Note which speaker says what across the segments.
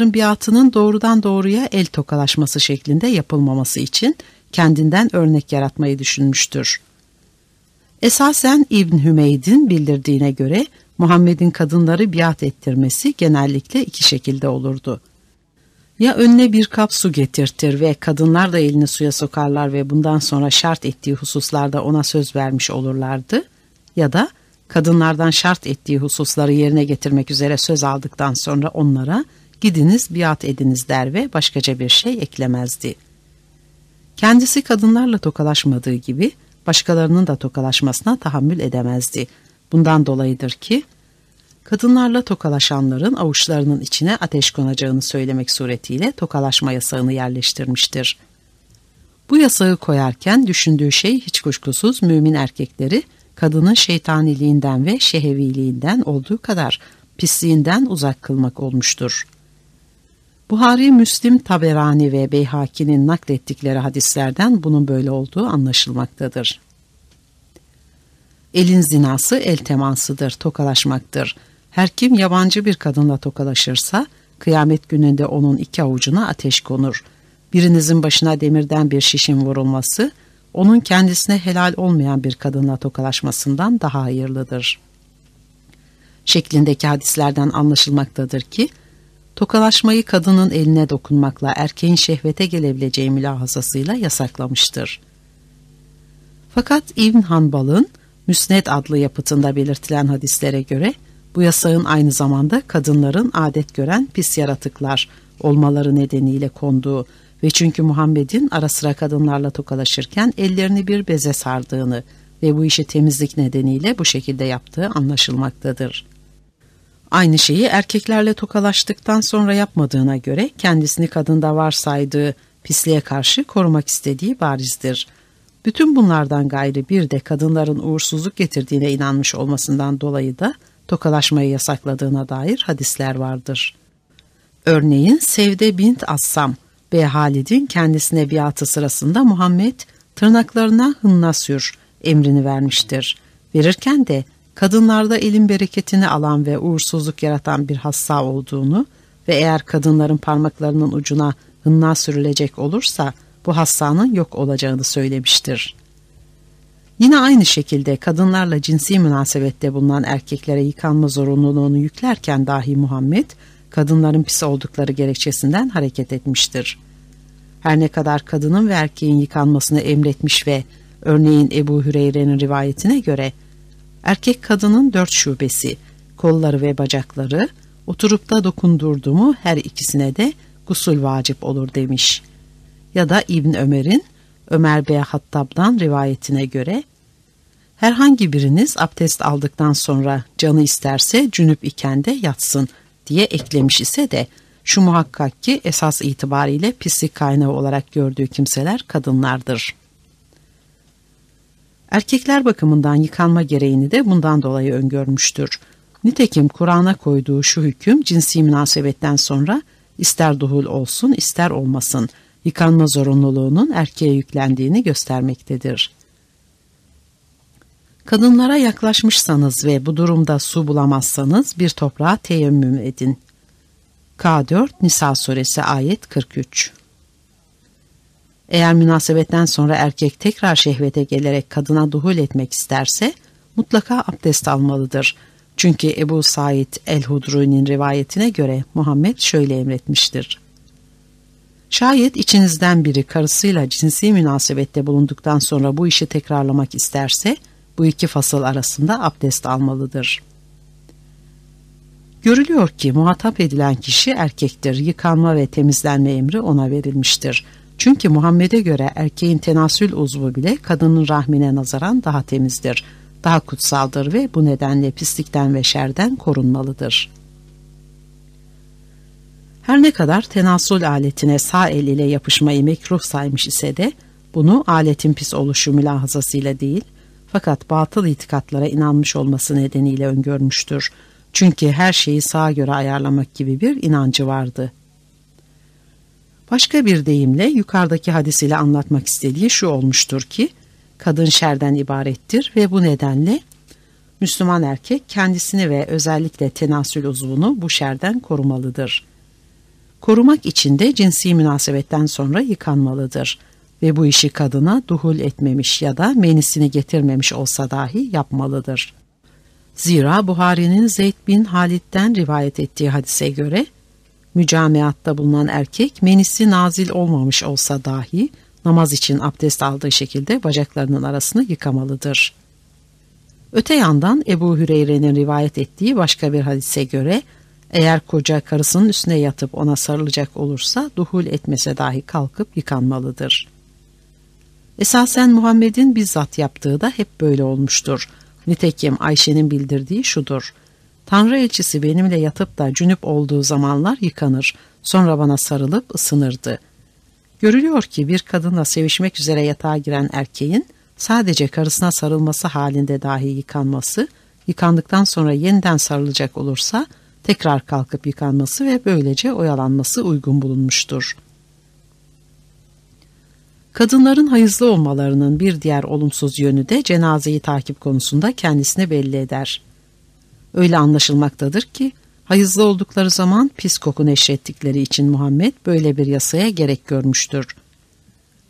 Speaker 1: biatının doğrudan doğruya el tokalaşması şeklinde yapılmaması için kendinden örnek yaratmayı düşünmüştür. Esasen İbn Hümeyd'in bildirdiğine göre Muhammed'in kadınları biat ettirmesi genellikle iki şekilde olurdu. Ya önüne bir kap su getirtir ve kadınlar da elini suya sokarlar ve bundan sonra şart ettiği hususlarda ona söz vermiş olurlardı ya da kadınlardan şart ettiği hususları yerine getirmek üzere söz aldıktan sonra onlara gidiniz biat ediniz der ve başkaca bir şey eklemezdi. Kendisi kadınlarla tokalaşmadığı gibi başkalarının da tokalaşmasına tahammül edemezdi. Bundan dolayıdır ki kadınlarla tokalaşanların avuçlarının içine ateş konacağını söylemek suretiyle tokalaşma yasağını yerleştirmiştir. Bu yasağı koyarken düşündüğü şey hiç kuşkusuz mümin erkekleri kadının şeytaniliğinden ve şeheviliğinden olduğu kadar pisliğinden uzak kılmak olmuştur. Buhari, Müslim, Taberani ve Beyhaki'nin naklettikleri hadislerden bunun böyle olduğu anlaşılmaktadır. Elin zinası el temansıdır, tokalaşmaktır. Her kim yabancı bir kadınla tokalaşırsa, kıyamet gününde onun iki avucuna ateş konur. Birinizin başına demirden bir şişin vurulması, onun kendisine helal olmayan bir kadınla tokalaşmasından daha hayırlıdır. Şeklindeki hadislerden anlaşılmaktadır ki, tokalaşmayı kadının eline dokunmakla erkeğin şehvete gelebileceği mülahazasıyla yasaklamıştır. Fakat İbn Hanbal'ın Müsned adlı yapıtında belirtilen hadislere göre bu yasağın aynı zamanda kadınların adet gören pis yaratıklar olmaları nedeniyle konduğu ve çünkü Muhammed'in ara sıra kadınlarla tokalaşırken ellerini bir beze sardığını ve bu işi temizlik nedeniyle bu şekilde yaptığı anlaşılmaktadır. Aynı şeyi erkeklerle tokalaştıktan sonra yapmadığına göre kendisini kadında varsaydığı pisliğe karşı korumak istediği barizdir. Bütün bunlardan gayrı bir de kadınların uğursuzluk getirdiğine inanmış olmasından dolayı da tokalaşmayı yasakladığına dair hadisler vardır. Örneğin Sevde bint Assam ve Halid'in kendisine biatı sırasında Muhammed tırnaklarına hınna sür emrini vermiştir. Verirken de kadınlarda elin bereketini alan ve uğursuzluk yaratan bir hassa olduğunu ve eğer kadınların parmaklarının ucuna hınna sürülecek olursa bu hassanın yok olacağını söylemiştir. Yine aynı şekilde kadınlarla cinsi münasebette bulunan erkeklere yıkanma zorunluluğunu yüklerken dahi Muhammed, kadınların pis oldukları gerekçesinden hareket etmiştir. Her ne kadar kadının ve erkeğin yıkanmasını emretmiş ve örneğin Ebu Hüreyre'nin rivayetine göre erkek kadının dört şubesi, kolları ve bacakları oturup da dokundurdu mu her ikisine de gusul vacip olur demiş. Ya da İbn Ömer'in Ömer Bey Hattab'dan rivayetine göre herhangi biriniz abdest aldıktan sonra canı isterse cünüp iken de yatsın diye eklemiş ise de şu muhakkak ki esas itibariyle pislik kaynağı olarak gördüğü kimseler kadınlardır. Erkekler bakımından yıkanma gereğini de bundan dolayı öngörmüştür. Nitekim Kur'an'a koyduğu şu hüküm cinsi münasebetten sonra ister duhul olsun ister olmasın yıkanma zorunluluğunun erkeğe yüklendiğini göstermektedir. Kadınlara yaklaşmışsanız ve bu durumda su bulamazsanız bir toprağa teyemmüm edin. K4 Nisa suresi ayet 43 Eğer münasebetten sonra erkek tekrar şehvete gelerek kadına duhul etmek isterse mutlaka abdest almalıdır. Çünkü Ebu Said el-Hudru'nun rivayetine göre Muhammed şöyle emretmiştir. Şayet içinizden biri karısıyla cinsi münasebette bulunduktan sonra bu işi tekrarlamak isterse bu iki fasıl arasında abdest almalıdır. Görülüyor ki muhatap edilen kişi erkektir. Yıkanma ve temizlenme emri ona verilmiştir. Çünkü Muhammed'e göre erkeğin tenasül uzvu bile kadının rahmine nazaran daha temizdir, daha kutsaldır ve bu nedenle pislikten ve şerden korunmalıdır. Her ne kadar tenasül aletine sağ el ile yapışmayı mekruh saymış ise de bunu aletin pis oluşu mülahazasıyla değil, fakat batıl itikatlara inanmış olması nedeniyle öngörmüştür. Çünkü her şeyi sağa göre ayarlamak gibi bir inancı vardı. Başka bir deyimle yukarıdaki hadis ile anlatmak istediği şu olmuştur ki, kadın şerden ibarettir ve bu nedenle Müslüman erkek kendisini ve özellikle tenasül uzvunu bu şerden korumalıdır. korumak için de cinsi münasebetten sonra yıkanmalıdır ve bu işi kadına duhul etmemiş ya da menisini getirmemiş olsa dahi yapmalıdır. Zira Buhari'nin Zeyd bin Halid'den rivayet ettiği hadise göre mücamiatta bulunan erkek menisi nazil olmamış olsa dahi namaz için abdest aldığı şekilde bacaklarının arasını yıkamalıdır. Öte yandan Ebu Hüreyre'nin rivayet ettiği başka bir hadise göre eğer koca karısının üstüne yatıp ona sarılacak olursa duhul etmese dahi kalkıp yıkanmalıdır. Esasen Muhammed'in bizzat yaptığı da hep böyle olmuştur. Nitekim Ayşe'nin bildirdiği şudur. Tanrı elçisi benimle yatıp da cünüp olduğu zamanlar yıkanır, sonra bana sarılıp ısınırdı. Görülüyor ki bir kadınla sevişmek üzere yatağa giren erkeğin sadece karısına sarılması halinde dahi yıkanması, yıkandıktan sonra yeniden sarılacak olursa tekrar kalkıp yıkanması ve böylece oyalanması uygun bulunmuştur. Kadınların hayızlı olmalarının bir diğer olumsuz yönü de cenazeyi takip konusunda kendisini belli eder. Öyle anlaşılmaktadır ki hayızlı oldukları zaman pis koku neşrettikleri için Muhammed böyle bir yasaya gerek görmüştür.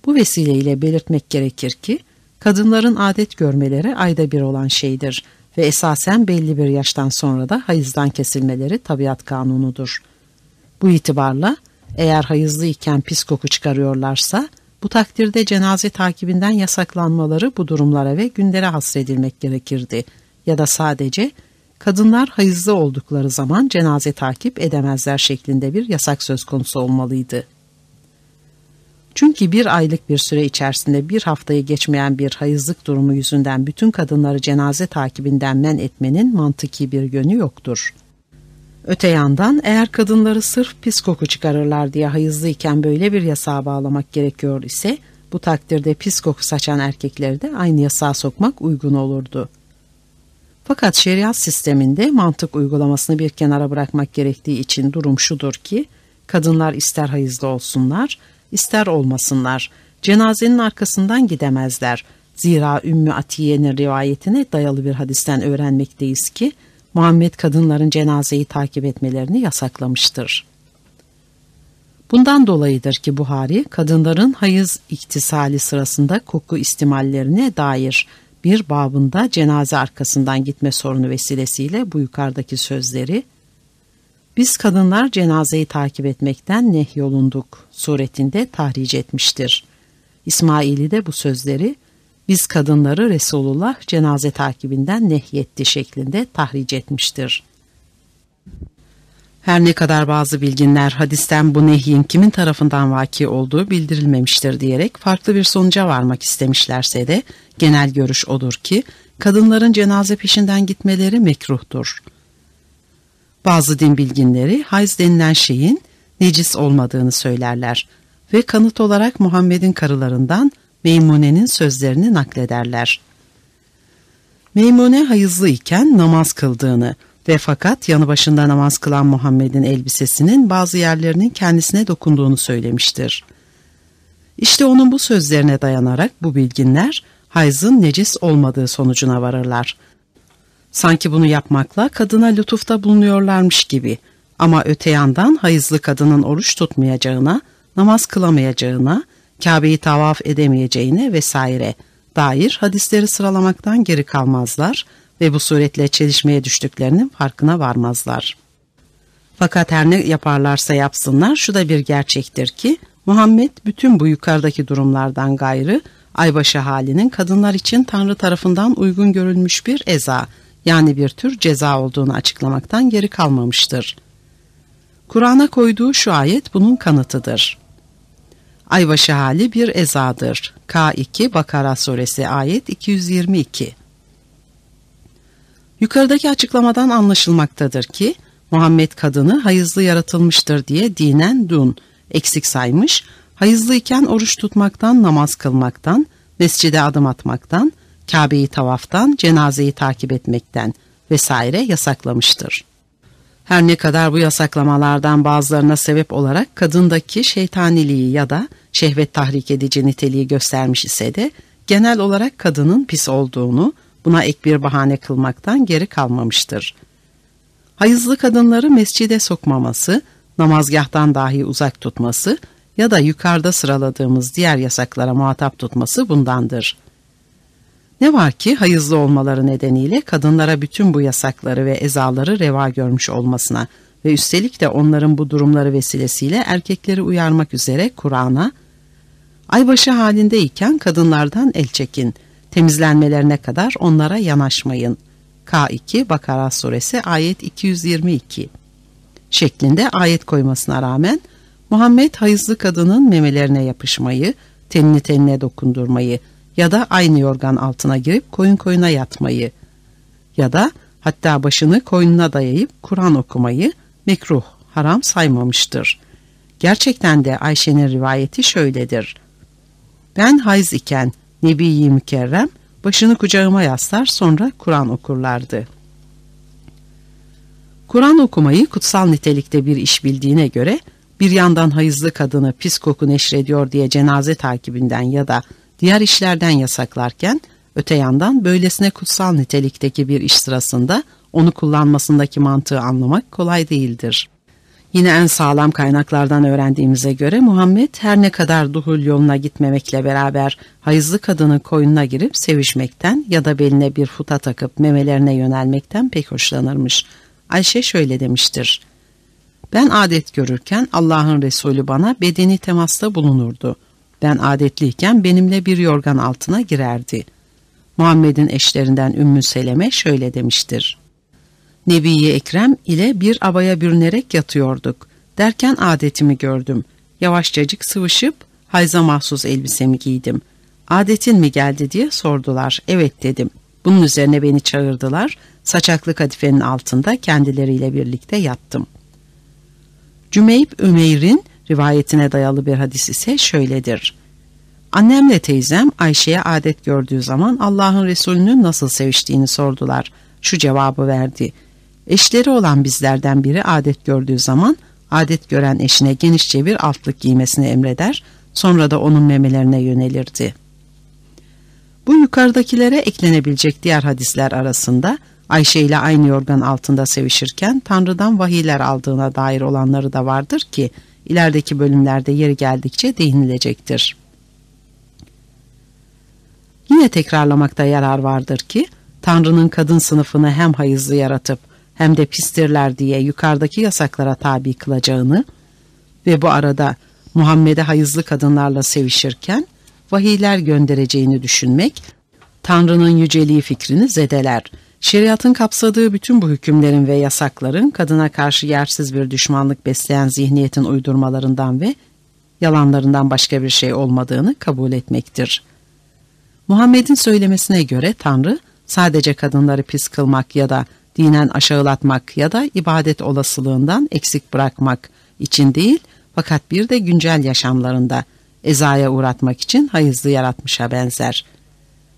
Speaker 1: Bu vesileyle belirtmek gerekir ki kadınların adet görmeleri ayda bir olan şeydir ve esasen belli bir yaştan sonra da hayızdan kesilmeleri tabiat kanunudur. Bu itibarla eğer hayızlı iken pis koku çıkarıyorlarsa bu takdirde cenaze takibinden yasaklanmaları bu durumlara ve günlere hasredilmek gerekirdi ya da sadece kadınlar hayızlı oldukları zaman cenaze takip edemezler şeklinde bir yasak söz konusu olmalıydı. Çünkü bir aylık bir süre içerisinde bir haftayı geçmeyen bir hayızlık durumu yüzünden bütün kadınları cenaze takibinden men etmenin mantıki bir yönü yoktur. Öte yandan eğer kadınları sırf pis koku çıkarırlar diye hayızlıyken böyle bir yasağa bağlamak gerekiyor ise bu takdirde pis koku saçan erkekleri de aynı yasağa sokmak uygun olurdu. Fakat şeriat sisteminde mantık uygulamasını bir kenara bırakmak gerektiği için durum şudur ki kadınlar ister hayızlı olsunlar ister olmasınlar cenazenin arkasından gidemezler. Zira Ümmü Atiye'nin rivayetine dayalı bir hadisten öğrenmekteyiz ki Muhammed kadınların cenazeyi takip etmelerini yasaklamıştır. Bundan dolayıdır ki Buhari kadınların hayız iktisali sırasında koku istimallerine dair bir babında cenaze arkasından gitme sorunu vesilesiyle bu yukarıdaki sözleri biz kadınlar cenazeyi takip etmekten nehyolunduk suretinde tahric etmiştir. İsmail'i de bu sözleri biz kadınları Resulullah cenaze takibinden nehyetti şeklinde tahric etmiştir. Her ne kadar bazı bilginler hadisten bu nehyin kimin tarafından vaki olduğu bildirilmemiştir diyerek farklı bir sonuca varmak istemişlerse de genel görüş odur ki kadınların cenaze peşinden gitmeleri mekruhtur. Bazı din bilginleri hayz denilen şeyin necis olmadığını söylerler ve kanıt olarak Muhammed'in karılarından Meymune'nin sözlerini naklederler. Meymune hayızlı iken namaz kıldığını ve fakat yanı başında namaz kılan Muhammed'in elbisesinin bazı yerlerinin kendisine dokunduğunu söylemiştir. İşte onun bu sözlerine dayanarak bu bilginler hayzın necis olmadığı sonucuna varırlar. Sanki bunu yapmakla kadına lütufta bulunuyorlarmış gibi ama öte yandan hayızlı kadının oruç tutmayacağına, namaz kılamayacağına, Kabe'yi tavaf edemeyeceğine vesaire dair hadisleri sıralamaktan geri kalmazlar ve bu suretle çelişmeye düştüklerinin farkına varmazlar. Fakat her ne yaparlarsa yapsınlar şu da bir gerçektir ki Muhammed bütün bu yukarıdaki durumlardan gayrı aybaşı halinin kadınlar için Tanrı tarafından uygun görülmüş bir eza yani bir tür ceza olduğunu açıklamaktan geri kalmamıştır. Kur'an'a koyduğu şu ayet bunun kanıtıdır. Aybaşı hali bir ezadır. K2 Bakara suresi ayet 222 Yukarıdaki açıklamadan anlaşılmaktadır ki Muhammed kadını hayızlı yaratılmıştır diye dinen dun eksik saymış, hayızlıyken oruç tutmaktan, namaz kılmaktan, mescide adım atmaktan, Kabe'yi tavaftan, cenazeyi takip etmekten vesaire yasaklamıştır. Her ne kadar bu yasaklamalardan bazılarına sebep olarak kadındaki şeytaniliği ya da şehvet tahrik edici niteliği göstermiş ise de genel olarak kadının pis olduğunu buna ek bir bahane kılmaktan geri kalmamıştır. Hayızlı kadınları mescide sokmaması, namazgahtan dahi uzak tutması ya da yukarıda sıraladığımız diğer yasaklara muhatap tutması bundandır. Ne var ki hayızlı olmaları nedeniyle kadınlara bütün bu yasakları ve ezaları reva görmüş olmasına ve üstelik de onların bu durumları vesilesiyle erkekleri uyarmak üzere Kur'an'a aybaşı halindeyken kadınlardan el çekin, temizlenmelerine kadar onlara yanaşmayın. K2 Bakara suresi ayet 222 şeklinde ayet koymasına rağmen Muhammed hayızlı kadının memelerine yapışmayı, tenini tenine dokundurmayı ya da aynı yorgan altına girip koyun koyuna yatmayı ya da hatta başını koynuna dayayıp Kur'an okumayı mekruh, haram saymamıştır. Gerçekten de Ayşe'nin rivayeti şöyledir. Ben hayız iken Nebi-i Mükerrem başını kucağıma yaslar sonra Kur'an okurlardı. Kur'an okumayı kutsal nitelikte bir iş bildiğine göre bir yandan hayızlı kadını pis koku neşrediyor diye cenaze takibinden ya da diğer işlerden yasaklarken öte yandan böylesine kutsal nitelikteki bir iş sırasında onu kullanmasındaki mantığı anlamak kolay değildir. Yine en sağlam kaynaklardan öğrendiğimize göre Muhammed her ne kadar duhul yoluna gitmemekle beraber hayızlı kadının koyununa girip sevişmekten ya da beline bir futa takıp memelerine yönelmekten pek hoşlanırmış. Ayşe şöyle demiştir. Ben adet görürken Allah'ın Resulü bana bedeni temasta bulunurdu. Ben adetliyken benimle bir yorgan altına girerdi. Muhammed'in eşlerinden Ümmü Seleme şöyle demiştir. Nebiye Ekrem ile bir abaya bürünerek yatıyorduk. Derken adetimi gördüm. Yavaşçacık sıvışıp hayza mahsus elbisemi giydim. Adetin mi geldi diye sordular. Evet dedim. Bunun üzerine beni çağırdılar. Saçaklı kadifenin altında kendileriyle birlikte yattım. Cümeyb Ümeyr'in rivayetine dayalı bir hadis ise şöyledir. Annemle teyzem Ayşe'ye adet gördüğü zaman Allah'ın Resulü'nün nasıl seviştiğini sordular. Şu cevabı verdi. Eşleri olan bizlerden biri adet gördüğü zaman adet gören eşine genişçe bir altlık giymesini emreder, sonra da onun memelerine yönelirdi. Bu yukarıdakilere eklenebilecek diğer hadisler arasında Ayşe ile aynı yorgan altında sevişirken Tanrı'dan vahiyler aldığına dair olanları da vardır ki ilerideki bölümlerde yeri geldikçe değinilecektir. Yine tekrarlamakta yarar vardır ki Tanrı'nın kadın sınıfını hem hayızlı yaratıp hem de pistirler diye yukarıdaki yasaklara tabi kılacağını ve bu arada Muhammed'e hayızlı kadınlarla sevişirken vahiyler göndereceğini düşünmek Tanrı'nın yüceliği fikrini zedeler. Şeriatın kapsadığı bütün bu hükümlerin ve yasakların kadına karşı yersiz bir düşmanlık besleyen zihniyetin uydurmalarından ve yalanlarından başka bir şey olmadığını kabul etmektir. Muhammed'in söylemesine göre Tanrı sadece kadınları pis kılmak ya da dinen aşağılatmak ya da ibadet olasılığından eksik bırakmak için değil fakat bir de güncel yaşamlarında ezaya uğratmak için hayızlı yaratmışa benzer.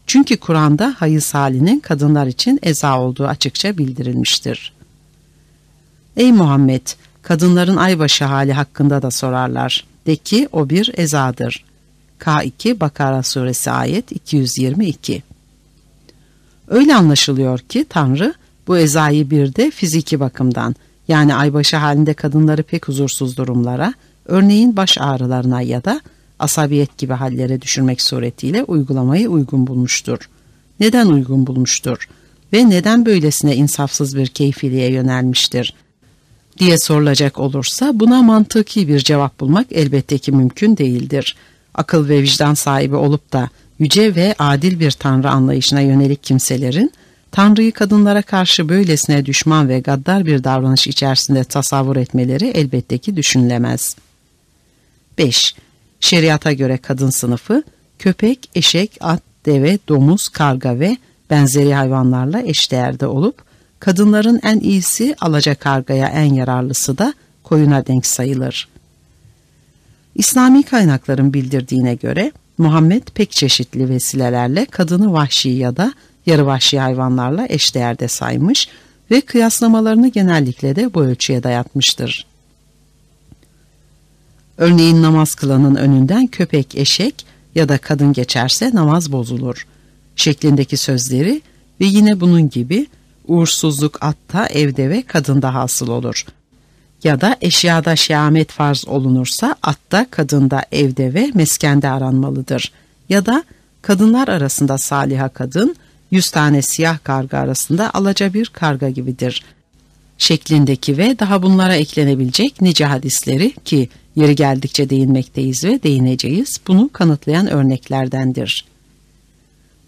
Speaker 1: Çünkü Kur'an'da hayız halinin kadınlar için eza olduğu açıkça bildirilmiştir. Ey Muhammed! Kadınların aybaşı hali hakkında da sorarlar. De ki o bir ezadır. K2 Bakara suresi ayet 222 Öyle anlaşılıyor ki Tanrı bu ezayı bir de fiziki bakımdan yani aybaşı halinde kadınları pek huzursuz durumlara, örneğin baş ağrılarına ya da asabiyet gibi hallere düşürmek suretiyle uygulamayı uygun bulmuştur. Neden uygun bulmuştur ve neden böylesine insafsız bir keyfiliğe yönelmiştir diye sorulacak olursa buna mantıki bir cevap bulmak elbette ki mümkün değildir. Akıl ve vicdan sahibi olup da yüce ve adil bir tanrı anlayışına yönelik kimselerin Tanrı'yı kadınlara karşı böylesine düşman ve gaddar bir davranış içerisinde tasavvur etmeleri elbette ki düşünülemez. 5. Şeriata göre kadın sınıfı köpek, eşek, at, deve, domuz, karga ve benzeri hayvanlarla eşdeğerde olup kadınların en iyisi alaca kargaya en yararlısı da koyuna denk sayılır. İslami kaynakların bildirdiğine göre Muhammed pek çeşitli vesilelerle kadını vahşi ya da yarı vahşi hayvanlarla eşdeğerde saymış ve kıyaslamalarını genellikle de bu ölçüye dayatmıştır. Örneğin namaz kılanın önünden köpek, eşek ya da kadın geçerse namaz bozulur şeklindeki sözleri ve yine bunun gibi uğursuzluk atta, evde ve kadında hasıl olur. ya da eşyada şehamet farz olunursa atta, kadında, evde ve meskende aranmalıdır. Ya da kadınlar arasında saliha kadın, yüz tane siyah karga arasında alaca bir karga gibidir. Şeklindeki ve daha bunlara eklenebilecek nice hadisleri ki yeri geldikçe değinmekteyiz ve değineceğiz bunu kanıtlayan örneklerdendir.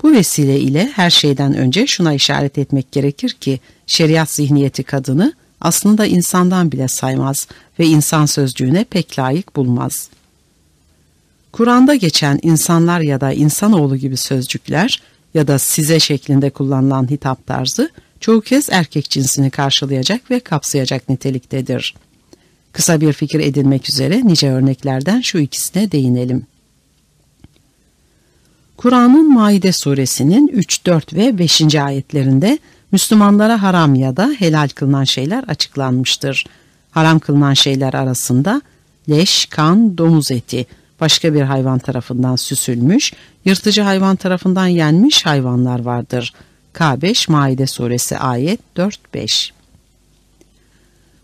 Speaker 1: Bu vesile ile her şeyden önce şuna işaret etmek gerekir ki şeriat zihniyeti kadını aslında insandan bile saymaz ve insan sözcüğüne pek layık bulmaz. Kur'an'da geçen insanlar ya da insanoğlu gibi sözcükler ya da size şeklinde kullanılan hitap tarzı çoğu kez erkek cinsini karşılayacak ve kapsayacak niteliktedir. Kısa bir fikir edinmek üzere nice örneklerden şu ikisine değinelim. Kur'an'ın Maide suresinin 3, 4 ve 5. ayetlerinde Müslümanlara haram ya da helal kılınan şeyler açıklanmıştır. Haram kılınan şeyler arasında leş, kan, domuz eti, başka bir hayvan tarafından süsülmüş, yırtıcı hayvan tarafından yenmiş hayvanlar vardır. K5 Maide suresi ayet 4-5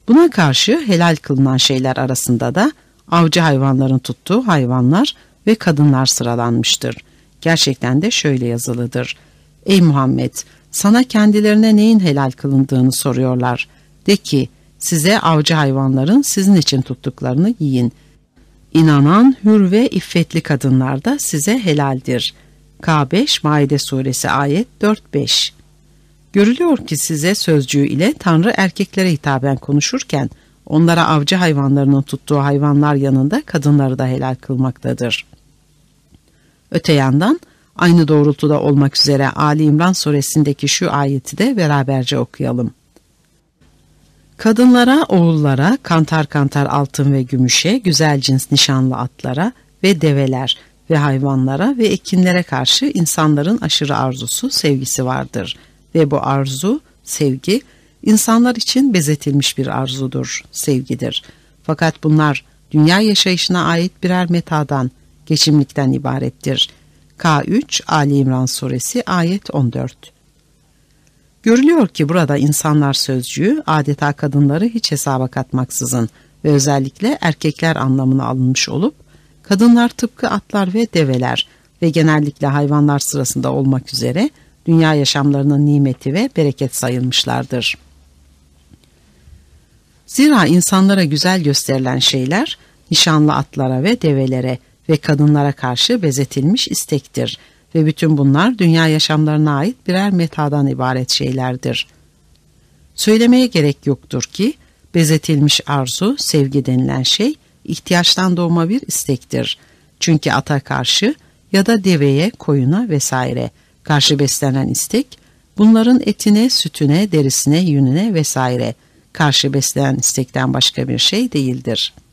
Speaker 1: Buna karşı helal kılınan şeyler arasında da avcı hayvanların tuttuğu hayvanlar ve kadınlar sıralanmıştır. Gerçekten de şöyle yazılıdır. Ey Muhammed sana kendilerine neyin helal kılındığını soruyorlar. De ki size avcı hayvanların sizin için tuttuklarını yiyin. İnanan hür ve iffetli kadınlar da size helaldir. K5 Maide suresi ayet 4-5 Görülüyor ki size sözcüğü ile Tanrı erkeklere hitaben konuşurken onlara avcı hayvanlarının tuttuğu hayvanlar yanında kadınları da helal kılmaktadır. Öte yandan aynı doğrultuda olmak üzere Ali İmran suresindeki şu ayeti de beraberce okuyalım. Kadınlara, oğullara, kantar kantar altın ve gümüşe, güzel cins nişanlı atlara ve develer ve hayvanlara ve ekinlere karşı insanların aşırı arzusu, sevgisi vardır. Ve bu arzu, sevgi, insanlar için bezetilmiş bir arzudur, sevgidir. Fakat bunlar dünya yaşayışına ait birer metadan, geçimlikten ibarettir. K3 Ali İmran Suresi ayet 14 Görülüyor ki burada insanlar sözcüğü adeta kadınları hiç hesaba katmaksızın ve özellikle erkekler anlamına alınmış olup kadınlar tıpkı atlar ve develer ve genellikle hayvanlar sırasında olmak üzere dünya yaşamlarının nimeti ve bereket sayılmışlardır. Zira insanlara güzel gösterilen şeyler nişanlı atlara ve develere ve kadınlara karşı bezetilmiş istektir ve bütün bunlar dünya yaşamlarına ait birer metadan ibaret şeylerdir. Söylemeye gerek yoktur ki bezetilmiş arzu, sevgi denilen şey ihtiyaçtan doğma bir istektir. Çünkü ata karşı ya da deveye, koyuna vesaire karşı beslenen istek, bunların etine, sütüne, derisine, yününe vesaire karşı beslenen istekten başka bir şey değildir.''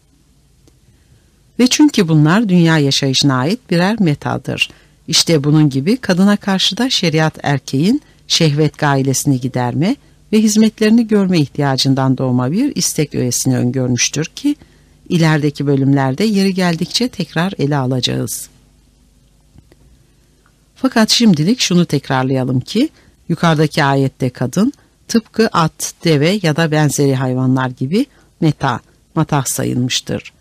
Speaker 1: Ve çünkü bunlar dünya yaşayışına ait birer metadır. İşte bunun gibi kadına karşı da şeriat erkeğin şehvet gailesini giderme ve hizmetlerini görme ihtiyacından doğma bir istek öğesini öngörmüştür ki ilerideki bölümlerde yeri geldikçe tekrar ele alacağız. Fakat şimdilik şunu tekrarlayalım ki yukarıdaki ayette kadın tıpkı at, deve ya da benzeri hayvanlar gibi meta, matah sayılmıştır.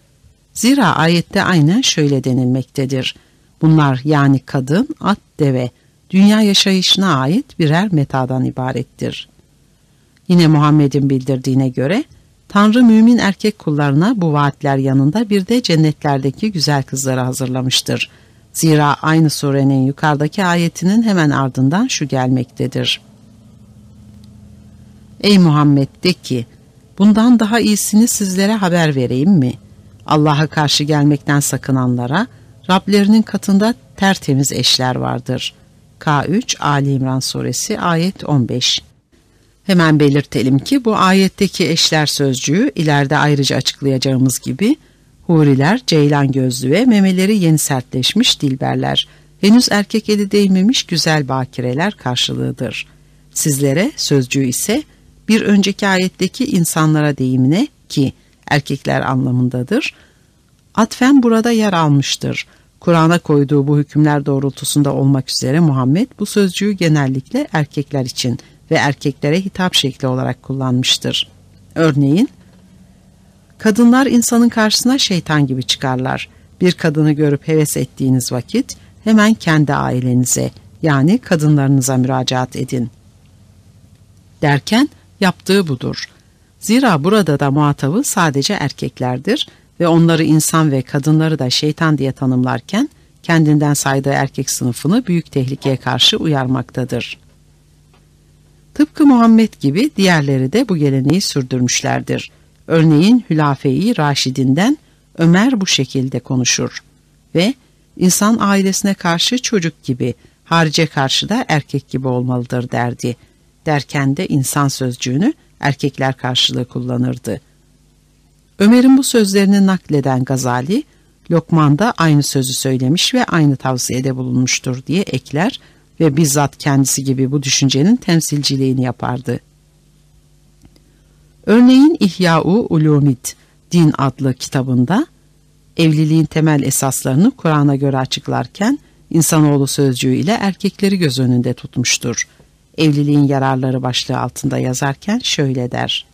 Speaker 1: Zira ayette aynen şöyle denilmektedir. Bunlar yani kadın, at, deve, dünya yaşayışına ait birer metadan ibarettir. Yine Muhammed'in bildirdiğine göre Tanrı mümin erkek kullarına bu vaatler yanında bir de cennetlerdeki güzel kızları hazırlamıştır. Zira aynı surenin yukarıdaki ayetinin hemen ardından şu gelmektedir. Ey Muhammed de ki, bundan daha iyisini sizlere haber vereyim mi?'' Allah'a karşı gelmekten sakınanlara Rablerinin katında tertemiz eşler vardır. K3 Ali İmran Suresi ayet 15 Hemen belirtelim ki bu ayetteki eşler sözcüğü ileride ayrıca açıklayacağımız gibi huriler, ceylan gözlü ve memeleri yeni sertleşmiş dilberler, henüz erkek eli değmemiş güzel bakireler karşılığıdır. Sizlere sözcüğü ise bir önceki ayetteki insanlara deyimine ki erkekler anlamındadır. Atfen burada yer almıştır. Kur'an'a koyduğu bu hükümler doğrultusunda olmak üzere Muhammed bu sözcüğü genellikle erkekler için ve erkeklere hitap şekli olarak kullanmıştır. Örneğin, Kadınlar insanın karşısına şeytan gibi çıkarlar. Bir kadını görüp heves ettiğiniz vakit hemen kendi ailenize yani kadınlarınıza müracaat edin. Derken yaptığı budur. Zira burada da muhatabı sadece erkeklerdir ve onları insan ve kadınları da şeytan diye tanımlarken kendinden saydığı erkek sınıfını büyük tehlikeye karşı uyarmaktadır. Tıpkı Muhammed gibi diğerleri de bu geleneği sürdürmüşlerdir. Örneğin Hülafe-i Raşid'inden Ömer bu şekilde konuşur ve insan ailesine karşı çocuk gibi, harice karşı da erkek gibi olmalıdır derdi. Derken de insan sözcüğünü erkekler karşılığı kullanırdı. Ömer'in bu sözlerini nakleden Gazali, Lokman da aynı sözü söylemiş ve aynı tavsiyede bulunmuştur diye ekler ve bizzat kendisi gibi bu düşüncenin temsilciliğini yapardı. Örneğin İhya-u Ulumid, Din adlı kitabında evliliğin temel esaslarını Kur'an'a göre açıklarken insanoğlu sözcüğü ile erkekleri göz önünde tutmuştur. Evliliğin yararları başlığı altında yazarken şöyle der.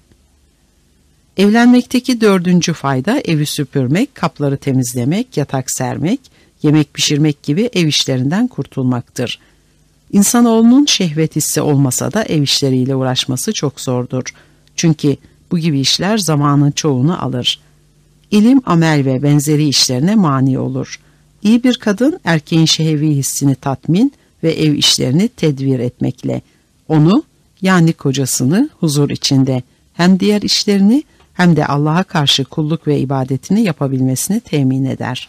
Speaker 1: Evlenmekteki dördüncü fayda evi süpürmek, kapları temizlemek, yatak sermek, yemek pişirmek gibi ev işlerinden kurtulmaktır. İnsanoğlunun şehvet hissi olmasa da ev işleriyle uğraşması çok zordur. Çünkü bu gibi işler zamanın çoğunu alır. İlim, amel ve benzeri işlerine mani olur. İyi bir kadın erkeğin şehvi hissini tatmin ve ev işlerini tedbir etmekle onu yani kocasını huzur içinde hem diğer işlerini hem de Allah'a karşı kulluk ve ibadetini yapabilmesini temin eder.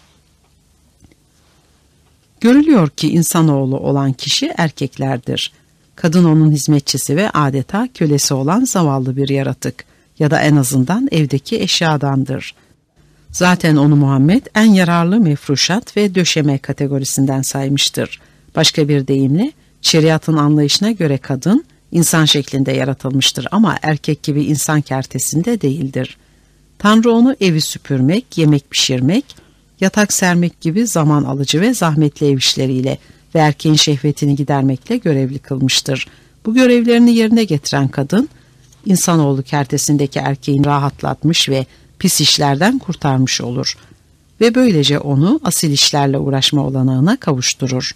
Speaker 1: Görülüyor ki insanoğlu olan kişi erkeklerdir. Kadın onun hizmetçisi ve adeta kölesi olan zavallı bir yaratık ya da en azından evdeki eşyadandır. Zaten onu Muhammed en yararlı mefruşat ve döşeme kategorisinden saymıştır. Başka bir deyimle şeriatın anlayışına göre kadın insan şeklinde yaratılmıştır ama erkek gibi insan kertesinde değildir. Tanrı onu evi süpürmek, yemek pişirmek, yatak sermek gibi zaman alıcı ve zahmetli ev işleriyle ve erkeğin şehvetini gidermekle görevli kılmıştır. Bu görevlerini yerine getiren kadın, insanoğlu kertesindeki erkeğin rahatlatmış ve pis işlerden kurtarmış olur ve böylece onu asil işlerle uğraşma olanağına kavuşturur.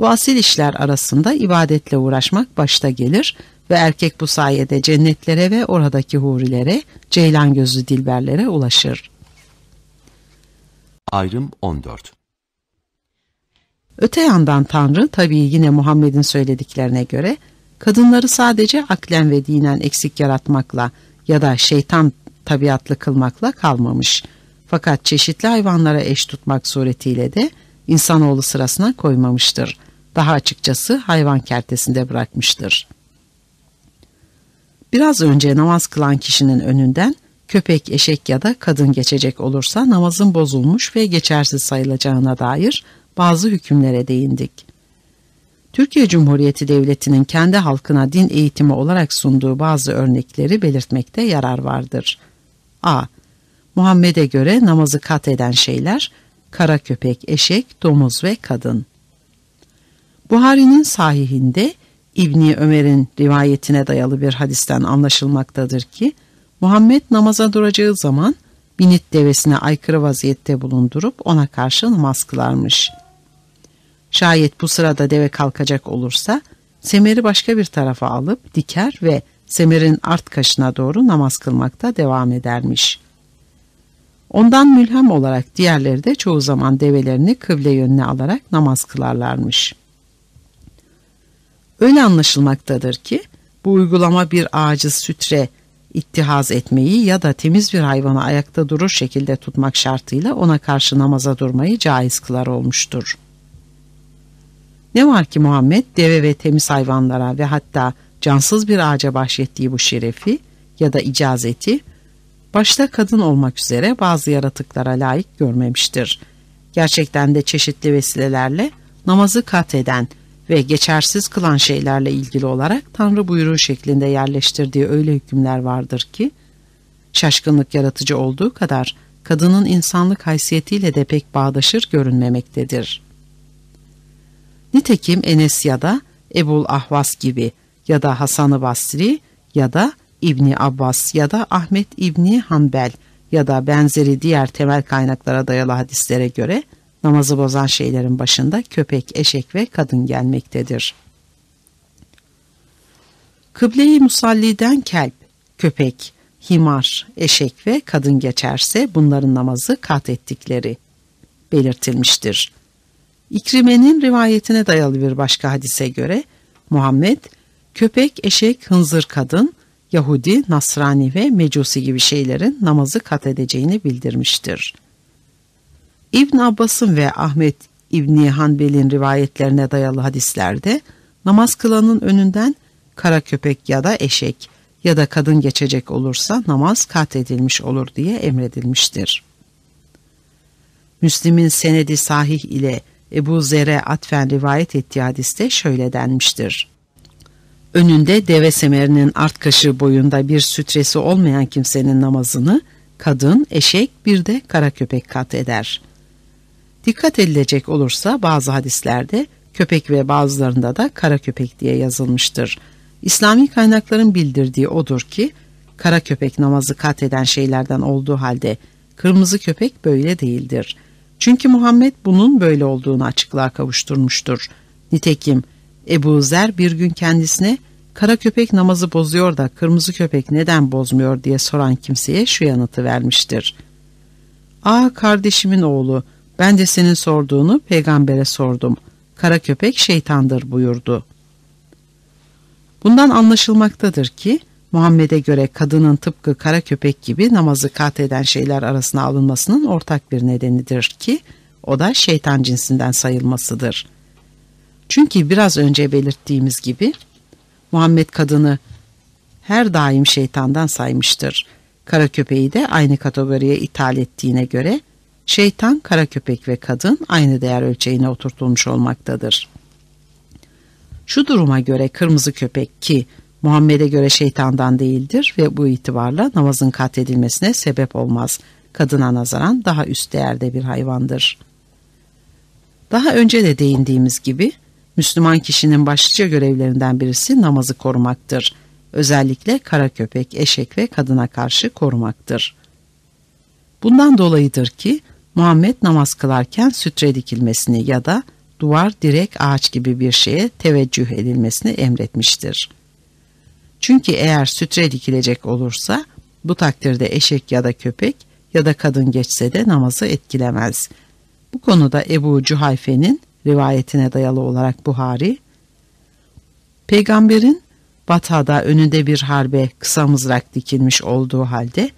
Speaker 1: Bu asil işler arasında ibadetle uğraşmak başta gelir ve erkek bu sayede cennetlere ve oradaki hurilere, ceylan gözlü dilberlere ulaşır.
Speaker 2: Ayrım 14
Speaker 1: Öte yandan Tanrı tabii yine Muhammed'in söylediklerine göre kadınları sadece aklen ve dinen eksik yaratmakla ya da şeytan tabiatlı kılmakla kalmamış. Fakat çeşitli hayvanlara eş tutmak suretiyle de insanoğlu sırasına koymamıştır. Daha açıkçası hayvan kertesinde bırakmıştır. Biraz önce namaz kılan kişinin önünden köpek, eşek ya da kadın geçecek olursa namazın bozulmuş ve geçersiz sayılacağına dair bazı hükümlere değindik. Türkiye Cumhuriyeti Devleti'nin kendi halkına din eğitimi olarak sunduğu bazı örnekleri belirtmekte yarar vardır. A. Muhammed'e göre namazı kat eden şeyler kara köpek, eşek, domuz ve kadın. Buhari'nin sahihinde İbni Ömer'in rivayetine dayalı bir hadisten anlaşılmaktadır ki Muhammed namaza duracağı zaman binit devesine aykırı vaziyette bulundurup ona karşı namaz kılarmış. Şayet bu sırada deve kalkacak olursa semeri başka bir tarafa alıp diker ve semerin art kaşına doğru namaz kılmakta devam edermiş. Ondan mülhem olarak diğerleri de çoğu zaman develerini kıble yönüne alarak namaz kılarlarmış. Öyle anlaşılmaktadır ki bu uygulama bir ağacı sütre ittihaz etmeyi ya da temiz bir hayvanı ayakta durur şekilde tutmak şartıyla ona karşı namaza durmayı caiz kılar olmuştur. Ne var ki Muhammed deve ve temiz hayvanlara ve hatta cansız bir ağaca bahşettiği bu şerefi ya da icazeti başta kadın olmak üzere bazı yaratıklara layık görmemiştir. Gerçekten de çeşitli vesilelerle namazı kat eden ve geçersiz kılan şeylerle ilgili olarak Tanrı buyruğu şeklinde yerleştirdiği öyle hükümler vardır ki, şaşkınlık yaratıcı olduğu kadar kadının insanlık haysiyetiyle de pek bağdaşır görünmemektedir. Nitekim Enes ya da Ebul Ahvas gibi ya da Hasan-ı Basri ya da İbni Abbas ya da Ahmet İbni Hanbel ya da benzeri diğer temel kaynaklara dayalı hadislere göre namazı bozan şeylerin başında köpek, eşek ve kadın gelmektedir. Kıble-i musalliden kelp, köpek, himar, eşek ve kadın geçerse bunların namazı kat ettikleri belirtilmiştir. İkrime'nin rivayetine dayalı bir başka hadise göre Muhammed köpek, eşek, hınzır kadın, Yahudi, Nasrani ve Mecusi gibi şeylerin namazı kat edeceğini bildirmiştir. İbn Abbas'ın ve Ahmet İbni Hanbel'in rivayetlerine dayalı hadislerde namaz kılanın önünden kara köpek ya da eşek ya da kadın geçecek olursa namaz kat edilmiş olur diye emredilmiştir. Müslim'in senedi sahih ile Ebu Zer'e atfen rivayet ettiği hadiste şöyle denmiştir. Önünde deve semerinin art kaşı boyunda bir sütresi olmayan kimsenin namazını kadın, eşek bir de kara köpek kat eder. Dikkat edilecek olursa bazı hadislerde köpek ve bazılarında da kara köpek diye yazılmıştır. İslami kaynakların bildirdiği odur ki kara köpek namazı kat eden şeylerden olduğu halde kırmızı köpek böyle değildir. Çünkü Muhammed bunun böyle olduğunu açıklığa kavuşturmuştur. Nitekim Ebu Zer bir gün kendisine kara köpek namazı bozuyor da kırmızı köpek neden bozmuyor diye soran kimseye şu yanıtı vermiştir. Aa kardeşimin oğlu ben de senin sorduğunu peygambere sordum. Kara köpek şeytandır buyurdu. Bundan anlaşılmaktadır ki Muhammed'e göre kadının tıpkı kara köpek gibi namazı kat eden şeyler arasına alınmasının ortak bir nedenidir ki o da şeytan cinsinden sayılmasıdır. Çünkü biraz önce belirttiğimiz gibi Muhammed kadını her daim şeytandan saymıştır. Kara köpeği de aynı kategoriye ithal ettiğine göre şeytan, kara köpek ve kadın aynı değer ölçeğine oturtulmuş olmaktadır. Şu duruma göre kırmızı köpek ki Muhammed'e göre şeytandan değildir ve bu itibarla namazın katledilmesine sebep olmaz. Kadına nazaran daha üst değerde bir hayvandır. Daha önce de değindiğimiz gibi Müslüman kişinin başlıca görevlerinden birisi namazı korumaktır. Özellikle kara köpek, eşek ve kadına karşı korumaktır. Bundan dolayıdır ki Muhammed namaz kılarken sütre dikilmesini ya da duvar, direk, ağaç gibi bir şeye teveccüh edilmesini emretmiştir. Çünkü eğer sütre dikilecek olursa bu takdirde eşek ya da köpek ya da kadın geçse de namazı etkilemez. Bu konuda Ebu Cuhayfe'nin rivayetine dayalı olarak Buhari, Peygamberin Batada önünde bir harbe kısa mızrak dikilmiş olduğu halde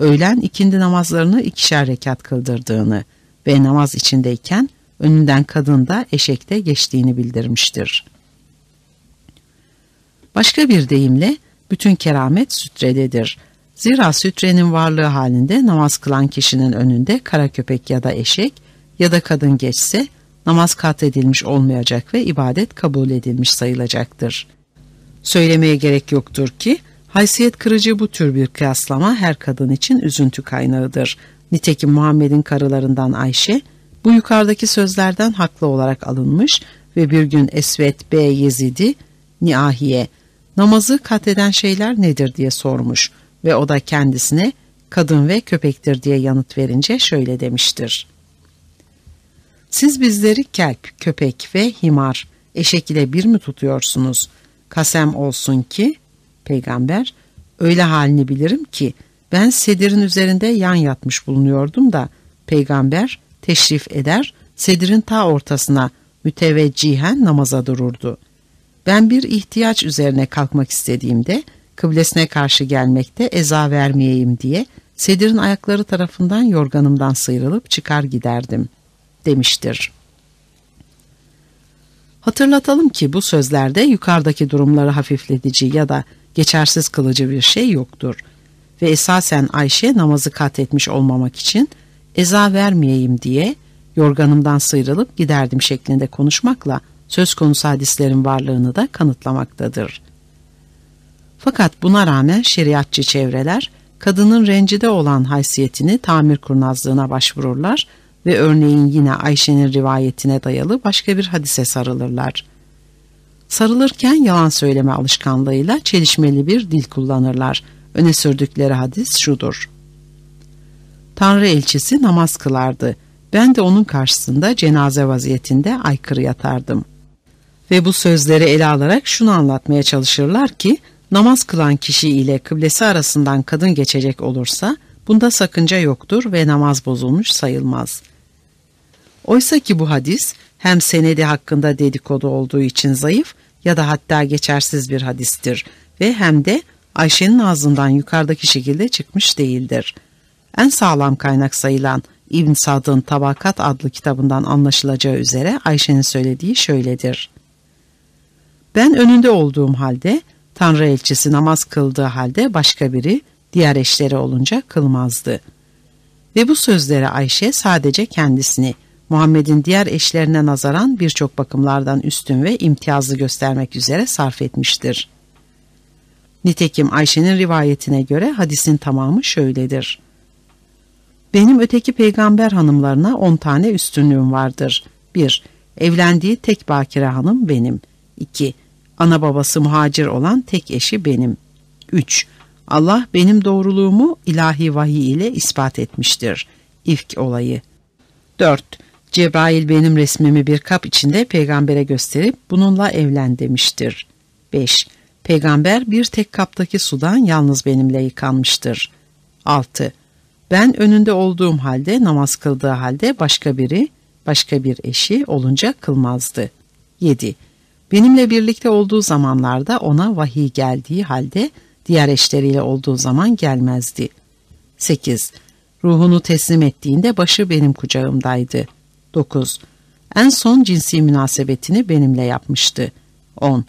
Speaker 1: öğlen ikindi namazlarını ikişer rekat kıldırdığını ve namaz içindeyken önünden kadın da eşekte geçtiğini bildirmiştir. Başka bir deyimle bütün keramet sütrededir. Zira sütrenin varlığı halinde namaz kılan kişinin önünde kara köpek ya da eşek ya da kadın geçse namaz kat edilmiş olmayacak ve ibadet kabul edilmiş sayılacaktır. Söylemeye gerek yoktur ki haysiyet kırıcı bu tür bir kıyaslama her kadın için üzüntü kaynağıdır. Nitekim Muhammed'in karılarından Ayşe bu yukarıdaki sözlerden haklı olarak alınmış ve bir gün Esvet B. Yezidi Niahiye namazı katleden şeyler nedir diye sormuş ve o da kendisine kadın ve köpektir diye yanıt verince şöyle demiştir. Siz bizleri kelp, köpek ve himar, eşek ile bir mi tutuyorsunuz? Kasem olsun ki, peygamber, öyle halini bilirim ki ben sedirin üzerinde yan yatmış bulunuyordum da peygamber teşrif eder, sedirin ta ortasına müteveccihen namaza dururdu. Ben bir ihtiyaç üzerine kalkmak istediğimde kıblesine karşı gelmekte eza vermeyeyim diye sedirin ayakları tarafından yorganımdan sıyrılıp çıkar giderdim demiştir. Hatırlatalım ki bu sözlerde yukarıdaki durumları hafifletici ya da geçersiz kılıcı bir şey yoktur. Ve esasen Ayşe namazı kat etmiş olmamak için eza vermeyeyim diye yorganımdan sıyrılıp giderdim şeklinde konuşmakla söz konusu hadislerin varlığını da kanıtlamaktadır. Fakat buna rağmen şeriatçı çevreler kadının rencide olan haysiyetini tamir kurnazlığına başvururlar ve örneğin yine Ayşe'nin rivayetine dayalı başka bir hadise sarılırlar. Sarılırken yalan söyleme alışkanlığıyla çelişmeli bir dil kullanırlar. Öne sürdükleri hadis şudur. Tanrı elçisi namaz kılardı. Ben de onun karşısında cenaze vaziyetinde aykırı yatardım. Ve bu sözleri ele alarak şunu anlatmaya çalışırlar ki, namaz kılan kişi ile kıblesi arasından kadın geçecek olursa, bunda sakınca yoktur ve namaz bozulmuş sayılmaz. Oysa ki bu hadis, hem senedi hakkında dedikodu olduğu için zayıf ya da hatta geçersiz bir hadistir ve hem de Ayşe'nin ağzından yukarıdaki şekilde çıkmış değildir. En sağlam kaynak sayılan İbn Sad'ın Tabakat adlı kitabından anlaşılacağı üzere Ayşe'nin söylediği şöyledir. Ben önünde olduğum halde Tanrı elçisi namaz kıldığı halde başka biri diğer eşleri olunca kılmazdı. Ve bu sözleri Ayşe sadece kendisini Muhammed'in diğer eşlerine nazaran birçok bakımlardan üstün ve imtiyazlı göstermek üzere sarf etmiştir. Nitekim Ayşe'nin rivayetine göre hadisin tamamı şöyledir. Benim öteki peygamber hanımlarına on tane üstünlüğüm vardır. 1. Evlendiği tek bakire hanım benim. 2. Ana babası muhacir olan tek eşi benim. 3. Allah benim doğruluğumu ilahi vahiy ile ispat etmiştir. İfk olayı. 4. Cebrail benim resmimi bir kap içinde peygambere gösterip bununla evlen demiştir. 5. Peygamber bir tek kaptaki sudan yalnız benimle yıkanmıştır. 6. Ben önünde olduğum halde namaz kıldığı halde başka biri, başka bir eşi olunca kılmazdı. 7. Benimle birlikte olduğu zamanlarda ona vahiy geldiği halde diğer eşleriyle olduğu zaman gelmezdi. 8. Ruhunu teslim ettiğinde başı benim kucağımdaydı. 9. En son cinsi münasebetini benimle yapmıştı. 10.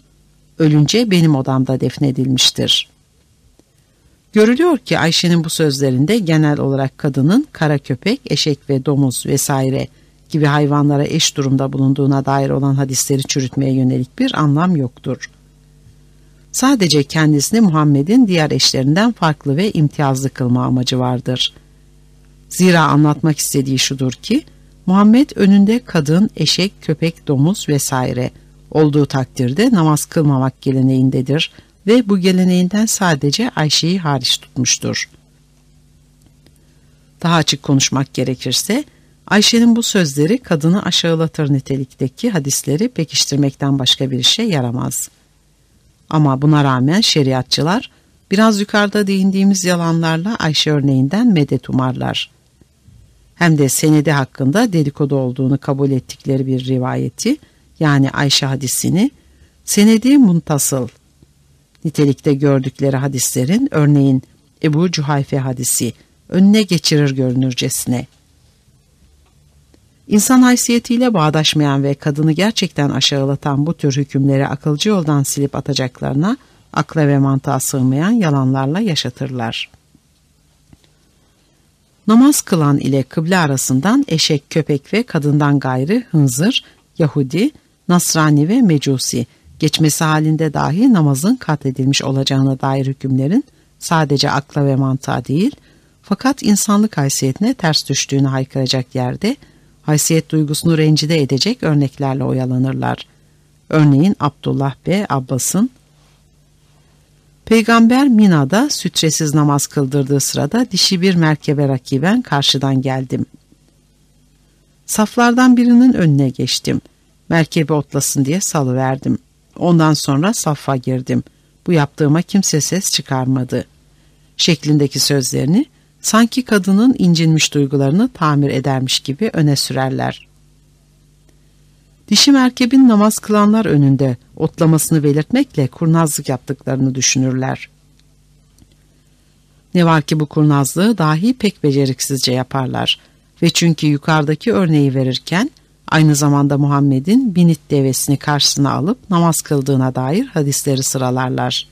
Speaker 1: Ölünce benim odamda defnedilmiştir. Görülüyor ki Ayşe'nin bu sözlerinde genel olarak kadının kara köpek, eşek ve domuz vesaire gibi hayvanlara eş durumda bulunduğuna dair olan hadisleri çürütmeye yönelik bir anlam yoktur. Sadece kendisini Muhammed'in diğer eşlerinden farklı ve imtiyazlı kılma amacı vardır. Zira anlatmak istediği şudur ki, Muhammed önünde kadın, eşek, köpek, domuz vesaire olduğu takdirde namaz kılmamak geleneğindedir ve bu geleneğinden sadece Ayşe'yi hariç tutmuştur. Daha açık konuşmak gerekirse, Ayşe'nin bu sözleri kadını aşağılatır nitelikteki hadisleri pekiştirmekten başka bir şey yaramaz. Ama buna rağmen şeriatçılar biraz yukarıda değindiğimiz yalanlarla Ayşe örneğinden medet umarlar. Hem de senedi hakkında dedikodu olduğunu kabul ettikleri bir rivayeti yani Ayşe hadisini senedi muntasıl nitelikte gördükleri hadislerin örneğin Ebu Cuhayfe hadisi önüne geçirir görünürcesine. İnsan haysiyetiyle bağdaşmayan ve kadını gerçekten aşağılatan bu tür hükümleri akılcı yoldan silip atacaklarına akla ve mantığa sığmayan yalanlarla yaşatırlar. Namaz kılan ile kıble arasından eşek, köpek ve kadından gayrı hınzır, Yahudi, Nasrani ve Mecusi geçmesi halinde dahi namazın katledilmiş olacağına dair hükümlerin sadece akla ve mantığa değil, fakat insanlık haysiyetine ters düştüğünü haykıracak yerde haysiyet duygusunu rencide edecek örneklerle oyalanırlar. Örneğin Abdullah ve Abbas'ın Peygamber Mina'da sütresiz namaz kıldırdığı sırada dişi bir merkebe rakiben karşıdan geldim. Saflardan birinin önüne geçtim. Merkebe otlasın diye salıverdim. Ondan sonra saffa girdim. Bu yaptığıma kimse ses çıkarmadı. Şeklindeki sözlerini sanki kadının incinmiş duygularını tamir edermiş gibi öne sürerler. Dişi merkebin namaz kılanlar önünde otlamasını belirtmekle kurnazlık yaptıklarını düşünürler. Ne var ki bu kurnazlığı dahi pek beceriksizce yaparlar ve çünkü yukarıdaki örneği verirken aynı zamanda Muhammed'in binit devesini karşısına alıp namaz kıldığına dair hadisleri sıralarlar.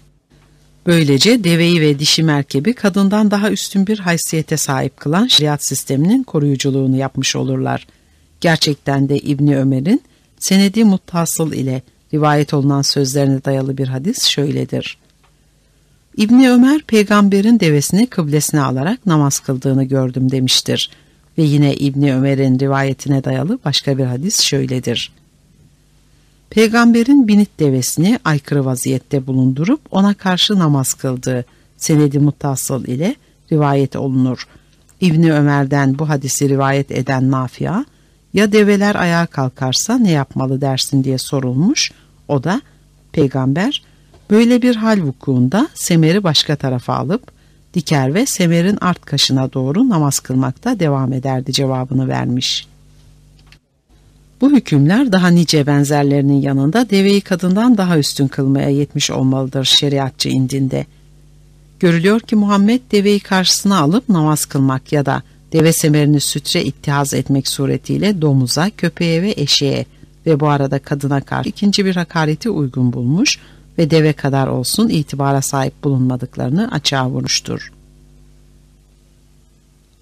Speaker 1: Böylece deveyi ve dişi merkebi kadından daha üstün bir haysiyete sahip kılan şeriat sisteminin koruyuculuğunu yapmış olurlar. Gerçekten de İbni Ömer'in senedi muttasıl ile rivayet olunan sözlerine dayalı bir hadis şöyledir. İbni Ömer peygamberin devesini kıblesine alarak namaz kıldığını gördüm demiştir. Ve yine İbni Ömer'in rivayetine dayalı başka bir hadis şöyledir. Peygamberin binit devesini aykırı vaziyette bulundurup ona karşı namaz kıldığı senedi muttasıl ile rivayet olunur. İbni Ömer'den bu hadisi rivayet eden Nafia, ya develer ayağa kalkarsa ne yapmalı dersin diye sorulmuş. O da peygamber böyle bir hal vukuunda semeri başka tarafa alıp diker ve semerin art kaşına doğru namaz kılmakta devam ederdi cevabını vermiş. Bu hükümler daha nice benzerlerinin yanında deveyi kadından daha üstün kılmaya yetmiş olmalıdır şeriatçı indinde. Görülüyor ki Muhammed deveyi karşısına alıp namaz kılmak ya da deve semerini sütre ittihaz etmek suretiyle domuza, köpeğe ve eşeğe ve bu arada kadına karşı ikinci bir hakareti uygun bulmuş ve deve kadar olsun itibara sahip bulunmadıklarını açığa vurmuştur.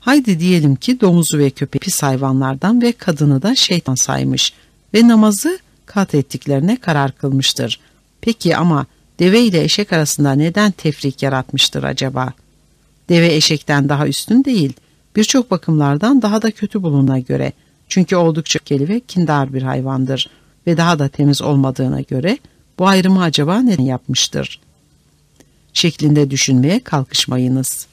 Speaker 1: Haydi diyelim ki domuzu ve köpeği pis hayvanlardan ve kadını da şeytan saymış ve namazı kat ettiklerine karar kılmıştır. Peki ama deve ile eşek arasında neden tefrik yaratmıştır acaba? Deve eşekten daha üstün değil, birçok bakımlardan daha da kötü bulunana göre. Çünkü oldukça öfkeli ve kindar bir hayvandır ve daha da temiz olmadığına göre bu ayrımı acaba neden yapmıştır? Şeklinde düşünmeye kalkışmayınız.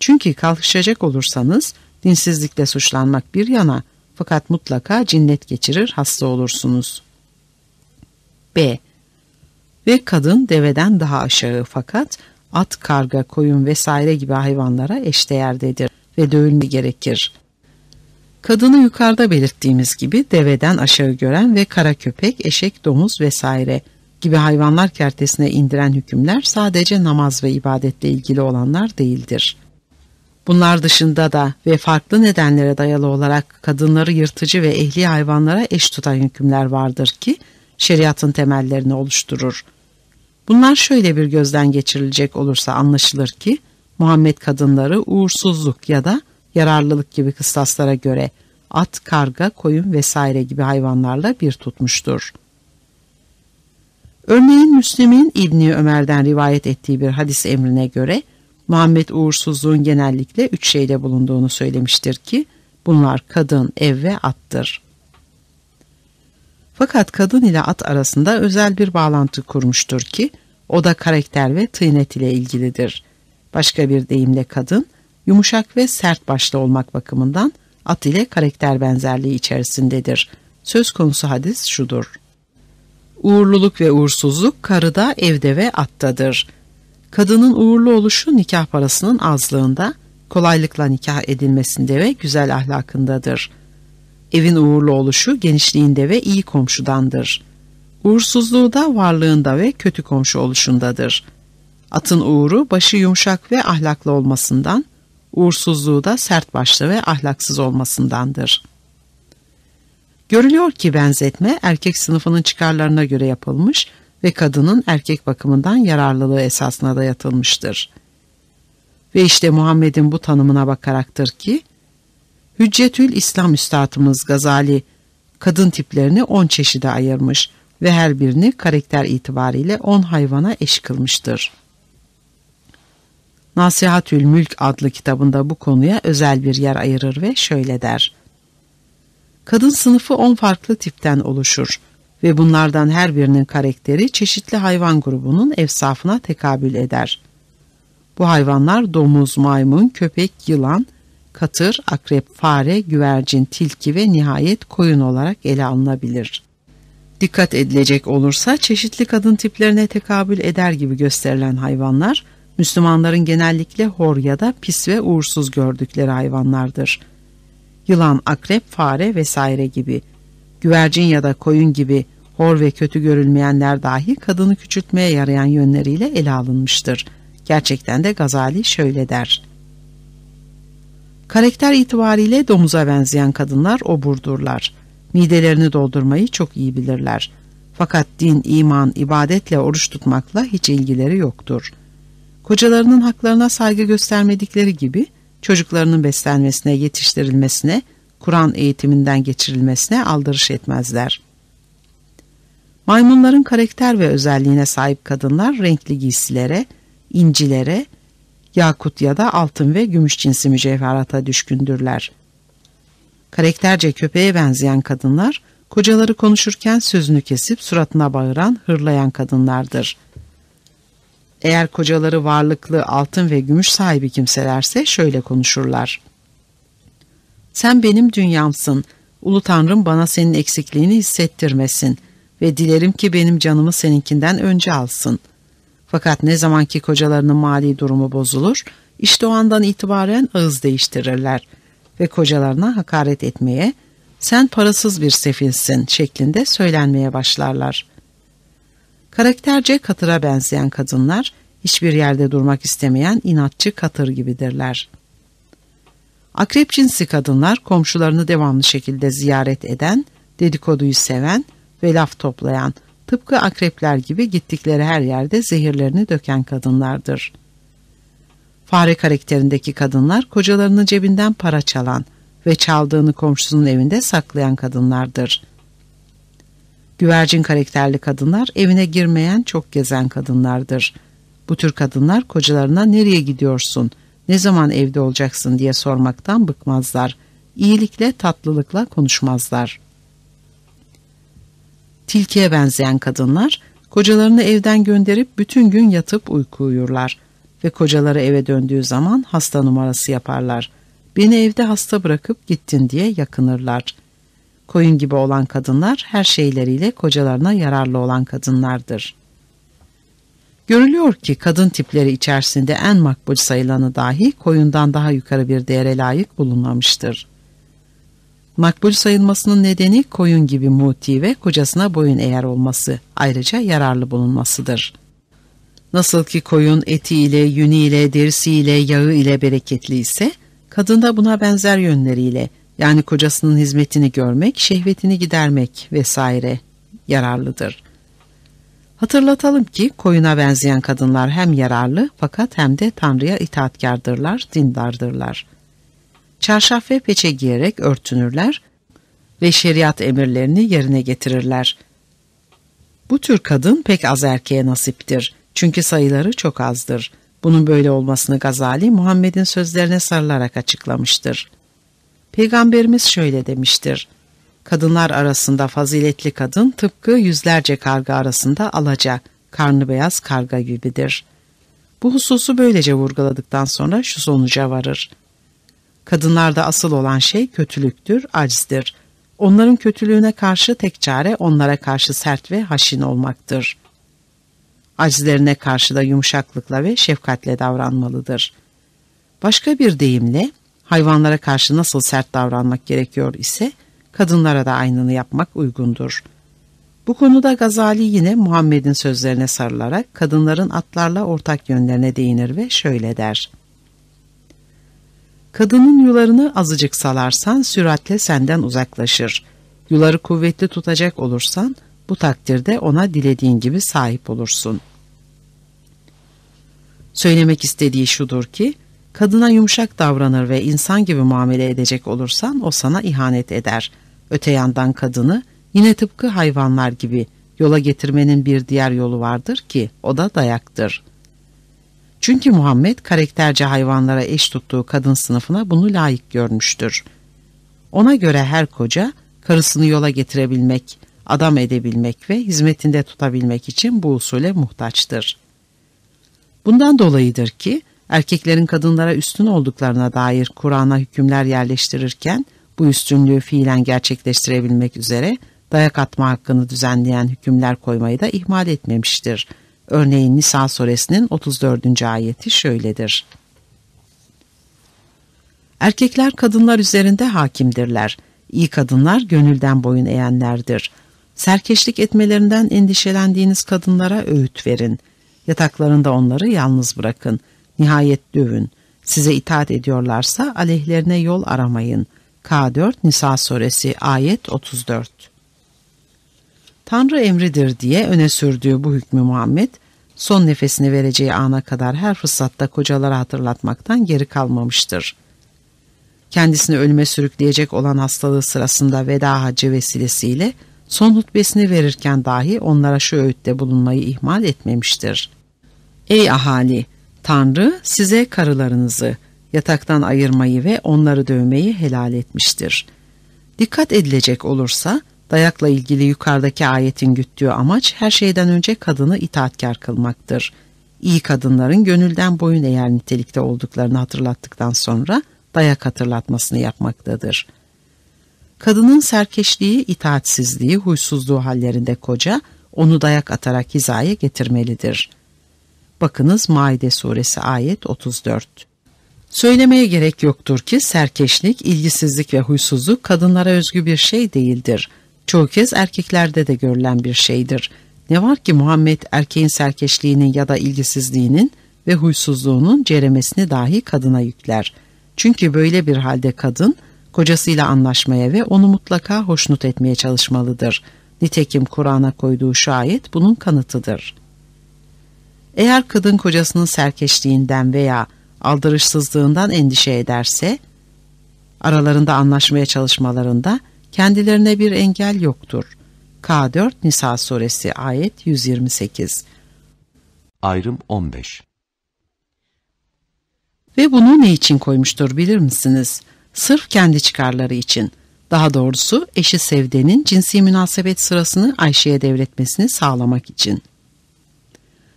Speaker 1: Çünkü kalkışacak olursanız dinsizlikle suçlanmak bir yana fakat mutlaka cinnet geçirir hasta olursunuz. B. Ve kadın deveden daha aşağı fakat at, karga, koyun vesaire gibi hayvanlara eşdeğerdedir ve dövülme gerekir. Kadını yukarıda belirttiğimiz gibi deveden aşağı gören ve kara köpek, eşek, domuz vesaire gibi hayvanlar kertesine indiren hükümler sadece namaz ve ibadetle ilgili olanlar değildir. Bunlar dışında da ve farklı nedenlere dayalı olarak kadınları yırtıcı ve ehli hayvanlara eş tutan hükümler vardır ki şeriatın temellerini oluşturur. Bunlar şöyle bir gözden geçirilecek olursa anlaşılır ki Muhammed kadınları uğursuzluk ya da yararlılık gibi kıstaslara göre at, karga, koyun vesaire gibi hayvanlarla bir tutmuştur. Örneğin Müslim'in İbni Ömer'den rivayet ettiği bir hadis emrine göre Muhammed uğursuzluğun genellikle üç şeyde bulunduğunu söylemiştir ki bunlar kadın, ev ve attır. Fakat kadın ile at arasında özel bir bağlantı kurmuştur ki o da karakter ve tıynet ile ilgilidir. Başka bir deyimle kadın yumuşak ve sert başlı olmak bakımından at ile karakter benzerliği içerisindedir. Söz konusu hadis şudur. Uğurluluk ve uğursuzluk karıda, evde ve attadır. Kadının uğurlu oluşu nikah parasının azlığında, kolaylıkla nikah edilmesinde ve güzel ahlakındadır. Evin uğurlu oluşu genişliğinde ve iyi komşudandır. Uğursuzluğu da varlığında ve kötü komşu oluşundadır. Atın uğuru başı yumuşak ve ahlaklı olmasından, uğursuzluğu da sert başlı ve ahlaksız olmasındandır. Görülüyor ki benzetme erkek sınıfının çıkarlarına göre yapılmış ve kadının erkek bakımından yararlılığı esasına dayatılmıştır. Ve işte Muhammed'in bu tanımına bakaraktır ki, Hüccetül İslam Üstadımız Gazali kadın tiplerini on çeşide ayırmış ve her birini karakter itibariyle on hayvana eş kılmıştır. Nasihatül Mülk adlı kitabında bu konuya özel bir yer ayırır ve şöyle der. Kadın sınıfı on farklı tipten oluşur ve bunlardan her birinin karakteri çeşitli hayvan grubunun efsafına tekabül eder. Bu hayvanlar domuz, maymun, köpek, yılan, katır, akrep, fare, güvercin, tilki ve nihayet koyun olarak ele alınabilir. Dikkat edilecek olursa çeşitli kadın tiplerine tekabül eder gibi gösterilen hayvanlar, Müslümanların genellikle hor ya da pis ve uğursuz gördükleri hayvanlardır. Yılan, akrep, fare vesaire gibi, güvercin ya da koyun gibi hor ve kötü görülmeyenler dahi kadını küçültmeye yarayan yönleriyle ele alınmıştır. Gerçekten de Gazali şöyle der. Karakter itibariyle domuza benzeyen kadınlar oburdurlar. Midelerini doldurmayı çok iyi bilirler. Fakat din, iman, ibadetle oruç tutmakla hiç ilgileri yoktur. Kocalarının haklarına saygı göstermedikleri gibi çocuklarının beslenmesine, yetiştirilmesine, Kur'an eğitiminden geçirilmesine aldırış etmezler. Maymunların karakter ve özelliğine sahip kadınlar renkli giysilere, incilere, yakut ya da altın ve gümüş cinsi mücevherata düşkündürler. Karakterce köpeğe benzeyen kadınlar, kocaları konuşurken sözünü kesip suratına bağıran, hırlayan kadınlardır. Eğer kocaları varlıklı, altın ve gümüş sahibi kimselerse şöyle konuşurlar. Sen benim dünyamsın. Ulu Tanrım bana senin eksikliğini hissettirmesin ve dilerim ki benim canımı seninkinden önce alsın. Fakat ne zamanki kocalarının mali durumu bozulur, işte o andan itibaren ağız değiştirirler ve kocalarına hakaret etmeye, sen parasız bir sefilsin şeklinde söylenmeye başlarlar. Karakterce katıra benzeyen kadınlar, hiçbir yerde durmak istemeyen inatçı katır gibidirler. Akrep cinsi kadınlar komşularını devamlı şekilde ziyaret eden, dedikoduyu seven ve laf toplayan, tıpkı akrepler gibi gittikleri her yerde zehirlerini döken kadınlardır. Fare karakterindeki kadınlar kocalarının cebinden para çalan ve çaldığını komşusunun evinde saklayan kadınlardır. Güvercin karakterli kadınlar evine girmeyen çok gezen kadınlardır. Bu tür kadınlar kocalarına nereye gidiyorsun, ne zaman evde olacaksın diye sormaktan bıkmazlar. İyilikle tatlılıkla konuşmazlar. Tilkiye benzeyen kadınlar kocalarını evden gönderip bütün gün yatıp uyku uyurlar ve kocaları eve döndüğü zaman hasta numarası yaparlar. Beni evde hasta bırakıp gittin diye yakınırlar. Koyun gibi olan kadınlar her şeyleriyle kocalarına yararlı olan kadınlardır. Görülüyor ki kadın tipleri içerisinde en makbul sayılanı dahi koyundan daha yukarı bir değere layık bulunmamıştır. Makbul sayılmasının nedeni koyun gibi muti ve kocasına boyun eğer olması, ayrıca yararlı bulunmasıdır. Nasıl ki koyun etiyle, yünüyle, derisiyle, yağı ile bereketli ise, kadın da buna benzer yönleriyle, yani kocasının hizmetini görmek, şehvetini gidermek vesaire yararlıdır. Hatırlatalım ki koyuna benzeyen kadınlar hem yararlı fakat hem de Tanrı'ya itaatkardırlar, dindardırlar. Çarşaf ve peçe giyerek örtünürler ve şeriat emirlerini yerine getirirler. Bu tür kadın pek az erkeğe nasiptir. Çünkü sayıları çok azdır. Bunun böyle olmasını Gazali Muhammed'in sözlerine sarılarak açıklamıştır. Peygamberimiz şöyle demiştir. Kadınlar arasında faziletli kadın tıpkı yüzlerce karga arasında alaca, karnı beyaz karga gibidir. Bu hususu böylece vurguladıktan sonra şu sonuca varır. Kadınlarda asıl olan şey kötülüktür, acizdir. Onların kötülüğüne karşı tek çare onlara karşı sert ve haşin olmaktır. Acizlerine karşı da yumuşaklıkla ve şefkatle davranmalıdır. Başka bir deyimle hayvanlara karşı nasıl sert davranmak gerekiyor ise kadınlara da aynını yapmak uygundur. Bu konuda Gazali yine Muhammed'in sözlerine sarılarak kadınların atlarla ortak yönlerine değinir ve şöyle der. Kadının yularını azıcık salarsan süratle senden uzaklaşır. Yuları kuvvetli tutacak olursan bu takdirde ona dilediğin gibi sahip olursun. Söylemek istediği şudur ki, kadına yumuşak davranır ve insan gibi muamele edecek olursan o sana ihanet eder. Öte yandan kadını yine tıpkı hayvanlar gibi yola getirmenin bir diğer yolu vardır ki o da dayaktır. Çünkü Muhammed karakterce hayvanlara eş tuttuğu kadın sınıfına bunu layık görmüştür. Ona göre her koca karısını yola getirebilmek, adam edebilmek ve hizmetinde tutabilmek için bu usule muhtaçtır. Bundan dolayıdır ki erkeklerin kadınlara üstün olduklarına dair Kur'an'a hükümler yerleştirirken bu üstünlüğü fiilen gerçekleştirebilmek üzere dayak atma hakkını düzenleyen hükümler koymayı da ihmal etmemiştir. Örneğin Nisa suresinin 34. ayeti şöyledir. Erkekler kadınlar üzerinde hakimdirler. İyi kadınlar gönülden boyun eğenlerdir. Serkeşlik etmelerinden endişelendiğiniz kadınlara öğüt verin. Yataklarında onları yalnız bırakın. Nihayet dövün. Size itaat ediyorlarsa aleyhlerine yol aramayın. K4 Nisa suresi ayet 34 Tanrı emridir diye öne sürdüğü bu hükmü Muhammed, son nefesini vereceği ana kadar her fırsatta kocalara hatırlatmaktan geri kalmamıştır. Kendisini ölüme sürükleyecek olan hastalığı sırasında veda hacı vesilesiyle son hutbesini verirken dahi onlara şu öğütte bulunmayı ihmal etmemiştir. Ey ahali! Tanrı size karılarınızı, yataktan ayırmayı ve onları dövmeyi helal etmiştir. Dikkat edilecek olursa dayakla ilgili yukarıdaki ayetin güttüğü amaç her şeyden önce kadını itaatkar kılmaktır. İyi kadınların gönülden boyun eğer nitelikte olduklarını hatırlattıktan sonra dayak hatırlatmasını yapmaktadır. Kadının serkeşliği, itaatsizliği, huysuzluğu hallerinde koca onu dayak atarak hizaya getirmelidir. Bakınız Maide suresi ayet 34. Söylemeye gerek yoktur ki serkeşlik, ilgisizlik ve huysuzluk kadınlara özgü bir şey değildir. Çoğu kez erkeklerde de görülen bir şeydir. Ne var ki Muhammed erkeğin serkeşliğinin ya da ilgisizliğinin ve huysuzluğunun ceremesini dahi kadına yükler. Çünkü böyle bir halde kadın kocasıyla anlaşmaya ve onu mutlaka hoşnut etmeye çalışmalıdır. Nitekim Kur'an'a koyduğu şu ayet bunun kanıtıdır. Eğer kadın kocasının serkeşliğinden veya aldırışsızlığından endişe ederse, aralarında anlaşmaya çalışmalarında kendilerine bir engel yoktur. K4 Nisa suresi ayet 128
Speaker 2: Ayrım 15
Speaker 1: Ve bunu ne için koymuştur bilir misiniz? Sırf kendi çıkarları için. Daha doğrusu eşi Sevde'nin cinsi münasebet sırasını Ayşe'ye devretmesini sağlamak için.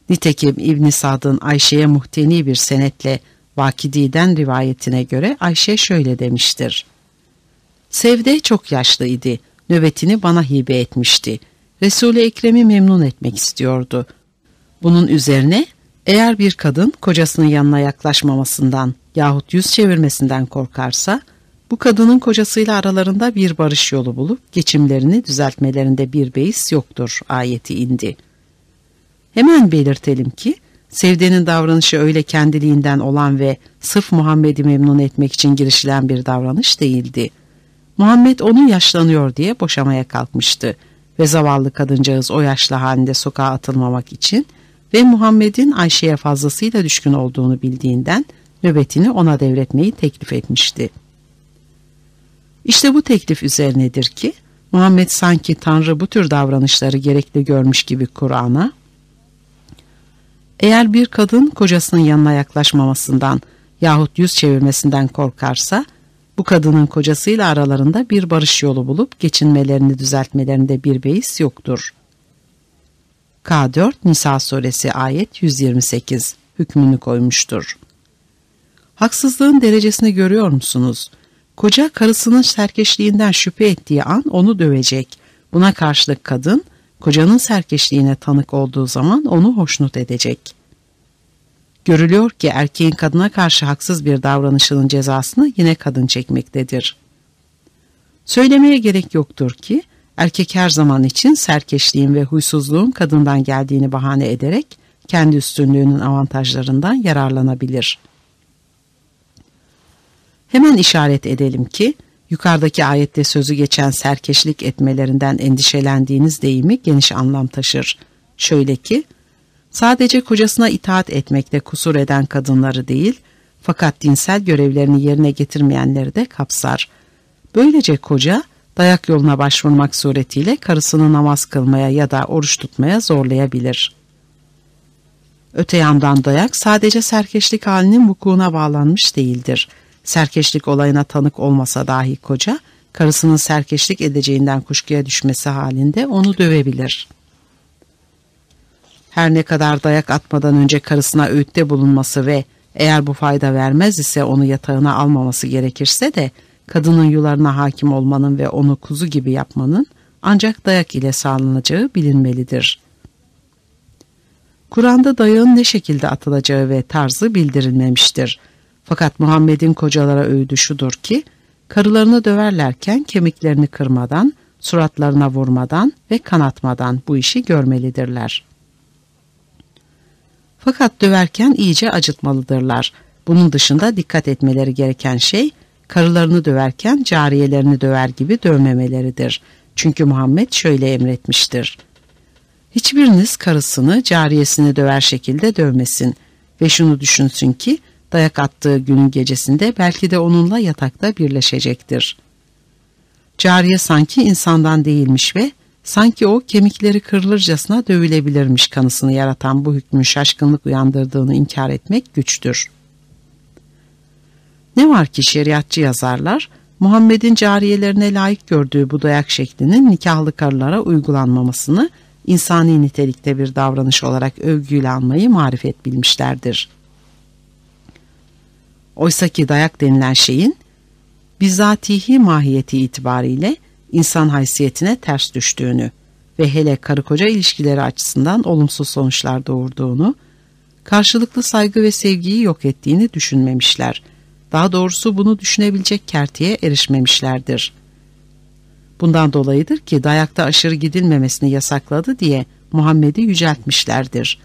Speaker 1: Nitekim İbn Sad'ın Ayşe'ye muhteni bir senetle Vakidi'den rivayetine göre Ayşe şöyle demiştir. Sevde çok yaşlıydı. Nöbetini bana hibe etmişti. Resul-i Ekrem'i memnun etmek istiyordu. Bunun üzerine eğer bir kadın kocasının yanına yaklaşmamasından yahut yüz çevirmesinden korkarsa, bu kadının kocasıyla aralarında bir barış yolu bulup geçimlerini düzeltmelerinde bir beis yoktur ayeti indi. Hemen belirtelim ki, Sevde'nin davranışı öyle kendiliğinden olan ve sırf Muhammed'i memnun etmek için girişilen bir davranış değildi. Muhammed onu yaşlanıyor diye boşamaya kalkmıştı ve zavallı kadıncağız o yaşlı halinde sokağa atılmamak için ve Muhammed'in Ayşe'ye fazlasıyla düşkün olduğunu bildiğinden nöbetini ona devretmeyi teklif etmişti. İşte bu teklif üzerinedir ki Muhammed sanki Tanrı bu tür davranışları gerekli görmüş gibi Kur'an'a eğer bir kadın kocasının yanına yaklaşmamasından yahut yüz çevirmesinden korkarsa, bu kadının kocasıyla aralarında bir barış yolu bulup geçinmelerini düzeltmelerinde bir beis yoktur. K4 Nisa suresi ayet 128 hükmünü koymuştur. Haksızlığın derecesini görüyor musunuz? Koca karısının serkeşliğinden şüphe ettiği an onu dövecek. Buna karşılık kadın, kocanın serkeşliğine tanık olduğu zaman onu hoşnut edecek. Görülüyor ki erkeğin kadına karşı haksız bir davranışının cezasını yine kadın çekmektedir. Söylemeye gerek yoktur ki erkek her zaman için serkeşliğin ve huysuzluğun kadından geldiğini bahane ederek kendi üstünlüğünün avantajlarından yararlanabilir. Hemen işaret edelim ki yukarıdaki ayette sözü geçen serkeşlik etmelerinden endişelendiğiniz deyimi geniş anlam taşır. Şöyle ki, sadece kocasına itaat etmekte kusur eden kadınları değil, fakat dinsel görevlerini yerine getirmeyenleri de kapsar. Böylece koca, dayak yoluna başvurmak suretiyle karısını namaz kılmaya ya da oruç tutmaya zorlayabilir. Öte yandan dayak sadece serkeşlik halinin vukuuna bağlanmış değildir. Serkeşlik olayına tanık olmasa dahi koca, karısının serkeşlik edeceğinden kuşkuya düşmesi halinde onu dövebilir. Her ne kadar dayak atmadan önce karısına öğütte bulunması ve eğer bu fayda vermez ise onu yatağına almaması gerekirse de kadının yularına hakim olmanın ve onu kuzu gibi yapmanın ancak dayak ile sağlanacağı bilinmelidir. Kur'an'da dayağın ne şekilde atılacağı ve tarzı bildirilmemiştir. Fakat Muhammed'in kocalara öğüdü şudur ki, karılarını döverlerken kemiklerini kırmadan, suratlarına vurmadan ve kanatmadan bu işi görmelidirler. Fakat döverken iyice acıtmalıdırlar. Bunun dışında dikkat etmeleri gereken şey, karılarını döverken cariyelerini döver gibi dövmemeleridir. Çünkü Muhammed şöyle emretmiştir. Hiçbiriniz karısını, cariyesini döver şekilde dövmesin ve şunu düşünsün ki, dayak attığı günün gecesinde belki de onunla yatakta birleşecektir. Cariye sanki insandan değilmiş ve sanki o kemikleri kırılırcasına dövülebilirmiş kanısını yaratan bu hükmün şaşkınlık uyandırdığını inkar etmek güçtür. Ne var ki şeriatçı yazarlar, Muhammed'in cariyelerine layık gördüğü bu dayak şeklinin nikahlı karılara uygulanmamasını insani nitelikte bir davranış olarak övgüyle anmayı marifet bilmişlerdir. Oysaki dayak denilen şeyin bizatihi mahiyeti itibariyle insan haysiyetine ters düştüğünü ve hele karı koca ilişkileri açısından olumsuz sonuçlar doğurduğunu, karşılıklı saygı ve sevgiyi yok ettiğini düşünmemişler. Daha doğrusu bunu düşünebilecek kertiye erişmemişlerdir. Bundan dolayıdır ki dayakta aşırı gidilmemesini yasakladı diye Muhammed'i yüceltmişlerdir.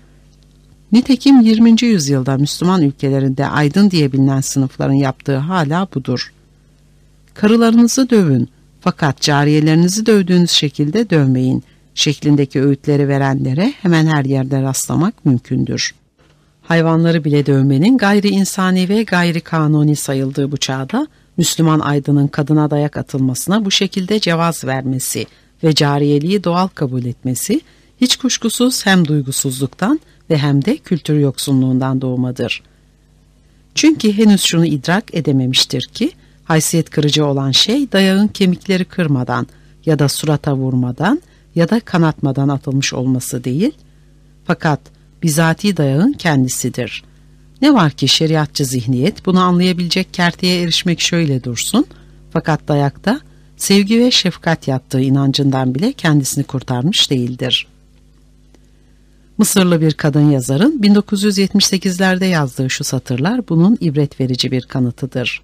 Speaker 1: Nitekim 20. yüzyılda Müslüman ülkelerinde aydın diye bilinen sınıfların yaptığı hala budur. Karılarınızı dövün fakat cariyelerinizi dövdüğünüz şekilde dövmeyin şeklindeki öğütleri verenlere hemen her yerde rastlamak mümkündür. Hayvanları bile dövmenin gayri insani ve gayri kanuni sayıldığı bu çağda Müslüman aydının kadına dayak atılmasına bu şekilde cevaz vermesi ve cariyeliği doğal kabul etmesi hiç kuşkusuz hem duygusuzluktan ve hem de kültür yoksunluğundan doğmadır. Çünkü henüz şunu idrak edememiştir ki haysiyet kırıcı olan şey dayağın kemikleri kırmadan ya da surata vurmadan ya da kanatmadan atılmış olması değil, fakat bizati dayağın kendisidir. Ne var ki şeriatçı zihniyet bunu anlayabilecek kerteye erişmek şöyle dursun, fakat dayakta sevgi ve şefkat yattığı inancından bile kendisini kurtarmış değildir. Mısırlı bir kadın yazarın 1978'lerde yazdığı şu satırlar bunun ibret verici bir kanıtıdır.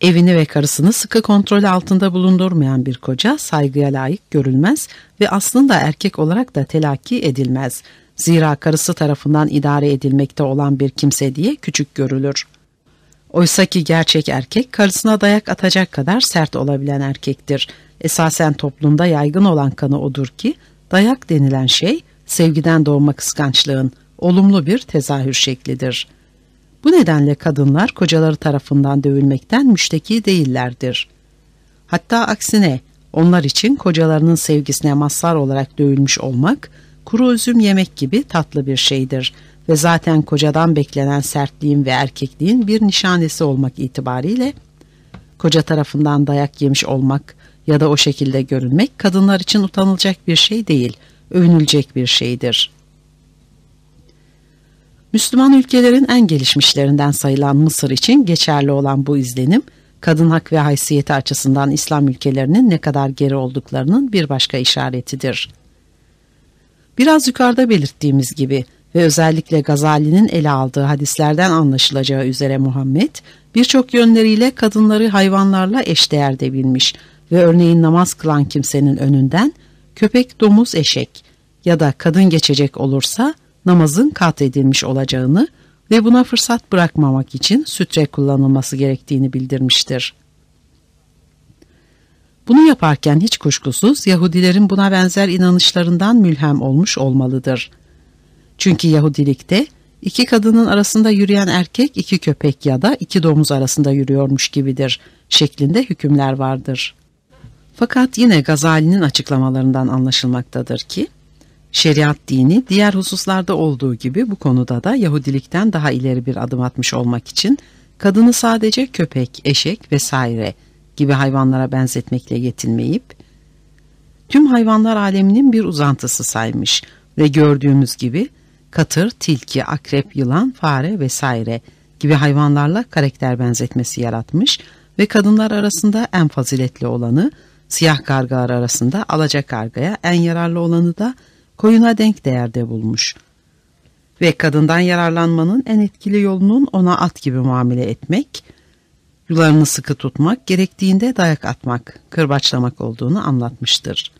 Speaker 1: Evini ve karısını sıkı kontrol altında bulundurmayan bir koca saygıya layık görülmez ve aslında erkek olarak da telakki edilmez. Zira karısı tarafından idare edilmekte olan bir kimse diye küçük görülür. Oysa ki gerçek erkek karısına dayak atacak kadar sert olabilen erkektir. Esasen toplumda yaygın olan kanı odur ki dayak denilen şey sevgiden doğma kıskançlığın olumlu bir tezahür şeklidir.'' Bu nedenle kadınlar kocaları tarafından dövülmekten müşteki değillerdir. Hatta aksine onlar için kocalarının sevgisine mazhar olarak dövülmüş olmak, kuru üzüm yemek gibi tatlı bir şeydir ve zaten kocadan beklenen sertliğin ve erkekliğin bir nişanesi olmak itibariyle, koca tarafından dayak yemiş olmak ya da o şekilde görünmek kadınlar için utanılacak bir şey değil, övünülecek bir şeydir.'' Müslüman ülkelerin en gelişmişlerinden sayılan Mısır için geçerli olan bu izlenim, kadın hak ve haysiyeti açısından İslam ülkelerinin ne kadar geri olduklarının bir başka işaretidir. Biraz yukarıda belirttiğimiz gibi ve özellikle Gazali'nin ele aldığı hadislerden anlaşılacağı üzere Muhammed, birçok yönleriyle kadınları hayvanlarla eşdeğerde bilmiş ve örneğin namaz kılan kimsenin önünden köpek, domuz, eşek ya da kadın geçecek olursa namazın kat edilmiş olacağını ve buna fırsat bırakmamak için sütre kullanılması gerektiğini bildirmiştir. Bunu yaparken hiç kuşkusuz Yahudilerin buna benzer inanışlarından mülhem olmuş olmalıdır. Çünkü Yahudilikte iki kadının arasında yürüyen erkek iki köpek ya da iki domuz arasında yürüyormuş gibidir şeklinde hükümler vardır. Fakat yine Gazali'nin açıklamalarından anlaşılmaktadır ki Şeriat dini diğer hususlarda olduğu gibi bu konuda da Yahudilikten daha ileri bir adım atmış olmak için kadını sadece köpek, eşek vesaire gibi hayvanlara benzetmekle yetinmeyip tüm hayvanlar aleminin bir uzantısı saymış ve gördüğümüz gibi katır, tilki, akrep, yılan, fare vesaire gibi hayvanlarla karakter benzetmesi yaratmış ve kadınlar arasında en faziletli olanı siyah kargalar arasında alacak kargaya en yararlı olanı da koyuna denk değerde bulmuş. Ve kadından yararlanmanın en etkili yolunun ona at gibi muamele etmek, yularını sıkı tutmak, gerektiğinde dayak atmak, kırbaçlamak olduğunu anlatmıştır.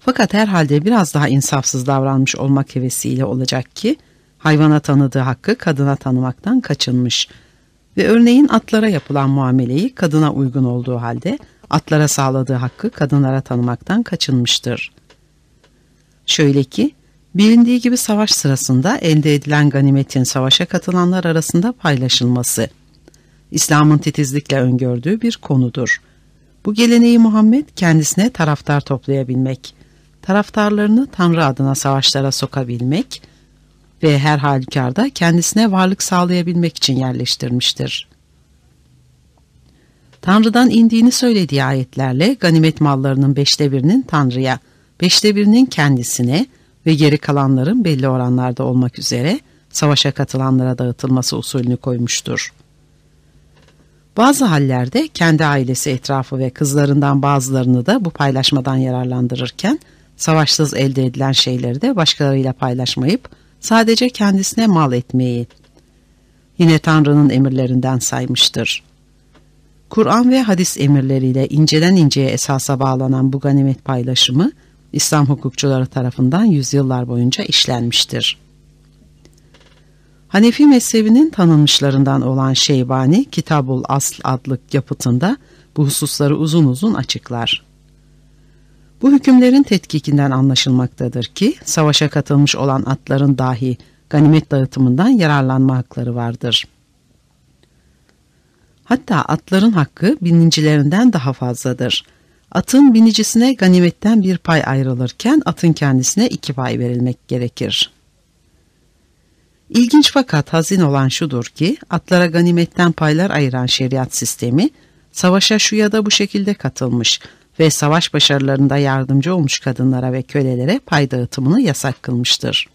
Speaker 1: Fakat herhalde biraz daha insafsız davranmış olmak hevesiyle olacak ki, hayvana tanıdığı hakkı kadına tanımaktan kaçınmış ve örneğin atlara yapılan muameleyi kadına uygun olduğu halde atlara sağladığı hakkı kadınlara tanımaktan kaçınmıştır. Şöyle ki, bilindiği gibi savaş sırasında elde edilen ganimetin savaşa katılanlar arasında paylaşılması, İslam'ın titizlikle öngördüğü bir konudur. Bu geleneği Muhammed kendisine taraftar toplayabilmek, taraftarlarını Tanrı adına savaşlara sokabilmek ve her halükarda kendisine varlık sağlayabilmek için yerleştirmiştir. Tanrı'dan indiğini söylediği ayetlerle ganimet mallarının beşte birinin Tanrı'ya, beşte birinin kendisine ve geri kalanların belli oranlarda olmak üzere savaşa katılanlara dağıtılması usulünü koymuştur. Bazı hallerde kendi ailesi etrafı ve kızlarından bazılarını da bu paylaşmadan yararlandırırken savaşsız elde edilen şeyleri de başkalarıyla paylaşmayıp sadece kendisine mal etmeyi yine Tanrı'nın emirlerinden saymıştır. Kur'an ve hadis emirleriyle inceden inceye esasa bağlanan bu ganimet paylaşımı İslam hukukçuları tarafından yüzyıllar boyunca işlenmiştir. Hanefi mezhebinin tanınmışlarından olan Şeybani Kitabul Asl adlı yapıtında bu hususları uzun uzun açıklar. Bu hükümlerin tetkikinden anlaşılmaktadır ki savaşa katılmış olan atların dahi ganimet dağıtımından yararlanma hakları vardır. Hatta atların hakkı binincilerinden daha fazladır. Atın binicisine ganimetten bir pay ayrılırken atın kendisine iki pay verilmek gerekir. İlginç fakat hazin olan şudur ki atlara ganimetten paylar ayıran şeriat sistemi savaşa şu ya da bu şekilde katılmış ve savaş başarılarında yardımcı olmuş kadınlara ve kölelere pay dağıtımını yasak kılmıştır.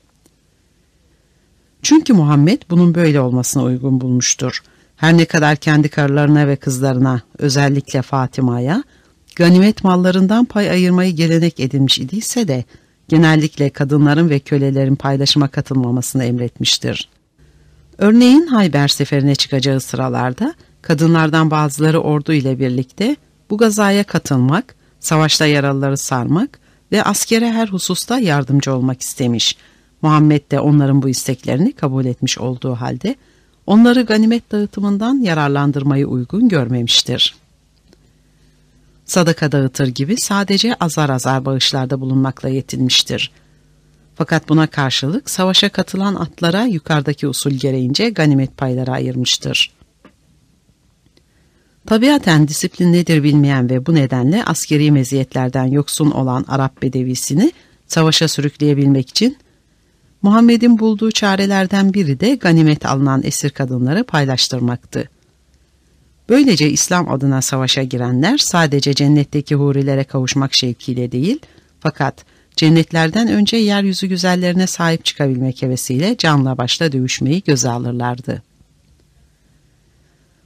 Speaker 1: Çünkü Muhammed bunun böyle olmasına uygun bulmuştur. Her ne kadar kendi karılarına ve kızlarına özellikle Fatıma'ya ganimet mallarından pay ayırmayı gelenek edinmiş idiyse de genellikle kadınların ve kölelerin paylaşıma katılmamasını emretmiştir. Örneğin Hayber seferine çıkacağı sıralarda kadınlardan bazıları ordu ile birlikte bu gazaya katılmak, savaşta yaralıları sarmak ve askere her hususta yardımcı olmak istemiş. Muhammed de onların bu isteklerini kabul etmiş olduğu halde onları ganimet dağıtımından yararlandırmayı uygun görmemiştir. Sadaka dağıtır gibi sadece azar azar bağışlarda bulunmakla yetinmiştir. Fakat buna karşılık savaşa katılan atlara yukarıdaki usul gereğince ganimet payları ayırmıştır. Tabiaten disiplin nedir bilmeyen ve bu nedenle askeri meziyetlerden yoksun olan Arap bedevisini savaşa sürükleyebilmek için Muhammed'in bulduğu çarelerden biri de ganimet alınan esir kadınları paylaştırmaktı. Böylece İslam adına savaşa girenler sadece cennetteki hurilere kavuşmak şevkiyle değil, fakat cennetlerden önce yeryüzü güzellerine sahip çıkabilmek hevesiyle canla başla dövüşmeyi göze alırlardı.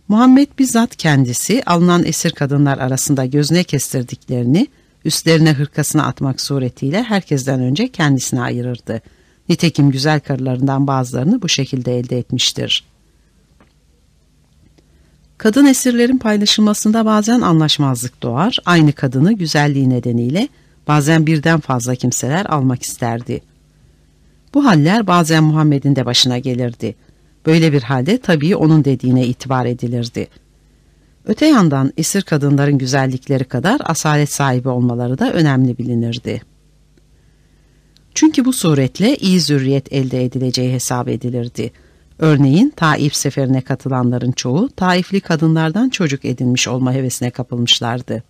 Speaker 1: Muhammed bizzat kendisi alınan esir kadınlar arasında gözüne kestirdiklerini üstlerine hırkasına atmak suretiyle herkesten önce kendisine ayırırdı. Nitekim güzel karılarından bazılarını bu şekilde elde etmiştir. Kadın esirlerin paylaşılmasında bazen anlaşmazlık doğar, aynı kadını güzelliği nedeniyle bazen birden fazla kimseler almak isterdi. Bu haller bazen Muhammed'in de başına gelirdi. Böyle bir halde tabii onun dediğine itibar edilirdi. Öte yandan esir kadınların güzellikleri kadar asalet sahibi olmaları da önemli bilinirdi. Çünkü bu suretle iyi zürriyet elde edileceği hesap edilirdi. Örneğin Taif seferine katılanların çoğu Taifli kadınlardan çocuk edinmiş olma hevesine kapılmışlardı.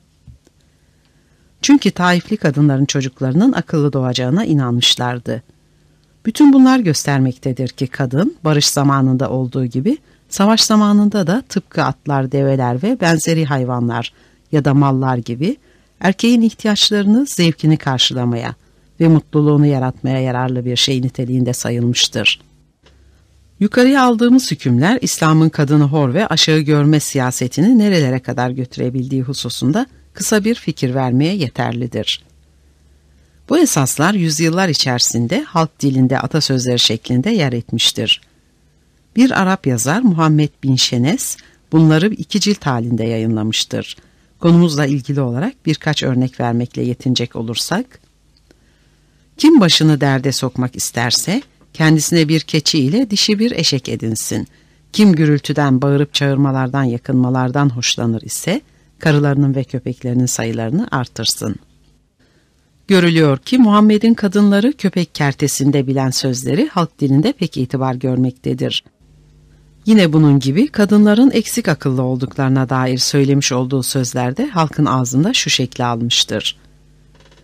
Speaker 1: Çünkü Taifli kadınların çocuklarının akıllı doğacağına inanmışlardı. Bütün bunlar göstermektedir ki kadın barış zamanında olduğu gibi savaş zamanında da tıpkı atlar, develer ve benzeri hayvanlar ya da mallar gibi erkeğin ihtiyaçlarını, zevkini karşılamaya ve mutluluğunu yaratmaya yararlı bir şey niteliğinde sayılmıştır. Yukarıya aldığımız hükümler İslam'ın kadını hor ve aşağı görme siyasetini nerelere kadar götürebildiği hususunda kısa bir fikir vermeye yeterlidir. Bu esaslar yüzyıllar içerisinde halk dilinde atasözleri şeklinde yer etmiştir. Bir Arap yazar Muhammed bin Şenes bunları iki cilt halinde yayınlamıştır. Konumuzla ilgili olarak birkaç örnek vermekle yetinecek olursak, kim başını derde sokmak isterse kendisine bir keçi ile dişi bir eşek edinsin. Kim gürültüden, bağırıp çağırmalardan, yakınmalardan hoşlanır ise karılarının ve köpeklerinin sayılarını artırsın.'' Görülüyor ki Muhammed'in kadınları köpek kertesinde bilen sözleri halk dilinde pek itibar görmektedir. Yine bunun gibi kadınların eksik akıllı olduklarına dair söylemiş olduğu sözlerde halkın ağzında şu şekli almıştır.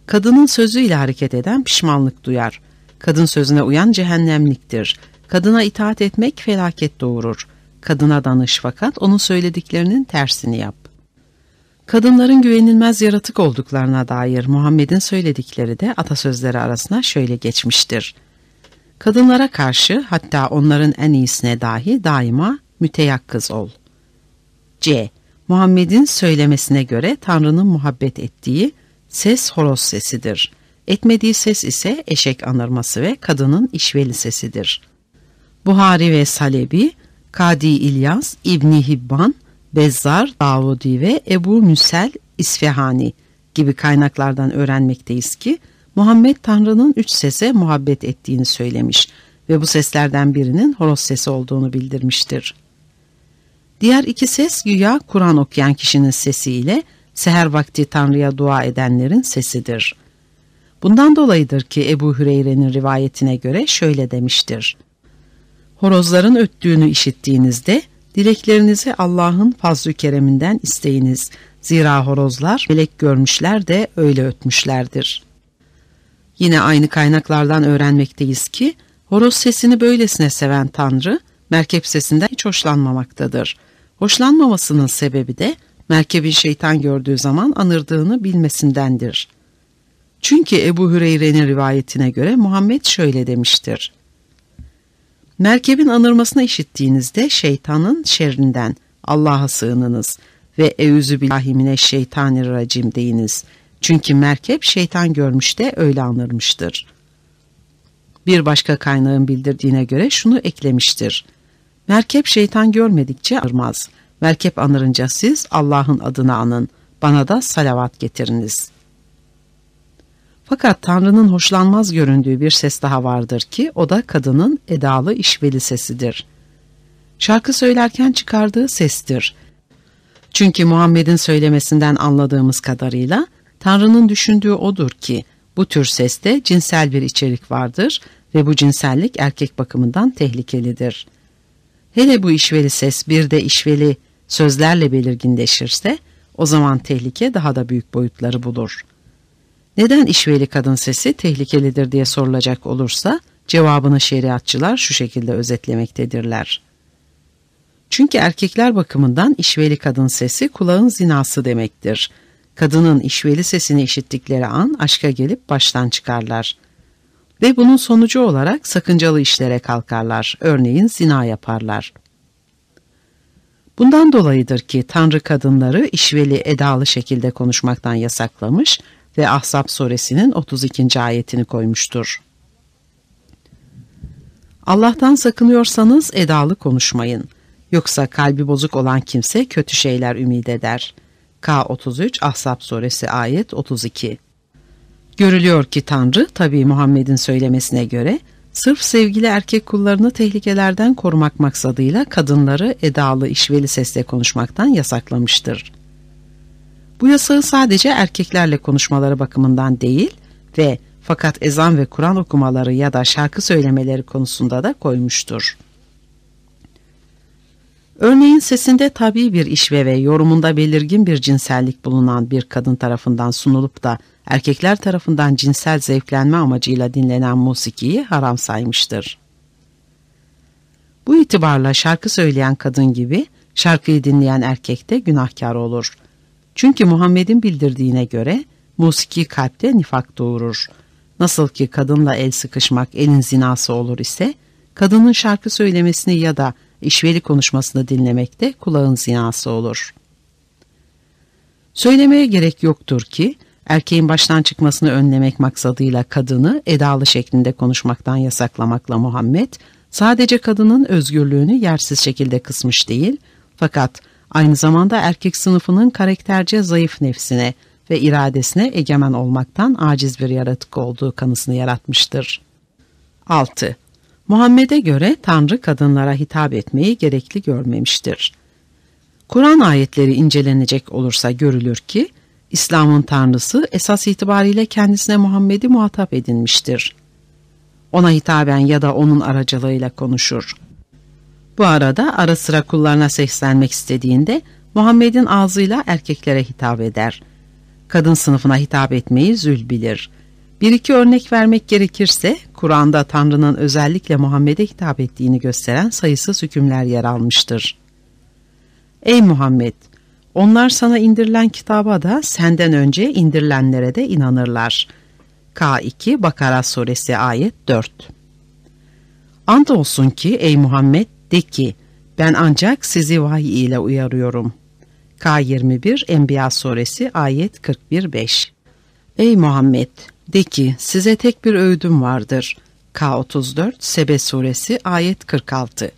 Speaker 1: Kadının sözüyle hareket eden pişmanlık duyar. Kadın sözüne uyan cehennemliktir. Kadına itaat etmek felaket doğurur. Kadına danış fakat onun söylediklerinin tersini yap. Kadınların güvenilmez yaratık olduklarına dair Muhammed'in söyledikleri de atasözleri arasına şöyle geçmiştir. Kadınlara karşı hatta onların en iyisine dahi daima müteyakkız ol. C. Muhammed'in söylemesine göre Tanrı'nın muhabbet ettiği ses horoz sesidir. Etmediği ses ise eşek anırması ve kadının işveli sesidir. Buhari ve Salebi, Kadi İlyas, İbni Hibban, Bezzar, Davudi ve Ebu Müsel İsfihani gibi kaynaklardan öğrenmekteyiz ki Muhammed Tanrı'nın üç sese muhabbet ettiğini söylemiş ve bu seslerden birinin horoz sesi olduğunu bildirmiştir. Diğer iki ses güya Kur'an okuyan kişinin sesiyle seher vakti Tanrı'ya dua edenlerin sesidir. Bundan dolayıdır ki Ebu Hüreyre'nin rivayetine göre şöyle demiştir. Horozların öttüğünü işittiğinizde dileklerinizi Allah'ın fazl-ı kereminden isteyiniz. Zira horozlar melek görmüşler de öyle ötmüşlerdir. Yine aynı kaynaklardan öğrenmekteyiz ki horoz sesini böylesine seven Tanrı merkep sesinden hiç hoşlanmamaktadır. Hoşlanmamasının sebebi de merkebin şeytan gördüğü zaman anırdığını bilmesindendir. Çünkü Ebu Hüreyre'nin rivayetine göre Muhammed şöyle demiştir. Merkebin anırmasını işittiğinizde şeytanın şerrinden Allah'a sığınınız ve eûzü billahimine şeytanirracim deyiniz. Çünkü merkep şeytan görmüş de öyle anırmıştır. Bir başka kaynağın bildirdiğine göre şunu eklemiştir. Merkep şeytan görmedikçe anırmaz. Merkep anırınca siz Allah'ın adını anın, bana da salavat getiriniz.'' Fakat Tanrı'nın hoşlanmaz göründüğü bir ses daha vardır ki o da kadının edalı işveli sesidir. Şarkı söylerken çıkardığı sestir. Çünkü Muhammed'in söylemesinden anladığımız kadarıyla Tanrı'nın düşündüğü odur ki bu tür seste cinsel bir içerik vardır ve bu cinsellik erkek bakımından tehlikelidir. Hele bu işveli ses bir de işveli sözlerle belirginleşirse o zaman tehlike daha da büyük boyutları bulur.'' Neden işveli kadın sesi tehlikelidir diye sorulacak olursa cevabını şeriatçılar şu şekilde özetlemektedirler. Çünkü erkekler bakımından işveli kadın sesi kulağın zinası demektir. Kadının işveli sesini işittikleri an aşka gelip baştan çıkarlar. Ve bunun sonucu olarak sakıncalı işlere kalkarlar, örneğin zina yaparlar. Bundan dolayıdır ki Tanrı kadınları işveli edalı şekilde konuşmaktan yasaklamış ve Ahzab suresinin 32. ayetini koymuştur. Allah'tan sakınıyorsanız edalı konuşmayın. Yoksa kalbi bozuk olan kimse kötü şeyler ümit eder. K33 Ahzab suresi ayet 32 Görülüyor ki Tanrı tabi Muhammed'in söylemesine göre sırf sevgili erkek kullarını tehlikelerden korumak maksadıyla kadınları edalı işveli sesle konuşmaktan yasaklamıştır. Bu yasağı sadece erkeklerle konuşmaları bakımından değil ve fakat ezan ve Kur'an okumaları ya da şarkı söylemeleri konusunda da koymuştur. Örneğin sesinde tabi bir işve ve yorumunda belirgin bir cinsellik bulunan bir kadın tarafından sunulup da erkekler tarafından cinsel zevklenme amacıyla dinlenen musikiyi haram saymıştır. Bu itibarla şarkı söyleyen kadın gibi şarkıyı dinleyen erkek de günahkar olur. Çünkü Muhammed'in bildirdiğine göre musiki kalpte nifak doğurur. Nasıl ki kadınla el sıkışmak elin zinası olur ise, kadının şarkı söylemesini ya da işveli konuşmasını dinlemek de kulağın zinası olur. Söylemeye gerek yoktur ki, erkeğin baştan çıkmasını önlemek maksadıyla kadını edalı şeklinde konuşmaktan yasaklamakla Muhammed, sadece kadının özgürlüğünü yersiz şekilde kısmış değil, fakat aynı zamanda erkek sınıfının karakterce zayıf nefsine ve iradesine egemen olmaktan aciz bir yaratık olduğu kanısını yaratmıştır. 6. Muhammed'e göre Tanrı kadınlara hitap etmeyi gerekli görmemiştir. Kur'an ayetleri incelenecek olursa görülür ki, İslam'ın Tanrısı esas itibariyle kendisine Muhammed'i muhatap edinmiştir. Ona hitaben ya da onun aracılığıyla konuşur. Bu arada ara sıra kullarına seslenmek istediğinde Muhammed'in ağzıyla erkeklere hitap eder. Kadın sınıfına hitap etmeyi zül bilir. Bir iki örnek vermek gerekirse Kur'an'da Tanrı'nın özellikle Muhammed'e hitap ettiğini gösteren sayısız hükümler yer almıştır. Ey Muhammed! Onlar sana indirilen kitaba da senden önce indirilenlere de inanırlar. K2 Bakara suresi ayet 4 Andolsun ki ey Muhammed de ki ben ancak sizi vahiy ile uyarıyorum. K21 Enbiya suresi ayet 41-5 Ey Muhammed de ki size tek bir öğüdüm vardır. K34 Sebe suresi ayet 46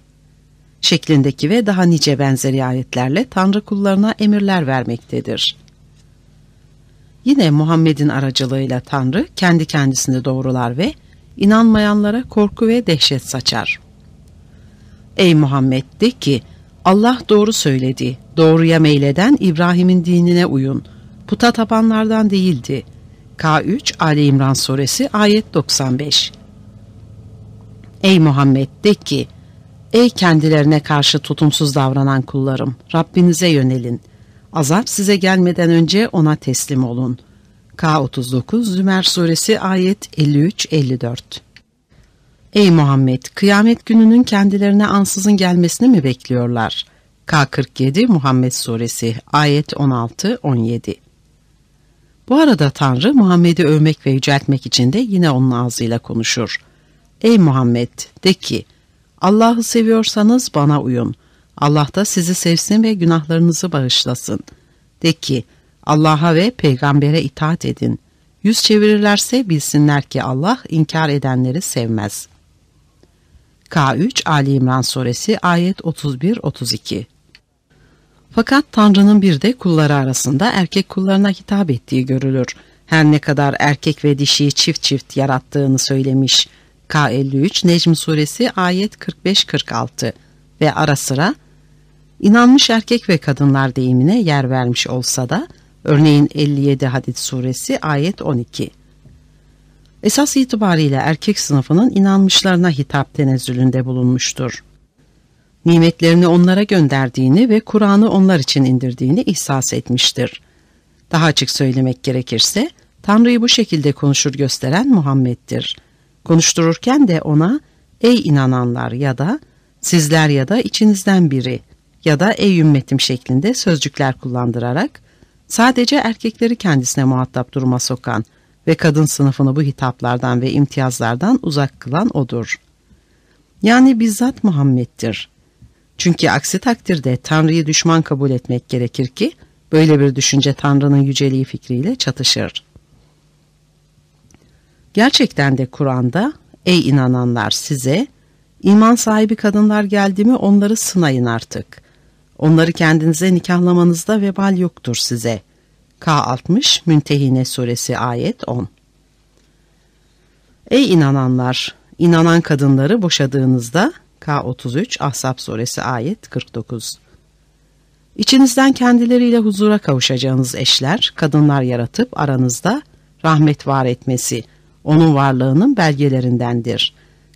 Speaker 1: şeklindeki ve daha nice benzeri ayetlerle Tanrı kullarına emirler vermektedir. Yine Muhammed'in aracılığıyla Tanrı kendi kendisini doğrular ve inanmayanlara korku ve dehşet saçar. Ey Muhammed de ki Allah doğru söyledi, doğruya meyleden İbrahim'in dinine uyun, puta tapanlardan değildi. K3 Ali İmran suresi ayet 95 Ey Muhammed de ki, Ey kendilerine karşı tutumsuz davranan kullarım, Rabbinize yönelin. Azap size gelmeden önce ona teslim olun. K39 Zümer Suresi ayet 53-54 Ey Muhammed, kıyamet gününün kendilerine ansızın gelmesini mi bekliyorlar? K47 Muhammed Suresi ayet 16-17 Bu arada Tanrı Muhammed'i övmek ve yüceltmek için de yine onun ağzıyla konuşur. Ey Muhammed, de ki, Allah'ı seviyorsanız bana uyun. Allah da sizi sevsin ve günahlarınızı bağışlasın. De ki, Allah'a ve peygambere itaat edin. Yüz çevirirlerse bilsinler ki Allah inkar edenleri sevmez. K3 Ali İmran Suresi ayet 31-32 Fakat Tanrı'nın bir de kulları arasında erkek kullarına hitap ettiği görülür. Her ne kadar erkek ve dişiyi çift çift yarattığını söylemiş. K53 Necm Suresi ayet 45-46 ve ara sıra inanmış erkek ve kadınlar deyimine yer vermiş olsa da örneğin 57 Hadid Suresi ayet 12. Esas itibariyle erkek sınıfının inanmışlarına hitap tenezzülünde bulunmuştur. Nimetlerini onlara gönderdiğini ve Kur'an'ı onlar için indirdiğini ihsas etmiştir. Daha açık söylemek gerekirse Tanrı'yı bu şekilde konuşur gösteren Muhammed'dir. Konuştururken de ona ey inananlar ya da sizler ya da içinizden biri ya da ey ümmetim şeklinde sözcükler kullandırarak sadece erkekleri kendisine muhatap duruma sokan ve kadın sınıfını bu hitaplardan ve imtiyazlardan uzak kılan odur. Yani bizzat Muhammed'dir. Çünkü aksi takdirde Tanrı'yı düşman kabul etmek gerekir ki böyle bir düşünce Tanrı'nın yüceliği fikriyle çatışır. Gerçekten de Kur'an'da ey inananlar size iman sahibi kadınlar geldi mi onları sınayın artık. Onları kendinize nikahlamanızda vebal yoktur size. K60 Müntehine Suresi ayet 10 Ey inananlar! inanan kadınları boşadığınızda K33 Ahzab Suresi ayet 49 İçinizden kendileriyle huzura kavuşacağınız eşler, kadınlar yaratıp aranızda rahmet var etmesi, onun varlığının belgelerindendir.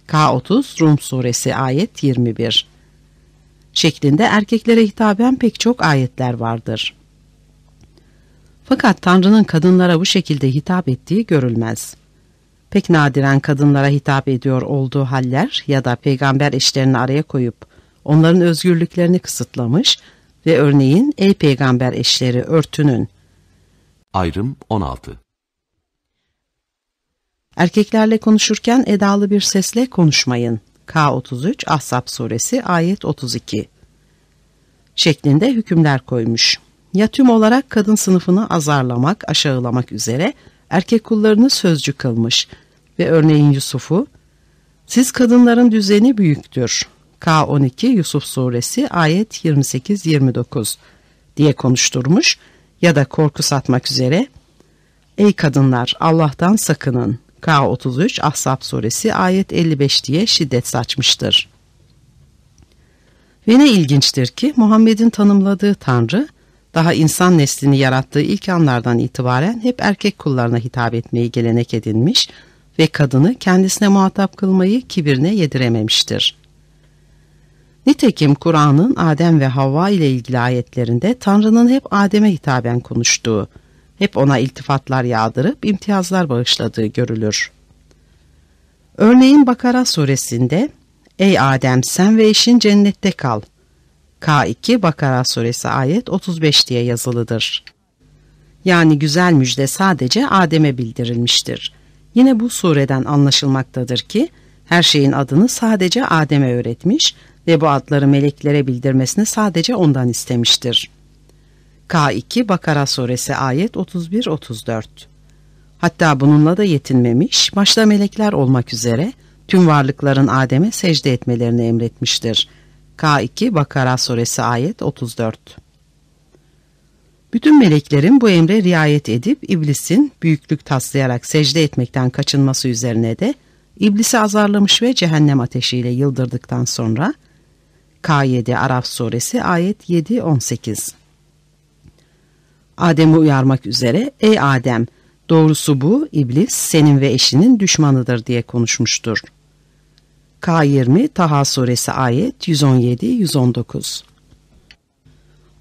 Speaker 1: K30 Rum Suresi ayet 21 şeklinde erkeklere hitaben pek çok ayetler vardır. Fakat Tanrı'nın kadınlara bu şekilde hitap ettiği görülmez. Pek nadiren kadınlara hitap ediyor olduğu haller ya da peygamber eşlerini araya koyup onların özgürlüklerini kısıtlamış ve örneğin ey peygamber eşleri örtünün.
Speaker 2: Ayrım 16
Speaker 1: Erkeklerle konuşurken edalı bir sesle konuşmayın. K33 Ahzab suresi ayet 32 şeklinde hükümler koymuş. Ya tüm olarak kadın sınıfını azarlamak, aşağılamak üzere erkek kullarını sözcü kılmış ve örneğin Yusuf'u siz kadınların düzeni büyüktür. K12 Yusuf suresi ayet 28-29 diye konuşturmuş ya da korku satmak üzere Ey kadınlar Allah'tan sakının K33 Ahzab suresi ayet 55 diye şiddet saçmıştır. Ve ne ilginçtir ki Muhammed'in tanımladığı Tanrı daha insan neslini yarattığı ilk anlardan itibaren hep erkek kullarına hitap etmeyi gelenek edinmiş ve kadını kendisine muhatap kılmayı kibirine yedirememiştir. Nitekim Kur'an'ın Adem ve Havva ile ilgili ayetlerinde Tanrı'nın hep Adem'e hitaben konuştuğu, hep ona iltifatlar yağdırıp imtiyazlar bağışladığı görülür. Örneğin Bakara suresinde Ey Adem sen ve eşin cennette kal. K2 Bakara suresi ayet 35 diye yazılıdır. Yani güzel müjde sadece Adem'e bildirilmiştir. Yine bu sureden anlaşılmaktadır ki Her şeyin adını sadece Adem'e öğretmiş ve bu adları meleklere bildirmesini sadece ondan istemiştir. K2 Bakara suresi ayet 31-34 Hatta bununla da yetinmemiş, başta melekler olmak üzere tüm varlıkların Adem'e secde etmelerini emretmiştir. K2 Bakara suresi ayet 34 Bütün meleklerin bu emre riayet edip iblisin büyüklük taslayarak secde etmekten kaçınması üzerine de iblisi azarlamış ve cehennem ateşiyle yıldırdıktan sonra K7 Araf suresi ayet 7-18 Adem'i uyarmak üzere ey Adem doğrusu bu iblis senin ve eşinin düşmanıdır diye konuşmuştur. K20 Taha suresi ayet 117-119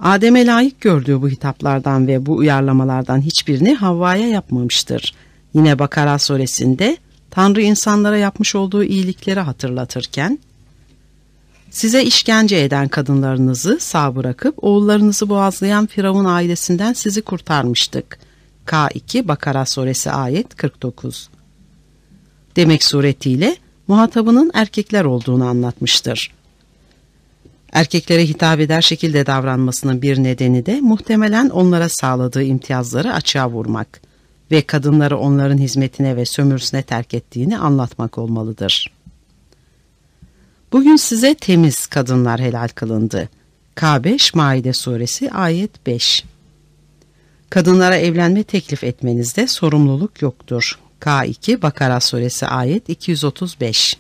Speaker 1: Adem'e layık gördüğü bu hitaplardan ve bu uyarlamalardan hiçbirini Havva'ya yapmamıştır. Yine Bakara suresinde Tanrı insanlara yapmış olduğu iyilikleri hatırlatırken, Size işkence eden kadınlarınızı sağ bırakıp oğullarınızı boğazlayan Firavun ailesinden sizi kurtarmıştık. K2 Bakara suresi ayet 49 Demek suretiyle muhatabının erkekler olduğunu anlatmıştır. Erkeklere hitap eder şekilde davranmasının bir nedeni de muhtemelen onlara sağladığı imtiyazları açığa vurmak ve kadınları onların hizmetine ve sömürüsüne terk ettiğini anlatmak olmalıdır. Bugün size temiz kadınlar helal kılındı. K5 Maide suresi ayet 5 Kadınlara evlenme teklif etmenizde sorumluluk yoktur. K2 Bakara suresi ayet 235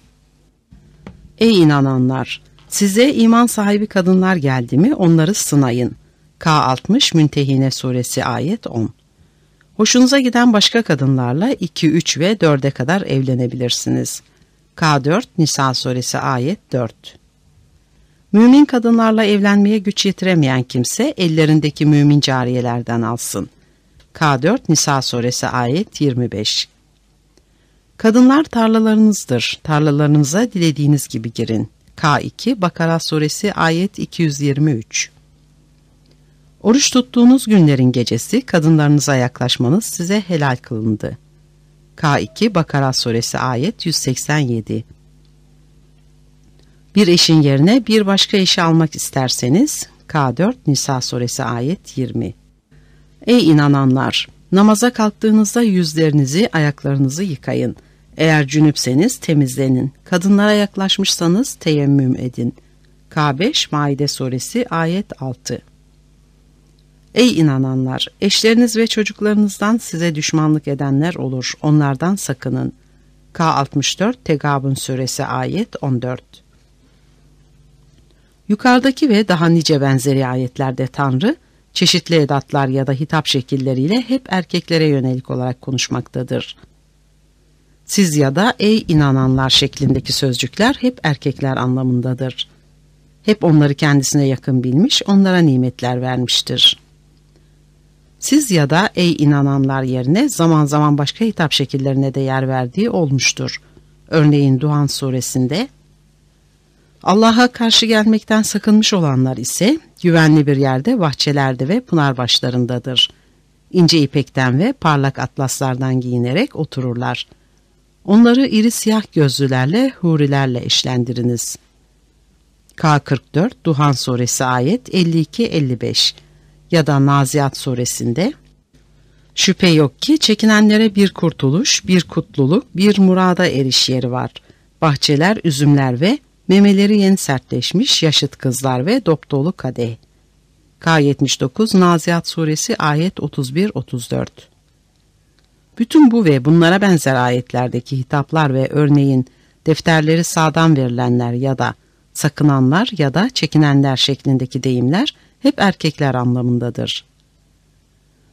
Speaker 1: Ey inananlar! Size iman sahibi kadınlar geldi mi onları sınayın. K60 Müntehine suresi ayet 10 Hoşunuza giden başka kadınlarla 2, 3 ve 4'e kadar evlenebilirsiniz. K4 Nisa suresi ayet 4 Mümin kadınlarla evlenmeye güç yetiremeyen kimse ellerindeki mümin cariyelerden alsın. K4 Nisa suresi ayet 25 Kadınlar tarlalarınızdır. Tarlalarınıza dilediğiniz gibi girin. K2 Bakara suresi ayet 223 Oruç tuttuğunuz günlerin gecesi kadınlarınıza yaklaşmanız size helal kılındı. K2 Bakara suresi ayet 187 Bir eşin yerine bir başka eşi almak isterseniz K4 Nisa suresi ayet 20 Ey inananlar! Namaza kalktığınızda yüzlerinizi, ayaklarınızı yıkayın. Eğer cünüpseniz temizlenin. Kadınlara yaklaşmışsanız teyemmüm edin. K5 Maide suresi ayet 6 Ey inananlar! Eşleriniz ve çocuklarınızdan size düşmanlık edenler olur. Onlardan sakının. K64 Tegabun suresi ayet 14 Yukarıdaki ve daha nice benzeri ayetlerde Tanrı, çeşitli edatlar ya da hitap şekilleriyle hep erkeklere yönelik olarak konuşmaktadır. Siz ya da ey inananlar şeklindeki sözcükler hep erkekler anlamındadır. Hep onları kendisine yakın bilmiş, onlara nimetler vermiştir. Siz ya da ey inananlar yerine zaman zaman başka hitap şekillerine de yer verdiği olmuştur. Örneğin Duhan suresinde Allah'a karşı gelmekten sakınmış olanlar ise güvenli bir yerde bahçelerde ve pınar başlarındadır. İnce ipekten ve parlak atlaslardan giyinerek otururlar. Onları iri siyah gözlülerle, hurilerle eşlendiriniz. K44 Duhan suresi ayet 52-55 ya da Naziat suresinde Şüphe yok ki çekinenlere bir kurtuluş, bir kutluluk, bir murada eriş yeri var. Bahçeler, üzümler ve memeleri yeni sertleşmiş yaşıt kızlar ve dopdolu kadeh. K79 Naziat suresi ayet 31-34 Bütün bu ve bunlara benzer ayetlerdeki hitaplar ve örneğin defterleri sağdan verilenler ya da sakınanlar ya da çekinenler şeklindeki deyimler hep erkekler anlamındadır.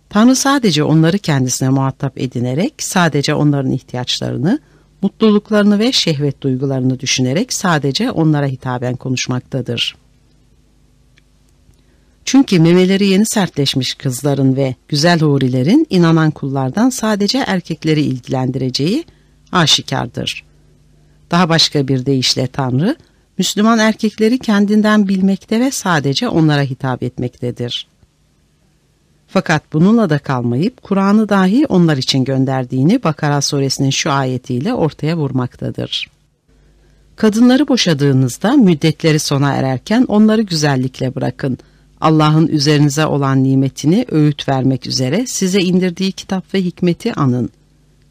Speaker 1: Tanrı sadece onları kendisine muhatap edinerek sadece onların ihtiyaçlarını, mutluluklarını ve şehvet duygularını düşünerek sadece onlara hitaben konuşmaktadır. Çünkü memeleri yeni sertleşmiş kızların ve güzel hurilerin inanan kullardan sadece erkekleri ilgilendireceği aşikardır. Daha başka bir deyişle Tanrı, Müslüman erkekleri kendinden bilmekte ve sadece onlara hitap etmektedir. Fakat bununla da kalmayıp Kur'an'ı dahi onlar için gönderdiğini Bakara suresinin şu ayetiyle ortaya vurmaktadır. Kadınları boşadığınızda müddetleri sona ererken onları güzellikle bırakın. Allah'ın üzerinize olan nimetini öğüt vermek üzere size indirdiği kitap ve hikmeti anın.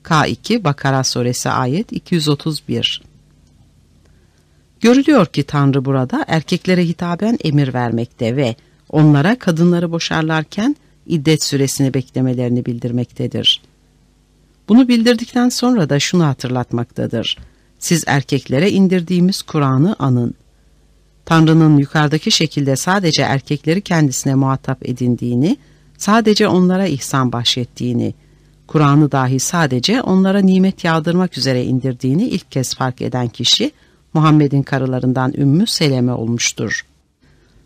Speaker 1: K2 Bakara Suresi ayet 231 Görülüyor ki Tanrı burada erkeklere hitaben emir vermekte ve onlara kadınları boşarlarken iddet süresini beklemelerini bildirmektedir. Bunu bildirdikten sonra da şunu hatırlatmaktadır. Siz erkeklere indirdiğimiz Kur'an'ı anın. Tanrı'nın yukarıdaki şekilde sadece erkekleri kendisine muhatap edindiğini, sadece onlara ihsan bahşettiğini, Kur'an'ı dahi sadece onlara nimet yağdırmak üzere indirdiğini ilk kez fark eden kişi, Muhammed'in karılarından Ümmü Seleme olmuştur.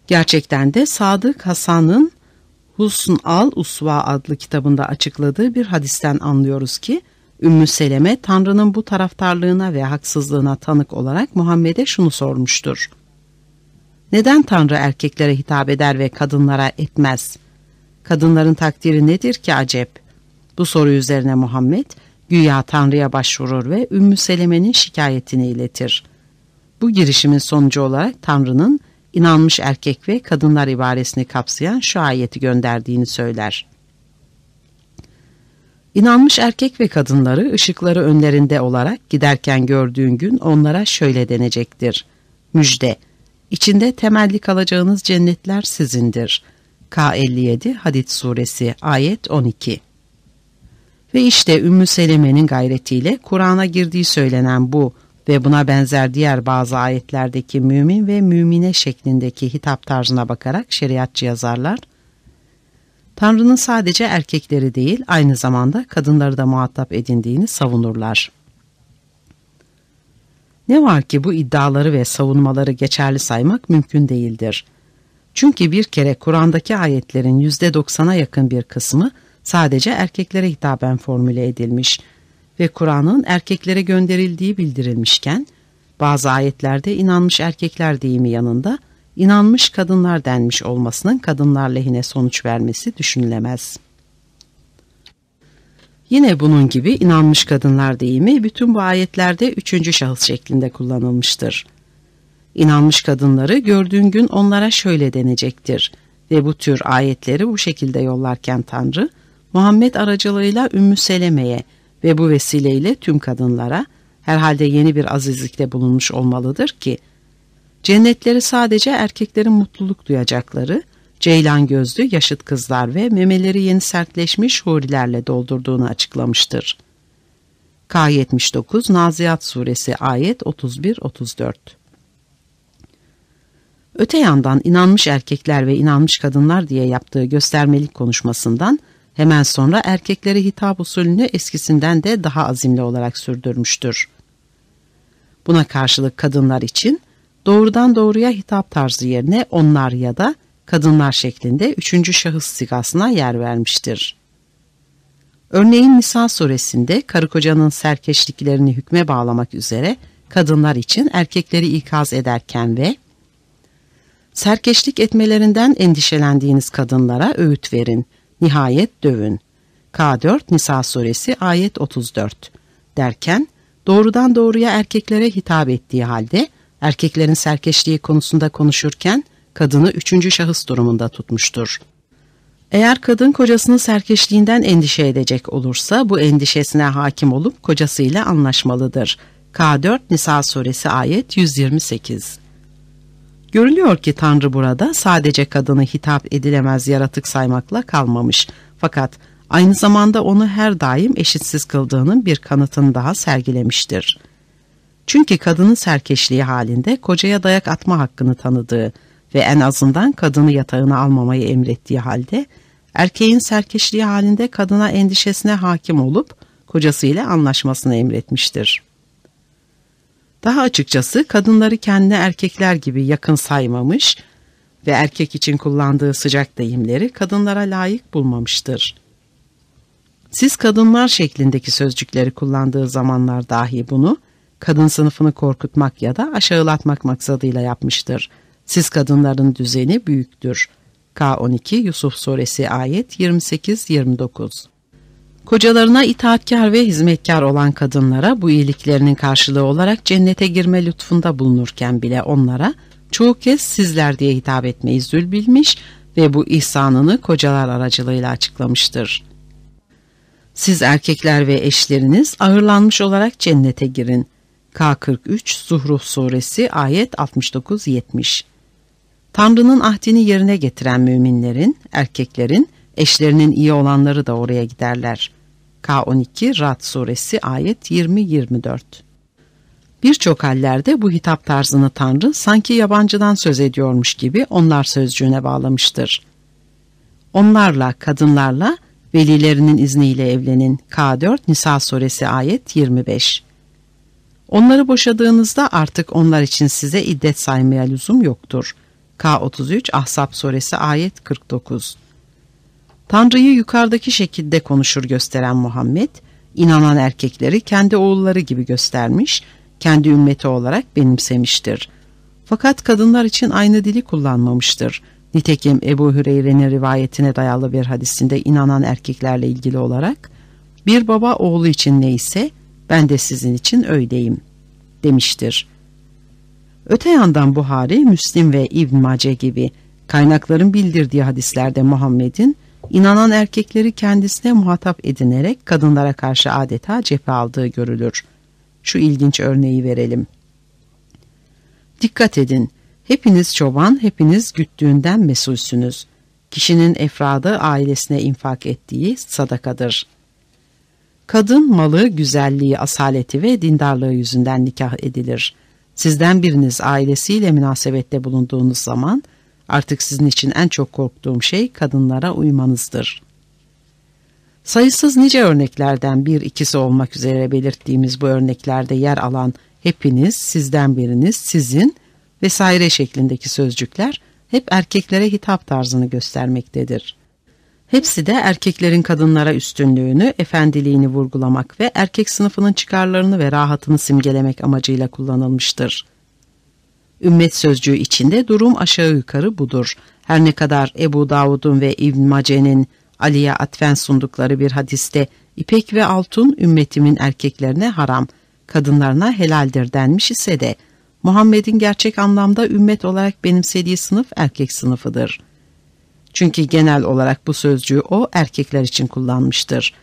Speaker 1: Gerçekten de Sadık Hasan'ın Husn al Usva adlı kitabında açıkladığı bir hadisten anlıyoruz ki, Ümmü Seleme Tanrı'nın bu taraftarlığına ve haksızlığına tanık olarak Muhammed'e şunu sormuştur. Neden Tanrı erkeklere hitap eder ve kadınlara etmez? Kadınların takdiri nedir ki acep? Bu soru üzerine Muhammed güya Tanrı'ya başvurur ve Ümmü Seleme'nin şikayetini iletir. Bu girişimin sonucu olarak Tanrı'nın inanmış erkek ve kadınlar ibaresini kapsayan şu ayeti gönderdiğini söyler. İnanmış erkek ve kadınları ışıkları önlerinde olarak giderken gördüğün gün onlara şöyle denecektir. Müjde, içinde temelli kalacağınız cennetler sizindir. K57 Hadid Suresi ayet 12 Ve işte Ümmü Seleme'nin gayretiyle Kur'an'a girdiği söylenen bu ve buna benzer diğer bazı ayetlerdeki mümin ve mümine şeklindeki hitap tarzına bakarak şeriatçı yazarlar, Tanrı'nın sadece erkekleri değil aynı zamanda kadınları da muhatap edindiğini savunurlar. Ne var ki bu iddiaları ve savunmaları geçerli saymak mümkün değildir. Çünkü bir kere Kur'an'daki ayetlerin yüzde doksana yakın bir kısmı sadece erkeklere hitaben formüle edilmiş ve Kur'an'ın erkeklere gönderildiği bildirilmişken, bazı ayetlerde inanmış erkekler deyimi yanında inanmış kadınlar denmiş olmasının kadınlar lehine sonuç vermesi düşünülemez. Yine bunun gibi inanmış kadınlar deyimi bütün bu ayetlerde üçüncü şahıs şeklinde kullanılmıştır. İnanmış kadınları gördüğün gün onlara şöyle denecektir ve bu tür ayetleri bu şekilde yollarken Tanrı, Muhammed aracılığıyla Ümmü Seleme'ye ve bu vesileyle tüm kadınlara herhalde yeni bir azizlikte bulunmuş olmalıdır ki, cennetleri sadece erkeklerin mutluluk duyacakları, ceylan gözlü yaşıt kızlar ve memeleri yeni sertleşmiş hurilerle doldurduğunu açıklamıştır. K79 Naziyat Suresi ayet 31-34 Öte yandan inanmış erkekler ve inanmış kadınlar diye yaptığı göstermelik konuşmasından Hemen sonra erkeklere hitap usulünü eskisinden de daha azimli olarak sürdürmüştür. Buna karşılık kadınlar için doğrudan doğruya hitap tarzı yerine onlar ya da kadınlar şeklinde üçüncü şahıs sigasına yer vermiştir. Örneğin Nisa suresinde karı kocanın serkeşliklerini hükme bağlamak üzere kadınlar için erkekleri ikaz ederken ve serkeşlik etmelerinden endişelendiğiniz kadınlara öğüt verin.'' nihayet dövün. K4 Nisa suresi ayet 34 derken doğrudan doğruya erkeklere hitap ettiği halde erkeklerin serkeşliği konusunda konuşurken kadını üçüncü şahıs durumunda tutmuştur. Eğer kadın kocasının serkeşliğinden endişe edecek olursa bu endişesine hakim olup kocasıyla anlaşmalıdır. K4 Nisa suresi ayet 128 Görülüyor ki Tanrı burada sadece kadını hitap edilemez yaratık saymakla kalmamış. Fakat aynı zamanda onu her daim eşitsiz kıldığının bir kanıtını daha sergilemiştir. Çünkü kadının serkeşliği halinde kocaya dayak atma hakkını tanıdığı ve en azından kadını yatağına almamayı emrettiği halde, erkeğin serkeşliği halinde kadına endişesine hakim olup kocasıyla anlaşmasını emretmiştir.'' Daha açıkçası kadınları kendine erkekler gibi yakın saymamış ve erkek için kullandığı sıcak deyimleri kadınlara layık bulmamıştır. Siz kadınlar şeklindeki sözcükleri kullandığı zamanlar dahi bunu kadın sınıfını korkutmak ya da aşağılatmak maksadıyla yapmıştır. Siz kadınların düzeni büyüktür. K12 Yusuf Suresi ayet 28-29 Kocalarına itaatkar ve hizmetkar olan kadınlara bu iyiliklerinin karşılığı olarak cennete girme lütfunda bulunurken bile onlara çoğu kez sizler diye hitap etmeyi zül bilmiş ve bu ihsanını kocalar aracılığıyla açıklamıştır. Siz erkekler ve eşleriniz ağırlanmış olarak cennete girin. K43 Zuhruf Suresi ayet 69-70 Tanrı'nın ahdini yerine getiren müminlerin, erkeklerin, eşlerinin iyi olanları da oraya giderler. K12 Rad Suresi ayet 20-24 Birçok hallerde bu hitap tarzını Tanrı sanki yabancıdan söz ediyormuş gibi onlar sözcüğüne bağlamıştır. Onlarla, kadınlarla velilerinin izniyle evlenin. K4 Nisa Suresi ayet 25 Onları boşadığınızda artık onlar için size iddet saymaya lüzum yoktur. K33 Ahzab Suresi ayet 49 Tanrı'yı yukarıdaki şekilde konuşur gösteren Muhammed, inanan erkekleri kendi oğulları gibi göstermiş, kendi ümmeti olarak benimsemiştir. Fakat kadınlar için aynı dili kullanmamıştır. Nitekim Ebu Hüreyre'nin rivayetine dayalı bir hadisinde inanan erkeklerle ilgili olarak, bir baba oğlu için neyse ben de sizin için öyleyim demiştir. Öte yandan Buhari, Müslim ve İbn Mace gibi kaynakların bildirdiği hadislerde Muhammed'in inanan erkekleri kendisine muhatap edinerek kadınlara karşı adeta cephe aldığı görülür. Şu ilginç örneği verelim. Dikkat edin, hepiniz çoban, hepiniz güttüğünden mesulsünüz. Kişinin efradı ailesine infak ettiği sadakadır. Kadın malı, güzelliği, asaleti ve dindarlığı yüzünden nikah edilir. Sizden biriniz ailesiyle münasebette bulunduğunuz zaman artık sizin için en çok korktuğum şey kadınlara uymanızdır. Sayısız nice örneklerden bir ikisi olmak üzere belirttiğimiz bu örneklerde yer alan hepiniz, sizden biriniz, sizin vesaire şeklindeki sözcükler hep erkeklere hitap tarzını göstermektedir. Hepsi de erkeklerin kadınlara üstünlüğünü, efendiliğini vurgulamak ve erkek sınıfının çıkarlarını ve rahatını simgelemek amacıyla kullanılmıştır. Ümmet sözcüğü içinde durum aşağı yukarı budur. Her ne kadar Ebu Davud'un ve İbn Mace'nin Ali'ye atfen sundukları bir hadiste ipek ve altın ümmetimin erkeklerine haram, kadınlarına helaldir denmiş ise de Muhammed'in gerçek anlamda ümmet olarak benimsediği sınıf erkek sınıfıdır. Çünkü genel olarak bu sözcüğü o erkekler için kullanmıştır.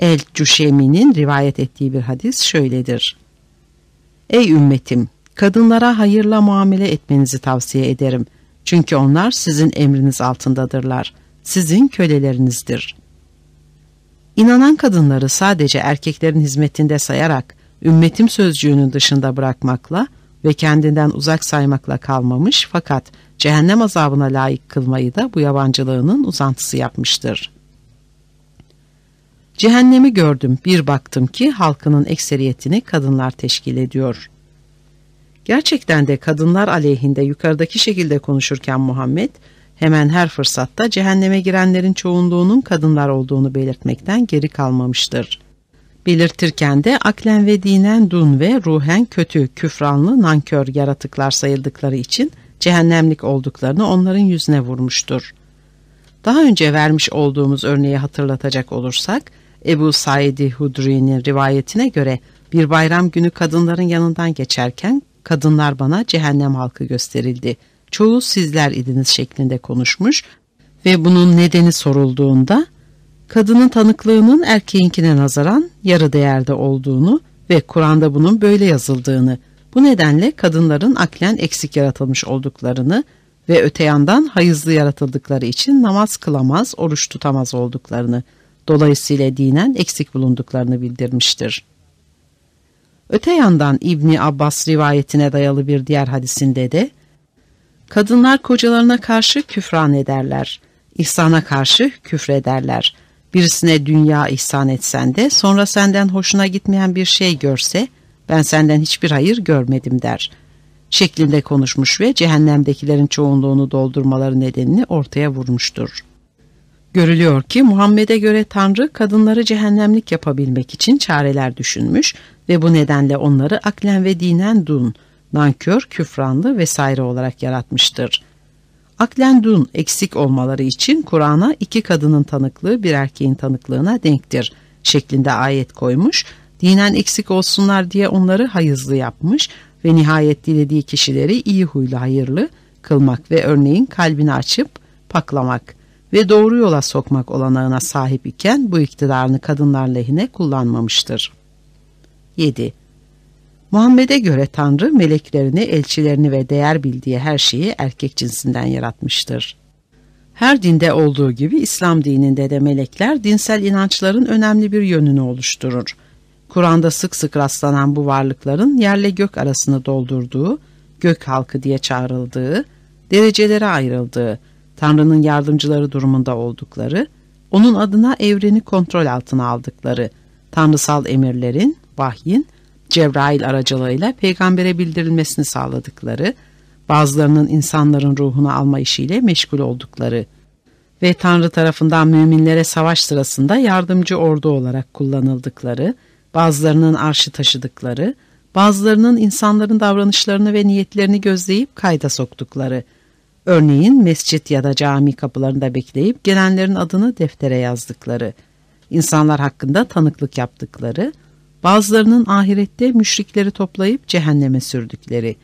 Speaker 1: El Cüşemi'nin rivayet ettiği bir hadis şöyledir. Ey ümmetim! Kadınlara hayırla muamele etmenizi tavsiye ederim. Çünkü onlar sizin emriniz altındadırlar. Sizin kölelerinizdir. İnanan kadınları sadece erkeklerin hizmetinde sayarak ümmetim sözcüğünün dışında bırakmakla ve kendinden uzak saymakla kalmamış fakat cehennem azabına layık kılmayı da bu yabancılığının uzantısı yapmıştır. Cehennemi gördüm, bir baktım ki halkının ekseriyetini kadınlar teşkil ediyor. Gerçekten de kadınlar aleyhinde yukarıdaki şekilde konuşurken Muhammed, hemen her fırsatta cehenneme girenlerin çoğunluğunun kadınlar olduğunu belirtmekten geri kalmamıştır. Belirtirken de aklen ve dinen dun ve ruhen kötü, küfranlı, nankör yaratıklar sayıldıkları için cehennemlik olduklarını onların yüzüne vurmuştur. Daha önce vermiş olduğumuz örneği hatırlatacak olursak, Ebu Said Hudri'nin rivayetine göre bir bayram günü kadınların yanından geçerken kadınlar bana cehennem halkı gösterildi. Çoğu sizler idiniz şeklinde konuşmuş ve bunun nedeni sorulduğunda kadının tanıklığının erkeğinkine nazaran yarı değerde olduğunu ve Kur'an'da bunun böyle yazıldığını, bu nedenle kadınların aklen eksik yaratılmış olduklarını ve öte yandan hayızlı yaratıldıkları için namaz kılamaz, oruç tutamaz olduklarını, dolayısıyla dinen eksik bulunduklarını bildirmiştir. Öte yandan İbni Abbas rivayetine dayalı bir diğer hadisinde de, kadınlar kocalarına karşı küfran ederler, ihsana karşı küfrederler. Birisine dünya ihsan etsen de sonra senden hoşuna gitmeyen bir şey görse, ben senden hiçbir hayır görmedim der. Şeklinde konuşmuş ve cehennemdekilerin çoğunluğunu doldurmaları nedenini ortaya vurmuştur. Görülüyor ki Muhammed'e göre Tanrı kadınları cehennemlik yapabilmek için çareler düşünmüş ve bu nedenle onları aklen ve dinen dun, nankör, küfranlı vesaire olarak yaratmıştır. Aklen dun eksik olmaları için Kur'an'a iki kadının tanıklığı bir erkeğin tanıklığına denktir şeklinde ayet koymuş, dinen eksik olsunlar diye onları hayızlı yapmış ve nihayet dilediği kişileri iyi huylu hayırlı kılmak ve örneğin kalbini açıp paklamak ve doğru yola sokmak olanağına sahip iken bu iktidarını kadınlar lehine kullanmamıştır. 7. Muhammed'e göre Tanrı meleklerini, elçilerini ve değer bildiği her şeyi erkek cinsinden yaratmıştır. Her dinde olduğu gibi İslam dininde de melekler dinsel inançların önemli bir yönünü oluşturur. Kur'an'da sık sık rastlanan bu varlıkların yerle gök arasını doldurduğu, gök halkı diye çağrıldığı, derecelere ayrıldığı, Tanrı'nın yardımcıları durumunda oldukları, onun adına evreni kontrol altına aldıkları, tanrısal emirlerin, vahyin, Cebrail aracılığıyla peygambere bildirilmesini sağladıkları, bazılarının insanların ruhunu alma işiyle meşgul oldukları ve Tanrı tarafından müminlere savaş sırasında yardımcı ordu olarak kullanıldıkları, bazılarının arşı taşıdıkları, bazılarının insanların davranışlarını ve niyetlerini gözleyip kayda soktukları, örneğin mescit ya da cami kapılarında bekleyip gelenlerin adını deftere yazdıkları, insanlar hakkında tanıklık yaptıkları, bazılarının ahirette müşrikleri toplayıp cehenneme sürdükleri,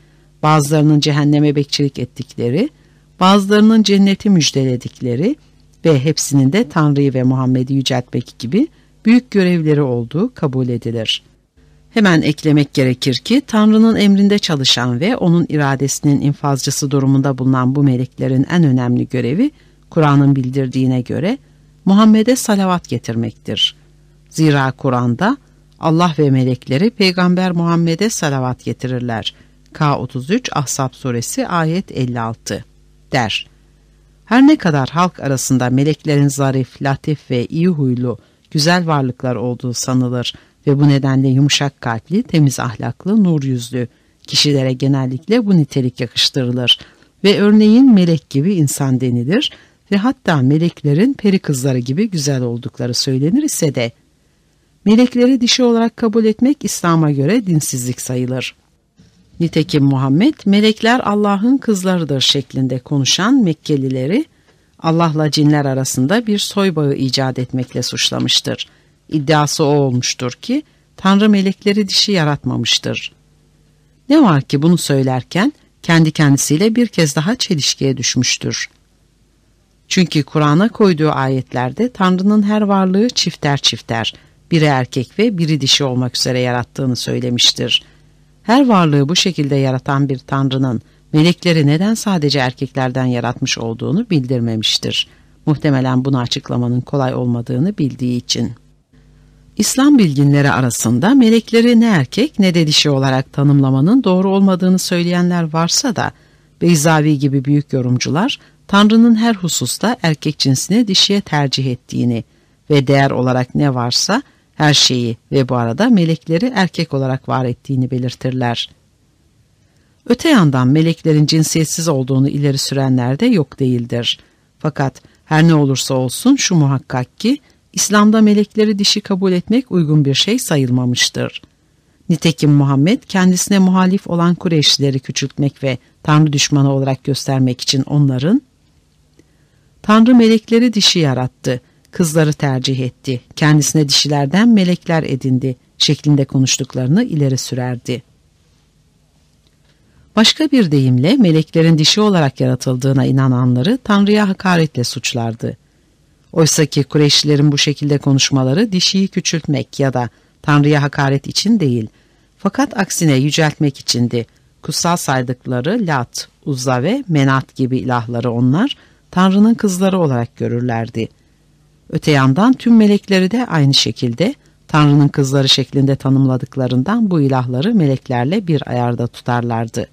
Speaker 1: bazılarının cehenneme bekçilik ettikleri, bazılarının cenneti müjdeledikleri ve hepsinin de Tanrı'yı ve Muhammed'i yüceltmek gibi büyük görevleri olduğu kabul edilir. Hemen eklemek gerekir ki Tanrı'nın emrinde çalışan ve onun iradesinin infazcısı durumunda bulunan bu meleklerin en önemli görevi Kur'an'ın bildirdiğine göre Muhammed'e salavat getirmektir. Zira Kur'an'da Allah ve melekleri Peygamber Muhammed'e salavat getirirler. K33 Ahzab suresi ayet 56 der. Her ne kadar halk arasında meleklerin zarif, latif ve iyi huylu, güzel varlıklar olduğu sanılır ve bu nedenle yumuşak kalpli, temiz ahlaklı, nur yüzlü kişilere genellikle bu nitelik yakıştırılır ve örneğin melek gibi insan denilir ve hatta meleklerin peri kızları gibi güzel oldukları söylenir ise de melekleri dişi olarak kabul etmek İslam'a göre dinsizlik sayılır. Nitekim Muhammed melekler Allah'ın kızlarıdır şeklinde konuşan Mekkelileri Allah'la cinler arasında bir soy bağı icat etmekle suçlamıştır. İddiası o olmuştur ki Tanrı melekleri dişi yaratmamıştır. Ne var ki bunu söylerken kendi kendisiyle bir kez daha çelişkiye düşmüştür. Çünkü Kur'an'a koyduğu ayetlerde Tanrı'nın her varlığı çifter çifter, biri erkek ve biri dişi olmak üzere yarattığını söylemiştir. Her varlığı bu şekilde yaratan bir Tanrı'nın melekleri neden sadece erkeklerden yaratmış olduğunu bildirmemiştir. Muhtemelen bunu açıklamanın kolay olmadığını bildiği için. İslam bilginleri arasında melekleri ne erkek ne de dişi olarak tanımlamanın doğru olmadığını söyleyenler varsa da Beyzavi gibi büyük yorumcular Tanrı'nın her hususta erkek cinsini dişiye tercih ettiğini ve değer olarak ne varsa her şeyi ve bu arada melekleri erkek olarak var ettiğini belirtirler. Öte yandan meleklerin cinsiyetsiz olduğunu ileri sürenler de yok değildir. Fakat her ne olursa olsun şu muhakkak ki İslam'da melekleri dişi kabul etmek uygun bir şey sayılmamıştır. Nitekim Muhammed kendisine muhalif olan Kureyşlileri küçültmek ve Tanrı düşmanı olarak göstermek için onların Tanrı melekleri dişi yarattı kızları tercih etti, kendisine dişilerden melekler edindi şeklinde konuştuklarını ileri sürerdi. Başka bir deyimle meleklerin dişi olarak yaratıldığına inananları Tanrı'ya hakaretle suçlardı. Oysa ki Kureyşlilerin bu şekilde konuşmaları dişiyi küçültmek ya da Tanrı'ya hakaret için değil, fakat aksine yüceltmek içindi. Kutsal saydıkları Lat, Uzza ve Menat gibi ilahları onlar, Tanrı'nın kızları olarak görürlerdi. Öte yandan tüm melekleri de aynı şekilde Tanrı'nın kızları şeklinde tanımladıklarından bu ilahları meleklerle bir ayarda tutarlardı.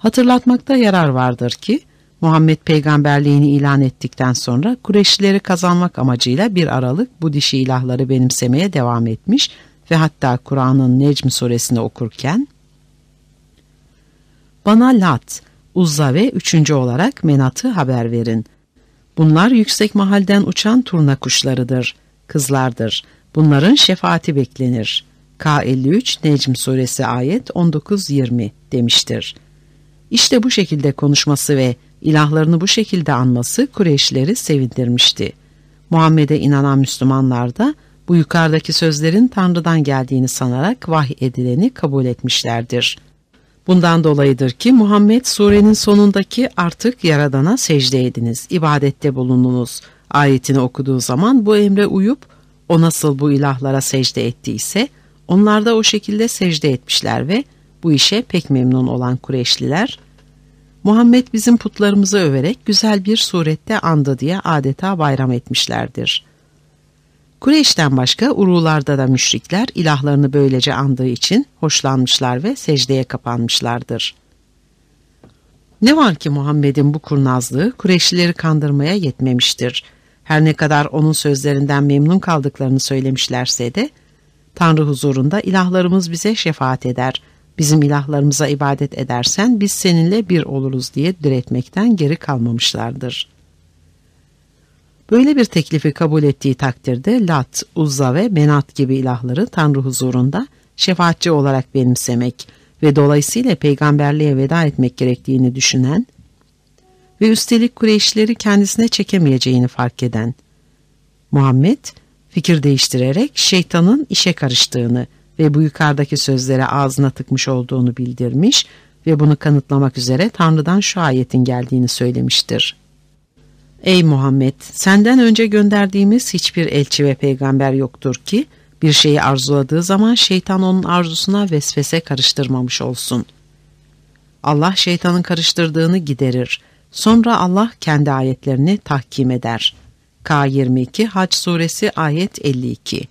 Speaker 1: Hatırlatmakta yarar vardır ki Muhammed peygamberliğini ilan ettikten sonra Kureyşlileri kazanmak amacıyla bir aralık bu dişi ilahları benimsemeye devam etmiş ve hatta Kur'an'ın Necm suresini okurken bana Lat, Uzza ve üçüncü olarak Menat'ı haber verin. Bunlar yüksek mahalden uçan turna kuşlarıdır, kızlardır. Bunların şefaati beklenir. K53 Necm suresi ayet 19-20 demiştir. İşte bu şekilde konuşması ve ilahlarını bu şekilde anması Kureyşleri sevindirmişti. Muhammed'e inanan Müslümanlar da bu yukarıdaki sözlerin Tanrı'dan geldiğini sanarak vahy edileni kabul etmişlerdir. Bundan dolayıdır ki Muhammed surenin sonundaki artık Yaradan'a secde ediniz, ibadette bulununuz ayetini okuduğu zaman bu emre uyup o nasıl bu ilahlara secde ettiyse onlar da o şekilde secde etmişler ve bu işe pek memnun olan Kureyşliler Muhammed bizim putlarımızı överek güzel bir surette andı diye adeta bayram etmişlerdir. Kureyş'ten başka urularda da müşrikler ilahlarını böylece andığı için hoşlanmışlar ve secdeye kapanmışlardır. Ne var ki Muhammed'in bu kurnazlığı Kureyşlileri kandırmaya yetmemiştir. Her ne kadar onun sözlerinden memnun kaldıklarını söylemişlerse de Tanrı huzurunda ilahlarımız bize şefaat eder. Bizim ilahlarımıza ibadet edersen biz seninle bir oluruz diye diretmekten geri kalmamışlardır. Böyle bir teklifi kabul ettiği takdirde Lat, Uzza ve Menat gibi ilahları Tanrı huzurunda şefaatçi olarak benimsemek ve dolayısıyla peygamberliğe veda etmek gerektiğini düşünen ve üstelik Kureyşleri kendisine çekemeyeceğini fark eden Muhammed fikir değiştirerek şeytanın işe karıştığını ve bu yukarıdaki sözlere ağzına tıkmış olduğunu bildirmiş ve bunu kanıtlamak üzere Tanrı'dan şu ayetin geldiğini söylemiştir. Ey Muhammed! Senden önce gönderdiğimiz hiçbir elçi ve peygamber yoktur ki, bir şeyi arzuladığı zaman şeytan onun arzusuna vesvese karıştırmamış olsun. Allah şeytanın karıştırdığını giderir. Sonra Allah kendi ayetlerini tahkim eder. K22 Hac Suresi ayet 52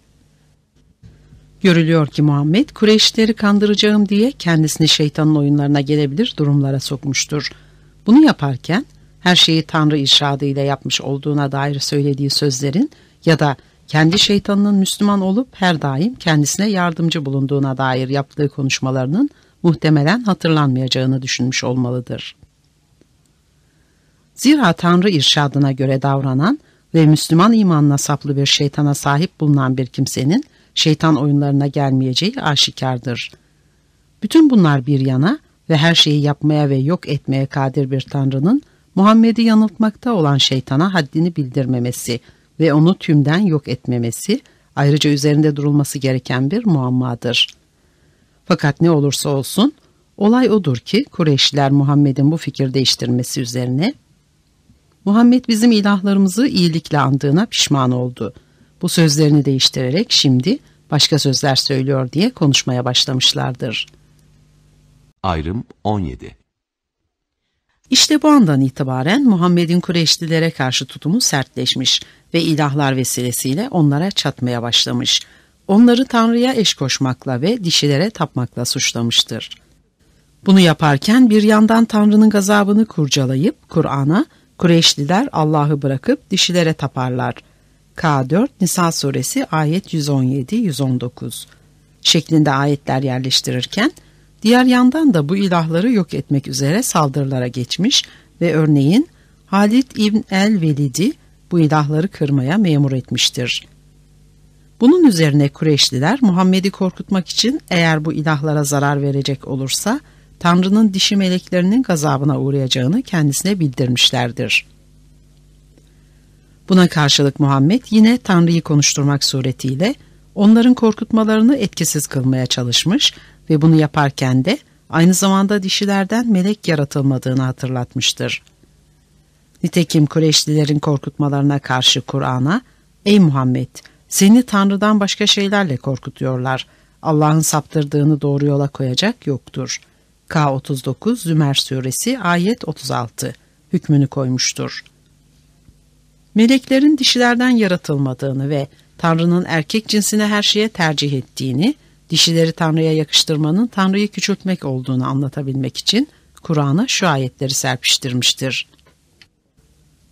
Speaker 1: Görülüyor ki Muhammed Kureyşleri kandıracağım diye kendisini şeytanın oyunlarına gelebilir durumlara sokmuştur. Bunu yaparken her şeyi Tanrı irşadıyla yapmış olduğuna dair söylediği sözlerin ya da kendi şeytanının Müslüman olup her daim kendisine yardımcı bulunduğuna dair yaptığı konuşmalarının muhtemelen hatırlanmayacağını düşünmüş olmalıdır. Zira Tanrı irşadına göre davranan ve Müslüman imanına saplı bir şeytana sahip bulunan bir kimsenin şeytan oyunlarına gelmeyeceği aşikardır. Bütün bunlar bir yana ve her şeyi yapmaya ve yok etmeye kadir bir Tanrı'nın Muhammed'i yanıltmakta olan şeytana haddini bildirmemesi ve onu tümden yok etmemesi ayrıca üzerinde durulması gereken bir muammadır. Fakat ne olursa olsun olay odur ki Kureyşliler Muhammed'in bu fikir değiştirmesi üzerine Muhammed bizim ilahlarımızı iyilikle andığına pişman oldu. Bu sözlerini değiştirerek şimdi başka sözler söylüyor diye konuşmaya başlamışlardır.
Speaker 2: Ayrım 17
Speaker 1: İşte bu andan itibaren Muhammed'in Kureyşlilere karşı tutumu sertleşmiş ve ilahlar vesilesiyle onlara çatmaya başlamış. Onları Tanrı'ya eş koşmakla ve dişilere tapmakla suçlamıştır. Bunu yaparken bir yandan Tanrı'nın gazabını kurcalayıp Kur'an'a Kureyşliler Allah'ı bırakıp dişilere taparlar. K4 Nisa suresi ayet 117-119 şeklinde ayetler yerleştirirken diğer yandan da bu ilahları yok etmek üzere saldırılara geçmiş ve örneğin Halid İbn el-Velid'i bu ilahları kırmaya memur etmiştir. Bunun üzerine Kureyşliler Muhammed'i korkutmak için eğer bu ilahlara zarar verecek olursa Tanrı'nın dişi meleklerinin gazabına uğrayacağını kendisine bildirmişlerdir. Buna karşılık Muhammed yine Tanrı'yı konuşturmak suretiyle onların korkutmalarını etkisiz kılmaya çalışmış ve bunu yaparken de aynı zamanda dişilerden melek yaratılmadığını hatırlatmıştır. Nitekim Kureyşlilerin korkutmalarına karşı Kur'an'a ''Ey Muhammed seni Tanrı'dan başka şeylerle korkutuyorlar. Allah'ın saptırdığını doğru yola koyacak yoktur.'' K39 Zümer Suresi ayet 36 hükmünü koymuştur. Meleklerin dişilerden yaratılmadığını ve Tanrı'nın erkek cinsine her şeye tercih ettiğini, dişileri Tanrı'ya yakıştırmanın Tanrı'yı küçültmek olduğunu anlatabilmek için Kur'an'a şu ayetleri serpiştirmiştir.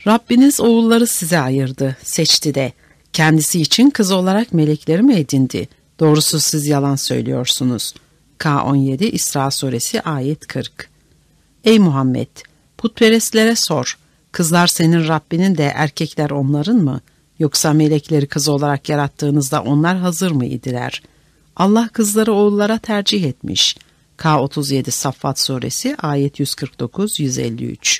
Speaker 1: Rabbiniz oğulları size ayırdı, seçti de. Kendisi için kız olarak melekleri mi edindi? Doğrusu siz yalan söylüyorsunuz. K17 İsra Suresi ayet 40 Ey Muhammed! Putperestlere sor. Kızlar senin Rabbinin de erkekler onların mı? Yoksa melekleri kız olarak yarattığınızda onlar hazır mı idiler? Allah kızları oğullara tercih etmiş. K37 Saffat Suresi ayet 149-153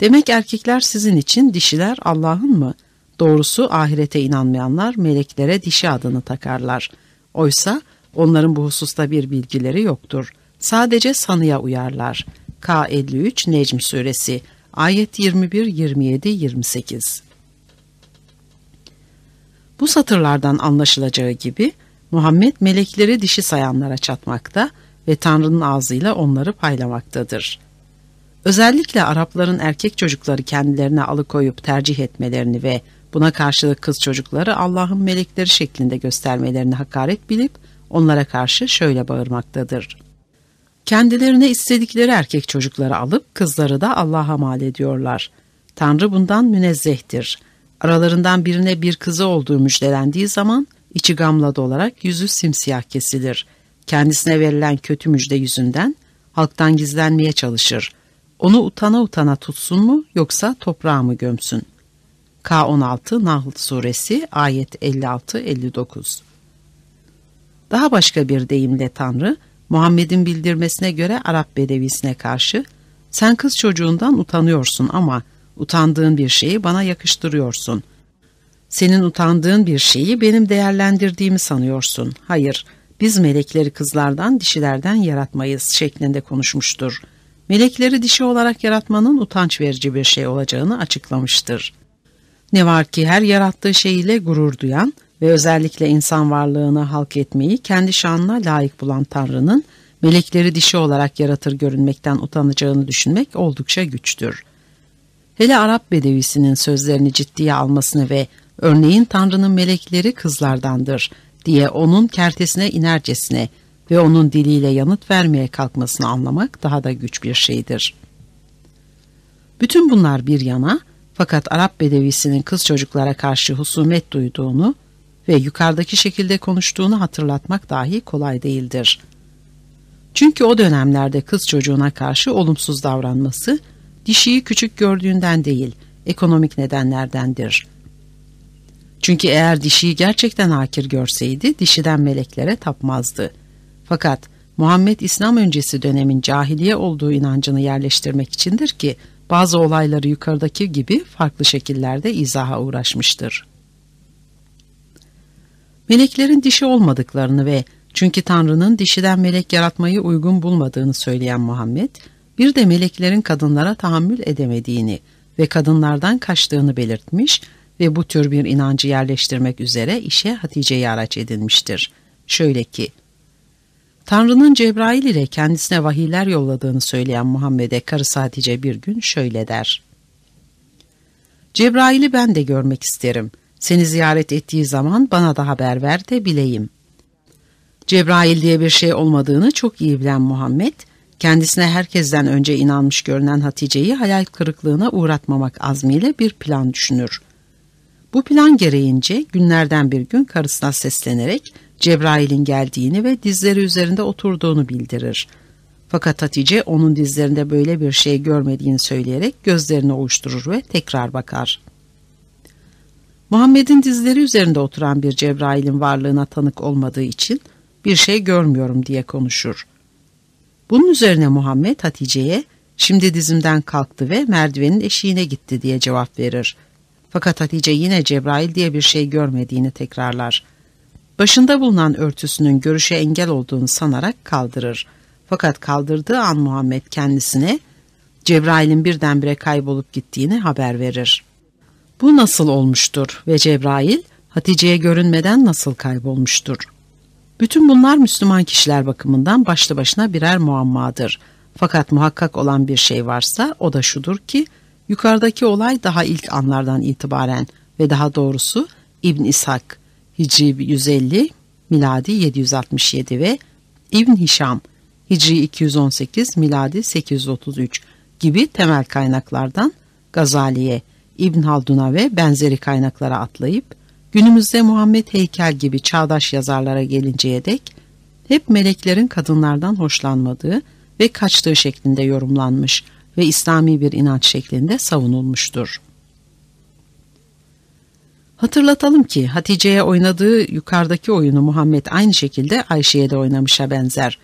Speaker 1: Demek erkekler sizin için dişiler Allah'ın mı? Doğrusu ahirete inanmayanlar meleklere dişi adını takarlar. Oysa onların bu hususta bir bilgileri yoktur. Sadece sanıya uyarlar. K53 Necm Suresi Ayet 21, 27, 28 Bu satırlardan anlaşılacağı gibi Muhammed melekleri dişi sayanlara çatmakta ve Tanrı'nın ağzıyla onları paylamaktadır. Özellikle Arapların erkek çocukları kendilerine alıkoyup tercih etmelerini ve buna karşılık kız çocukları Allah'ın melekleri şeklinde göstermelerini hakaret bilip onlara karşı şöyle bağırmaktadır. Kendilerine istedikleri erkek çocukları alıp kızları da Allah'a mal ediyorlar. Tanrı bundan münezzehtir. Aralarından birine bir kızı olduğu müjdelendiği zaman içi gamla dolarak yüzü simsiyah kesilir. Kendisine verilen kötü müjde yüzünden halktan gizlenmeye çalışır. Onu utana utana tutsun mu yoksa toprağa mı gömsün? K16 Nahl Suresi ayet 56-59 Daha başka bir deyimle Tanrı, Muhammed'in bildirmesine göre Arap bedevisine karşı sen kız çocuğundan utanıyorsun ama utandığın bir şeyi bana yakıştırıyorsun. Senin utandığın bir şeyi benim değerlendirdiğimi sanıyorsun. Hayır, biz melekleri kızlardan, dişilerden yaratmayız şeklinde konuşmuştur. Melekleri dişi olarak yaratmanın utanç verici bir şey olacağını açıklamıştır. Ne var ki her yarattığı şey ile gurur duyan ve özellikle insan varlığını halk etmeyi kendi şanına layık bulan Tanrı'nın melekleri dişi olarak yaratır görünmekten utanacağını düşünmek oldukça güçtür. Hele Arap bedevisinin sözlerini ciddiye almasını ve örneğin Tanrı'nın melekleri kızlardandır diye onun kertesine inercesine ve onun diliyle yanıt vermeye kalkmasını anlamak daha da güç bir şeydir. Bütün bunlar bir yana fakat Arap bedevisinin kız çocuklara karşı husumet duyduğunu ve yukarıdaki şekilde konuştuğunu hatırlatmak dahi kolay değildir. Çünkü o dönemlerde kız çocuğuna karşı olumsuz davranması dişiyi küçük gördüğünden değil, ekonomik nedenlerdendir. Çünkü eğer dişiyi gerçekten hakir görseydi dişiden meleklere tapmazdı. Fakat Muhammed İslam öncesi dönemin cahiliye olduğu inancını yerleştirmek içindir ki bazı olayları yukarıdaki gibi farklı şekillerde izaha uğraşmıştır. Meleklerin dişi olmadıklarını ve çünkü Tanrı'nın dişiden melek yaratmayı uygun bulmadığını söyleyen Muhammed, bir de meleklerin kadınlara tahammül edemediğini ve kadınlardan kaçtığını belirtmiş ve bu tür bir inancı yerleştirmek üzere işe Hatice'yi araç edinmiştir. Şöyle ki, Tanrı'nın Cebrail ile kendisine vahiyler yolladığını söyleyen Muhammed'e karısı Hatice bir gün şöyle der. Cebrail'i ben de görmek isterim. Seni ziyaret ettiği zaman bana da haber ver de bileyim. Cebrail diye bir şey olmadığını çok iyi bilen Muhammed, kendisine herkesten önce inanmış görünen Hatice'yi hayal kırıklığına uğratmamak azmiyle bir plan düşünür. Bu plan gereğince günlerden bir gün karısına seslenerek Cebrail'in geldiğini ve dizleri üzerinde oturduğunu bildirir. Fakat Hatice onun dizlerinde böyle bir şey görmediğini söyleyerek gözlerini ovuşturur ve tekrar bakar. Muhammed'in dizleri üzerinde oturan bir Cebrail'in varlığına tanık olmadığı için bir şey görmüyorum diye konuşur. Bunun üzerine Muhammed Hatice'ye şimdi dizimden kalktı ve merdivenin eşiğine gitti diye cevap verir. Fakat Hatice yine Cebrail diye bir şey görmediğini tekrarlar. Başında bulunan örtüsünün görüşe engel olduğunu sanarak kaldırır. Fakat kaldırdığı an Muhammed kendisine Cebrail'in birdenbire kaybolup gittiğini haber verir. Bu nasıl olmuştur ve Cebrail Hatice'ye görünmeden nasıl kaybolmuştur? Bütün bunlar Müslüman kişiler bakımından başlı başına birer muammadır. Fakat muhakkak olan bir şey varsa o da şudur ki yukarıdaki olay daha ilk anlardan itibaren ve daha doğrusu İbn İshak Hicri 150, miladi 767 ve İbn Hişam Hicri 218, miladi 833 gibi temel kaynaklardan Gazali'ye, İbn Haldun'a ve benzeri kaynaklara atlayıp günümüzde Muhammed Heykel gibi çağdaş yazarlara gelinceye dek hep meleklerin kadınlardan hoşlanmadığı ve kaçtığı şeklinde yorumlanmış ve İslami bir inanç şeklinde savunulmuştur. Hatırlatalım ki Hatice'ye oynadığı yukarıdaki oyunu Muhammed aynı şekilde Ayşe'ye de oynamışa benzer.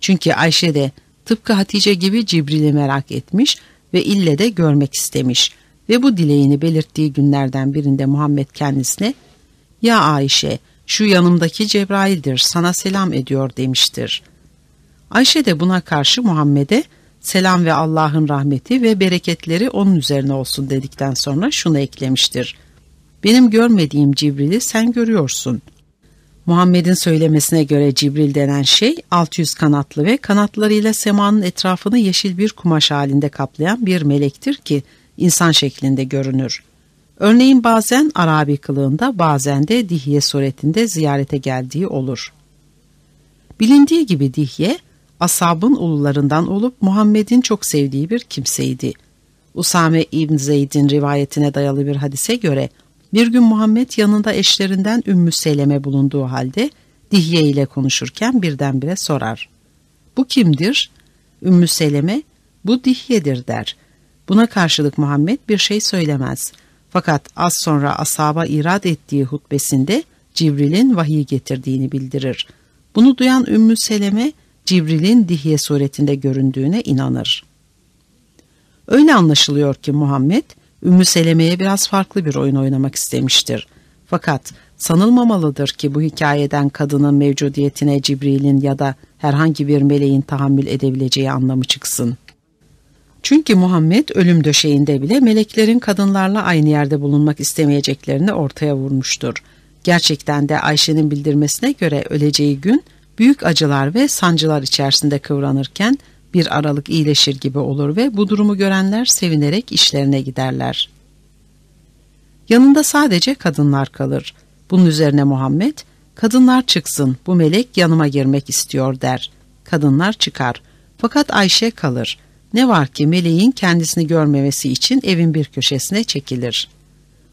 Speaker 1: Çünkü Ayşe de tıpkı Hatice gibi Cibril'i merak etmiş ve ille de görmek istemiş ve bu dileğini belirttiği günlerden birinde Muhammed kendisine ''Ya Ayşe, şu yanımdaki Cebrail'dir, sana selam ediyor.'' demiştir. Ayşe de buna karşı Muhammed'e selam ve Allah'ın rahmeti ve bereketleri onun üzerine olsun dedikten sonra şunu eklemiştir. Benim görmediğim Cibril'i sen görüyorsun. Muhammed'in söylemesine göre Cibril denen şey 600 kanatlı ve kanatlarıyla semanın etrafını yeşil bir kumaş halinde kaplayan bir melektir ki insan şeklinde görünür. Örneğin bazen Arabi kılığında bazen de Dihye suretinde ziyarete geldiği olur. Bilindiği gibi Dihye, asabın ulularından olup Muhammed'in çok sevdiği bir kimseydi. Usame İbn Zeyd'in rivayetine dayalı bir hadise göre bir gün Muhammed yanında eşlerinden Ümmü Seleme bulunduğu halde Dihye ile konuşurken birdenbire sorar. Bu kimdir? Ümmü Seleme, bu Dihye'dir der. Buna karşılık Muhammed bir şey söylemez. Fakat az sonra asaba irad ettiği hutbesinde Cibril'in vahiy getirdiğini bildirir. Bunu duyan Ümmü Seleme, Cibril'in Dihye suretinde göründüğüne inanır. Öyle anlaşılıyor ki Muhammed, Ümmü Seleme'ye biraz farklı bir oyun oynamak istemiştir. Fakat sanılmamalıdır ki bu hikayeden kadının mevcudiyetine Cibril'in ya da herhangi bir meleğin tahammül edebileceği anlamı çıksın. Çünkü Muhammed ölüm döşeğinde bile meleklerin kadınlarla aynı yerde bulunmak istemeyeceklerini ortaya vurmuştur. Gerçekten de Ayşe'nin bildirmesine göre öleceği gün büyük acılar ve sancılar içerisinde kıvranırken bir aralık iyileşir gibi olur ve bu durumu görenler sevinerek işlerine giderler. Yanında sadece kadınlar kalır. Bunun üzerine Muhammed, kadınlar çıksın bu melek yanıma girmek istiyor der. Kadınlar çıkar. Fakat Ayşe kalır. Ne var ki meleğin kendisini görmemesi için evin bir köşesine çekilir.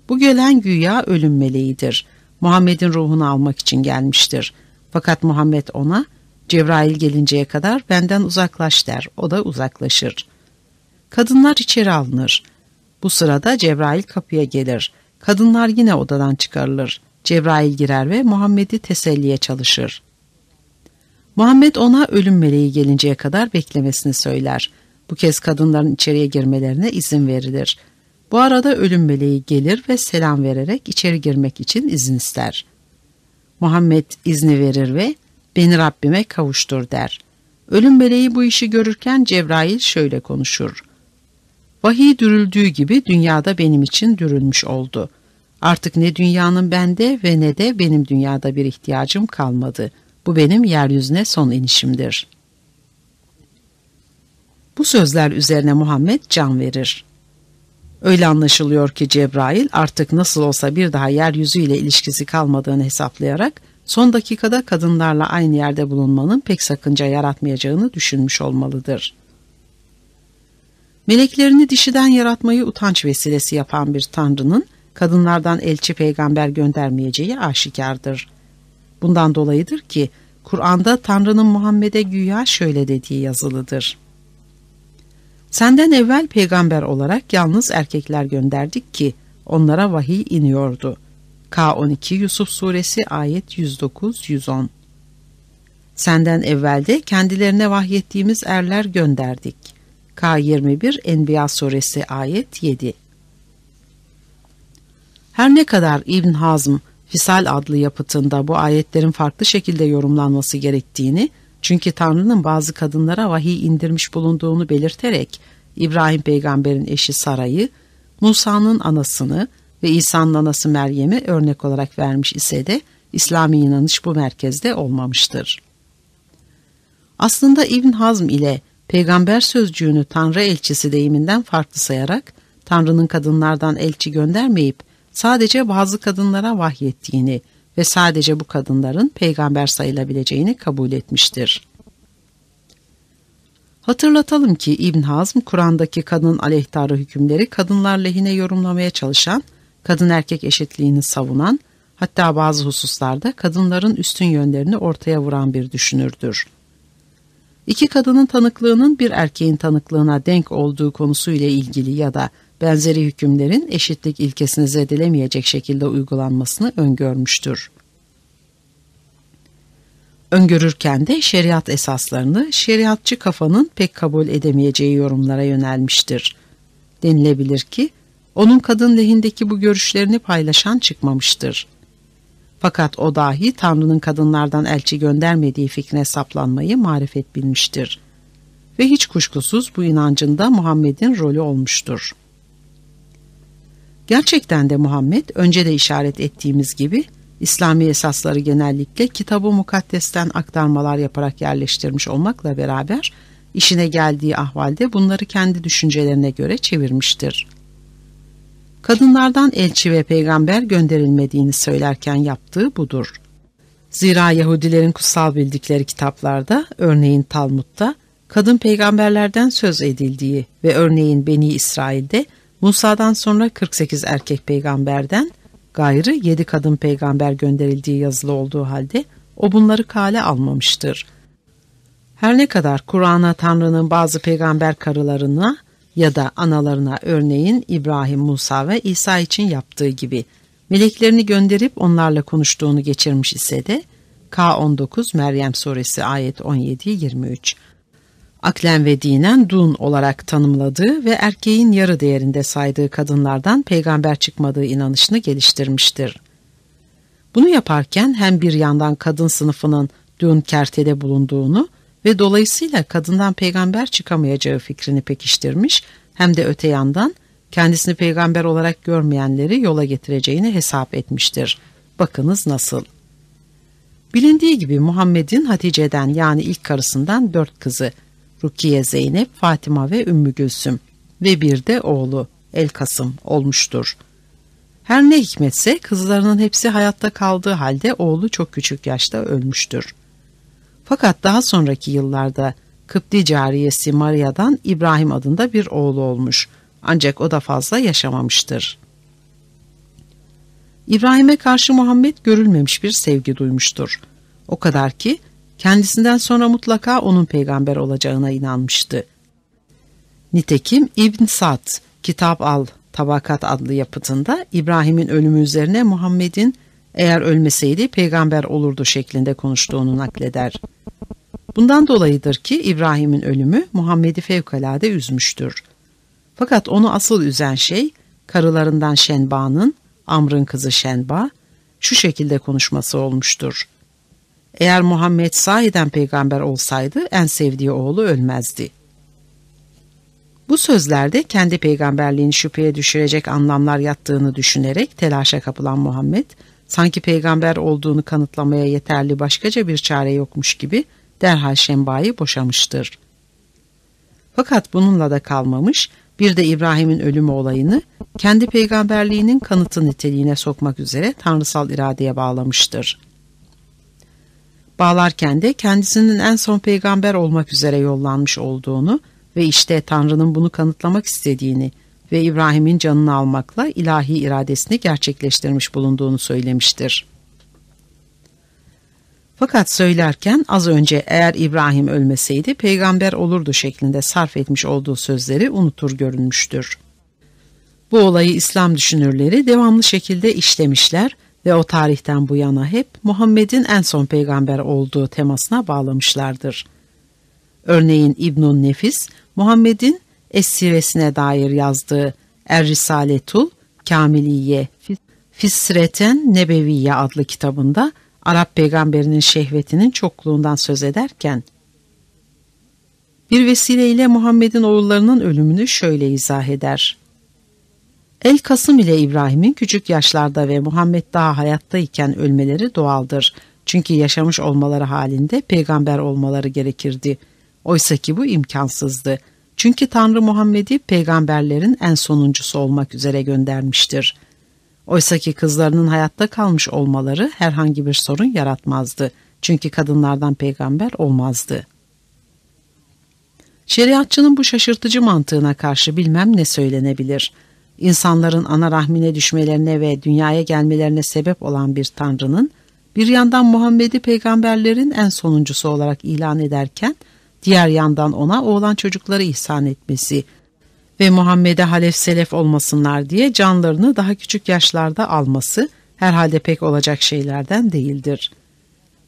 Speaker 1: Bu gelen güya ölüm meleğidir. Muhammed'in ruhunu almak için gelmiştir. Fakat Muhammed ona Cebrail gelinceye kadar benden uzaklaş der. O da uzaklaşır. Kadınlar içeri alınır. Bu sırada Cebrail kapıya gelir. Kadınlar yine odadan çıkarılır. Cebrail girer ve Muhammed'i teselliye çalışır. Muhammed ona ölüm meleği gelinceye kadar beklemesini söyler. Bu kez kadınların içeriye girmelerine izin verilir. Bu arada ölüm meleği gelir ve selam vererek içeri girmek için izin ister. Muhammed izni verir ve beni Rabbime kavuştur der. Ölüm meleği bu işi görürken Cebrail şöyle konuşur. Vahiy dürüldüğü gibi dünyada benim için dürülmüş oldu. Artık ne dünyanın bende ve ne de benim dünyada bir ihtiyacım kalmadı. Bu benim yeryüzüne son inişimdir. Bu sözler üzerine Muhammed can verir. Öyle anlaşılıyor ki Cebrail artık nasıl olsa bir daha yeryüzüyle ilişkisi kalmadığını hesaplayarak son dakikada kadınlarla aynı yerde bulunmanın pek sakınca yaratmayacağını düşünmüş olmalıdır. Meleklerini dişiden yaratmayı utanç vesilesi yapan bir tanrının kadınlardan elçi peygamber göndermeyeceği aşikardır. Bundan dolayıdır ki Kur'an'da Tanrı'nın Muhammed'e güya şöyle dediği yazılıdır. Senden evvel peygamber olarak yalnız erkekler gönderdik ki onlara vahiy iniyordu.'' K12 Yusuf Suresi ayet 109-110 Senden evvelde kendilerine vahyettiğimiz erler gönderdik. K21 Enbiya Suresi ayet 7 Her ne kadar İbn Hazm Fisal adlı yapıtında bu ayetlerin farklı şekilde yorumlanması gerektiğini, çünkü Tanrı'nın bazı kadınlara vahiy indirmiş bulunduğunu belirterek İbrahim peygamberin eşi Saray'ı, Musa'nın anasını, ve İsa'nın anası Meryem'i örnek olarak vermiş ise de İslami inanış bu merkezde olmamıştır. Aslında İbn Hazm ile peygamber sözcüğünü Tanrı elçisi deyiminden farklı sayarak Tanrı'nın kadınlardan elçi göndermeyip sadece bazı kadınlara vahyettiğini ve sadece bu kadınların peygamber sayılabileceğini kabul etmiştir. Hatırlatalım ki İbn Hazm Kur'an'daki kadın aleyhtarı hükümleri kadınlar lehine yorumlamaya çalışan kadın erkek eşitliğini savunan, hatta bazı hususlarda kadınların üstün yönlerini ortaya vuran bir düşünürdür. İki kadının tanıklığının bir erkeğin tanıklığına denk olduğu konusuyla ilgili ya da benzeri hükümlerin eşitlik ilkesini zedelemeyecek şekilde uygulanmasını öngörmüştür. Öngörürken de şeriat esaslarını şeriatçı kafanın pek kabul edemeyeceği yorumlara yönelmiştir. Denilebilir ki onun kadın lehindeki bu görüşlerini paylaşan çıkmamıştır. Fakat o dahi Tanrı'nın kadınlardan elçi göndermediği fikrine saplanmayı marifet bilmiştir. Ve hiç kuşkusuz bu inancında Muhammed'in rolü olmuştur. Gerçekten de Muhammed önce de işaret ettiğimiz gibi İslami esasları genellikle kitabı mukaddesten aktarmalar yaparak yerleştirmiş olmakla beraber işine geldiği ahvalde bunları kendi düşüncelerine göre çevirmiştir. Kadınlardan elçi ve peygamber gönderilmediğini söylerken yaptığı budur. Zira Yahudilerin kutsal bildikleri kitaplarda, örneğin Talmud'da, kadın peygamberlerden söz edildiği ve örneğin Beni İsrail'de Musa'dan sonra 48 erkek peygamberden gayrı 7 kadın peygamber gönderildiği yazılı olduğu halde o bunları kale almamıştır. Her ne kadar Kur'an'a Tanrı'nın bazı peygamber karılarına ya da analarına örneğin İbrahim, Musa ve İsa için yaptığı gibi meleklerini gönderip onlarla konuştuğunu geçirmiş ise de K19 Meryem suresi ayet 17-23 aklen ve dinen dun olarak tanımladığı ve erkeğin yarı değerinde saydığı kadınlardan peygamber çıkmadığı inanışını geliştirmiştir. Bunu yaparken hem bir yandan kadın sınıfının dün kertede bulunduğunu ve dolayısıyla kadından peygamber çıkamayacağı fikrini pekiştirmiş hem de öte yandan kendisini peygamber olarak görmeyenleri yola getireceğini hesap etmiştir. Bakınız nasıl. Bilindiği gibi Muhammed'in Hatice'den yani ilk karısından dört kızı Rukiye Zeynep, Fatima ve Ümmü Gülsüm ve bir de oğlu El Kasım olmuştur. Her ne hikmetse kızlarının hepsi hayatta kaldığı halde oğlu çok küçük yaşta ölmüştür. Fakat daha sonraki yıllarda Kıpti cariyesi Maria'dan İbrahim adında bir oğlu olmuş. Ancak o da fazla yaşamamıştır. İbrahim'e karşı Muhammed görülmemiş bir sevgi duymuştur. O kadar ki kendisinden sonra mutlaka onun peygamber olacağına inanmıştı. Nitekim İbn Sad, Kitap Al, Tabakat adlı yapıtında İbrahim'in ölümü üzerine Muhammed'in eğer ölmeseydi peygamber olurdu şeklinde konuştuğunu nakleder. Bundan dolayıdır ki İbrahim'in ölümü Muhammed'i fevkalade üzmüştür. Fakat onu asıl üzen şey karılarından Şenba'nın, Amr'ın kızı Şenba, şu şekilde konuşması olmuştur. Eğer Muhammed sahiden peygamber olsaydı en sevdiği oğlu ölmezdi. Bu sözlerde kendi peygamberliğini şüpheye düşürecek anlamlar yattığını düşünerek telaşa kapılan Muhammed, sanki peygamber olduğunu kanıtlamaya yeterli başkaca bir çare yokmuş gibi derhal Şemba'yı boşamıştır. Fakat bununla da kalmamış, bir de İbrahim'in ölümü olayını kendi peygamberliğinin kanıtı niteliğine sokmak üzere tanrısal iradeye bağlamıştır. Bağlarken de kendisinin en son peygamber olmak üzere yollanmış olduğunu ve işte Tanrı'nın bunu kanıtlamak istediğini ve İbrahim'in canını almakla ilahi iradesini gerçekleştirmiş bulunduğunu söylemiştir. Fakat söylerken az önce eğer İbrahim ölmeseydi peygamber olurdu şeklinde sarf etmiş olduğu sözleri unutur görünmüştür. Bu olayı İslam düşünürleri devamlı şekilde işlemişler ve o tarihten bu yana hep Muhammed'in en son peygamber olduğu temasına bağlamışlardır. Örneğin İbnun Nefis, Muhammed'in esiresine dair yazdığı Er-Risaletul Kamiliye Fisreten Nebeviye adlı kitabında Arap peygamberinin şehvetinin çokluğundan söz ederken, bir vesileyle Muhammed'in oğullarının ölümünü şöyle izah eder. El Kasım ile İbrahim'in küçük yaşlarda ve Muhammed daha hayattayken ölmeleri doğaldır. Çünkü yaşamış olmaları halinde peygamber olmaları gerekirdi. Oysa ki bu imkansızdı. Çünkü Tanrı Muhammed'i peygamberlerin en sonuncusu olmak üzere göndermiştir. Oysa ki kızlarının hayatta kalmış olmaları herhangi bir sorun yaratmazdı. Çünkü kadınlardan peygamber olmazdı. Şeriatçının bu şaşırtıcı mantığına karşı bilmem ne söylenebilir.'' İnsanların ana rahmine düşmelerine ve dünyaya gelmelerine sebep olan bir tanrının bir yandan Muhammed'i peygamberlerin en sonuncusu olarak ilan ederken diğer yandan ona oğlan çocukları ihsan etmesi ve Muhammed'e halef selef olmasınlar diye canlarını daha küçük yaşlarda alması herhalde pek olacak şeylerden değildir.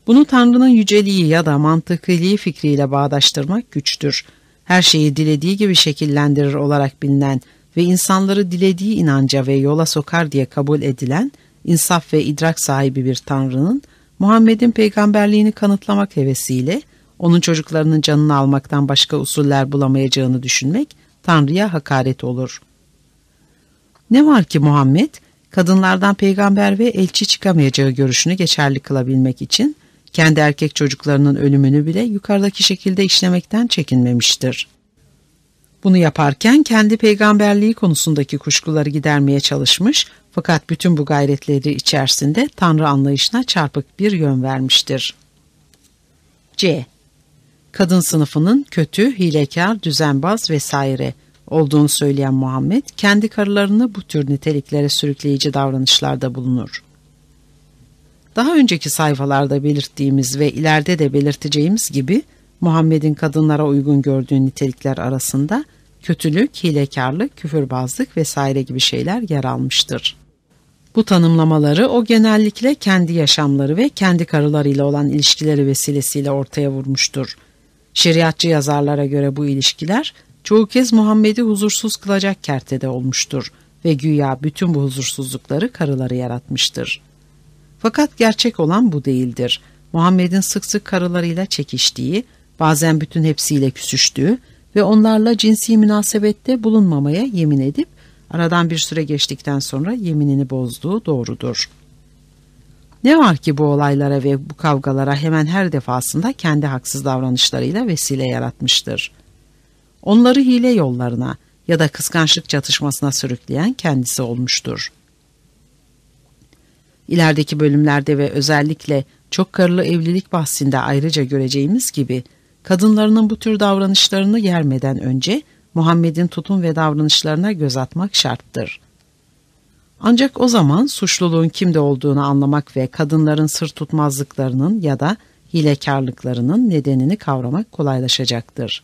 Speaker 1: Bunu Tanrı'nın yüceliği ya da mantıkiliği fikriyle bağdaştırmak güçtür. Her şeyi dilediği gibi şekillendirir olarak bilinen ve insanları dilediği inanca ve yola sokar diye kabul edilen insaf ve idrak sahibi bir tanrının Muhammed'in peygamberliğini kanıtlamak hevesiyle onun çocuklarının canını almaktan başka usuller bulamayacağını düşünmek Tanrı'ya hakaret olur. Ne var ki Muhammed kadınlardan peygamber ve elçi çıkamayacağı görüşünü geçerli kılabilmek için kendi erkek çocuklarının ölümünü bile yukarıdaki şekilde işlemekten çekinmemiştir. Bunu yaparken kendi peygamberliği konusundaki kuşkuları gidermeye çalışmış fakat bütün bu gayretleri içerisinde Tanrı anlayışına çarpık bir yön vermiştir. C. Kadın sınıfının kötü, hilekar, düzenbaz vesaire olduğunu söyleyen Muhammed, kendi karılarını bu tür niteliklere sürükleyici davranışlarda bulunur. Daha önceki sayfalarda belirttiğimiz ve ileride de belirteceğimiz gibi Muhammed'in kadınlara uygun gördüğü nitelikler arasında kötülük, hilekarlık, küfürbazlık vesaire gibi şeyler yer almıştır. Bu tanımlamaları o genellikle kendi yaşamları ve kendi karılarıyla olan ilişkileri vesilesiyle ortaya vurmuştur. Şeriatçı yazarlara göre bu ilişkiler çoğu kez Muhammed'i huzursuz kılacak kertede olmuştur ve güya bütün bu huzursuzlukları karıları yaratmıştır. Fakat gerçek olan bu değildir. Muhammed'in sık sık karılarıyla çekiştiği, bazen bütün hepsiyle küsüştüğü ve onlarla cinsi münasebette bulunmamaya yemin edip aradan bir süre geçtikten sonra yeminini bozduğu doğrudur. Ne var ki bu olaylara ve bu kavgalara hemen her defasında kendi haksız davranışlarıyla vesile yaratmıştır. Onları hile yollarına ya da kıskançlık çatışmasına sürükleyen kendisi olmuştur. İlerideki bölümlerde ve özellikle çok karılı evlilik bahsinde ayrıca göreceğimiz gibi kadınlarının bu tür davranışlarını yermeden önce Muhammed'in tutum ve davranışlarına göz atmak şarttır. Ancak o zaman suçluluğun kimde olduğunu anlamak ve kadınların sır tutmazlıklarının ya da hilekarlıklarının nedenini kavramak kolaylaşacaktır.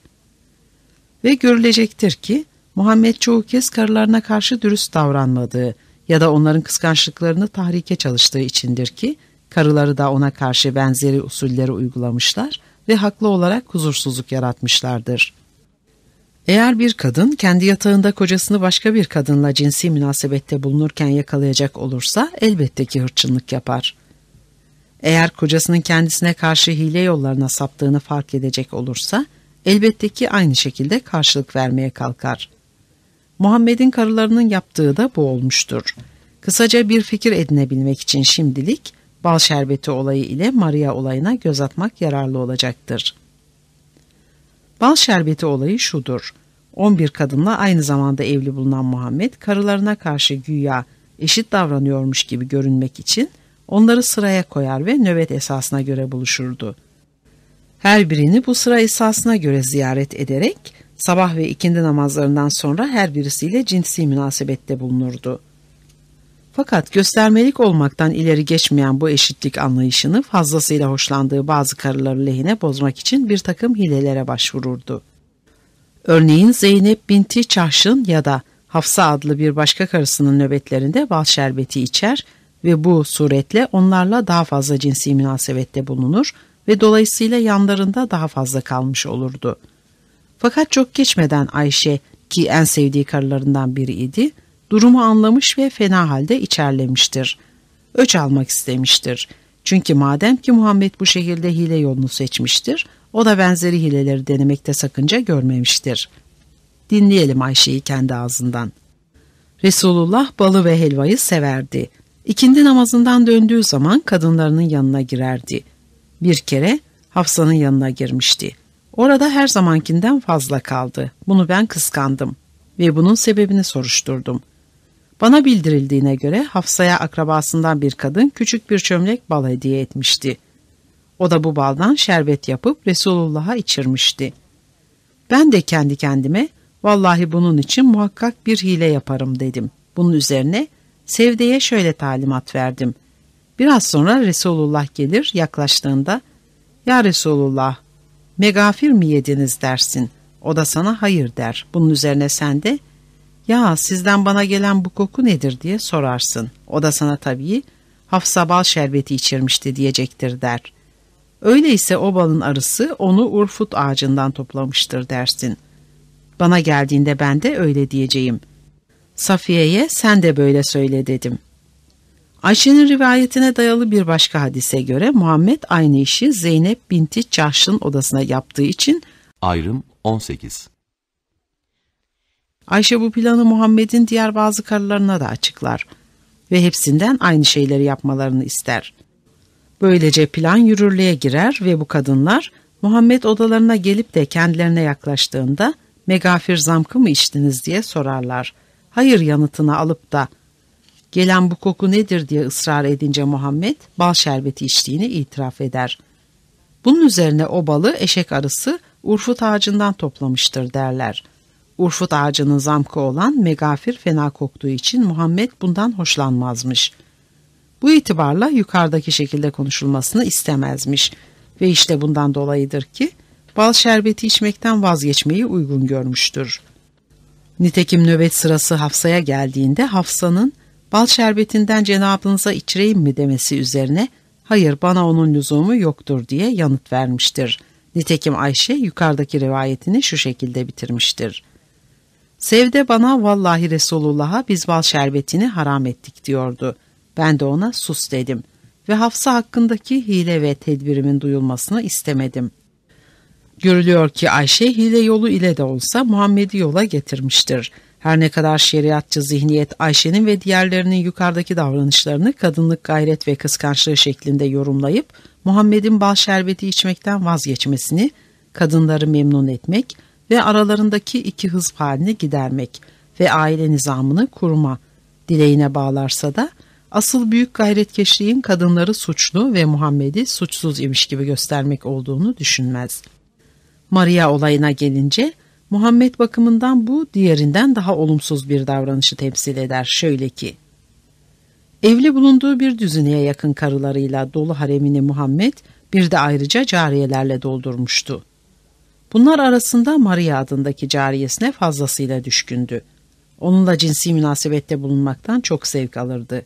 Speaker 1: Ve görülecektir ki Muhammed çoğu kez karılarına karşı dürüst davranmadığı ya da onların kıskançlıklarını tahrike çalıştığı içindir ki karıları da ona karşı benzeri usulleri uygulamışlar ve haklı olarak huzursuzluk yaratmışlardır. Eğer bir kadın kendi yatağında kocasını başka bir kadınla cinsi münasebette bulunurken yakalayacak olursa elbette ki hırçınlık yapar. Eğer kocasının kendisine karşı hile yollarına saptığını fark edecek olursa elbette ki aynı şekilde karşılık vermeye kalkar. Muhammed'in karılarının yaptığı da bu olmuştur. Kısaca bir fikir edinebilmek için şimdilik bal şerbeti olayı ile Maria olayına göz atmak yararlı olacaktır. Bal şerbeti olayı şudur. 11 kadınla aynı zamanda evli bulunan Muhammed karılarına karşı güya eşit davranıyormuş gibi görünmek için onları sıraya koyar ve nöbet esasına göre buluşurdu. Her birini bu sıra esasına göre ziyaret ederek sabah ve ikindi namazlarından sonra her birisiyle cinsi münasebette bulunurdu. Fakat göstermelik olmaktan ileri geçmeyen bu eşitlik anlayışını fazlasıyla hoşlandığı bazı karıları lehine bozmak için bir takım hilelere başvururdu. Örneğin Zeynep binti Çahşın ya da Hafsa adlı bir başka karısının nöbetlerinde bal şerbeti içer ve bu suretle onlarla daha fazla cinsi münasebette bulunur ve dolayısıyla yanlarında daha fazla kalmış olurdu. Fakat çok geçmeden Ayşe ki en sevdiği karılarından biriydi, durumu anlamış ve fena halde içerlemiştir. Öç almak istemiştir. Çünkü madem ki Muhammed bu şekilde hile yolunu seçmiştir, o da benzeri hileleri denemekte sakınca görmemiştir. Dinleyelim Ayşe'yi kendi ağzından. Resulullah balı ve helvayı severdi. İkindi namazından döndüğü zaman kadınlarının yanına girerdi. Bir kere Hafsa'nın yanına girmişti. Orada her zamankinden fazla kaldı. Bunu ben kıskandım ve bunun sebebini soruşturdum. Bana bildirildiğine göre Hafsa'ya akrabasından bir kadın küçük bir çömlek bal hediye etmişti. O da bu baldan şerbet yapıp Resulullah'a içirmişti. Ben de kendi kendime vallahi bunun için muhakkak bir hile yaparım dedim. Bunun üzerine Sevde'ye şöyle talimat verdim. Biraz sonra Resulullah gelir yaklaştığında Ya Resulullah megafir mi yediniz dersin. O da sana hayır der. Bunun üzerine sen de ya sizden bana gelen bu koku nedir diye sorarsın. O da sana tabii Hafsa bal şerbeti içirmişti diyecektir der. Öyleyse o balın arısı onu urfut ağacından toplamıştır dersin. Bana geldiğinde ben de öyle diyeceğim. Safiye'ye sen de böyle söyle dedim. Ayşe'nin rivayetine dayalı bir başka hadise göre Muhammed aynı işi Zeynep binti Cahş'ın odasına yaptığı için
Speaker 2: Ayrım 18.
Speaker 1: Ayşe bu planı Muhammed'in diğer bazı karılarına da açıklar ve hepsinden aynı şeyleri yapmalarını ister. Böylece plan yürürlüğe girer ve bu kadınlar Muhammed odalarına gelip de kendilerine yaklaştığında megafir zamkı mı içtiniz diye sorarlar. Hayır yanıtını alıp da gelen bu koku nedir diye ısrar edince Muhammed bal şerbeti içtiğini itiraf eder. Bunun üzerine o balı eşek arısı urfut ağacından toplamıştır derler. Urfut ağacının zamkı olan megafir fena koktuğu için Muhammed bundan hoşlanmazmış. Bu itibarla yukarıdaki şekilde konuşulmasını istemezmiş ve işte bundan dolayıdır ki bal şerbeti içmekten vazgeçmeyi uygun görmüştür. Nitekim nöbet sırası Hafsa'ya geldiğinde Hafsa'nın bal şerbetinden cenabınıza içireyim mi demesi üzerine hayır bana onun lüzumu yoktur diye yanıt vermiştir. Nitekim Ayşe yukarıdaki rivayetini şu şekilde bitirmiştir. Sevde bana vallahi Resulullah'a biz bal şerbetini haram ettik diyordu. Ben de ona sus dedim ve Hafsa hakkındaki hile ve tedbirimin duyulmasını istemedim. Görülüyor ki Ayşe hile yolu ile de olsa Muhammed'i yola getirmiştir. Her ne kadar şeriatçı zihniyet Ayşe'nin ve diğerlerinin yukarıdaki davranışlarını kadınlık gayret ve kıskançlığı şeklinde yorumlayıp Muhammed'in bal şerbeti içmekten vazgeçmesini, kadınları memnun etmek ve aralarındaki iki hızb halini gidermek ve aile nizamını kurma dileğine bağlarsa da asıl büyük gayretkeşliğin kadınları suçlu ve Muhammed'i suçsuz imiş gibi göstermek olduğunu düşünmez. Maria olayına gelince Muhammed bakımından bu diğerinden daha olumsuz bir davranışı temsil eder. Şöyle ki, evli bulunduğu bir düzineye yakın karılarıyla dolu haremini Muhammed bir de ayrıca cariyelerle doldurmuştu. Bunlar arasında Maria adındaki cariyesine fazlasıyla düşkündü. Onunla cinsi münasebette bulunmaktan çok zevk alırdı.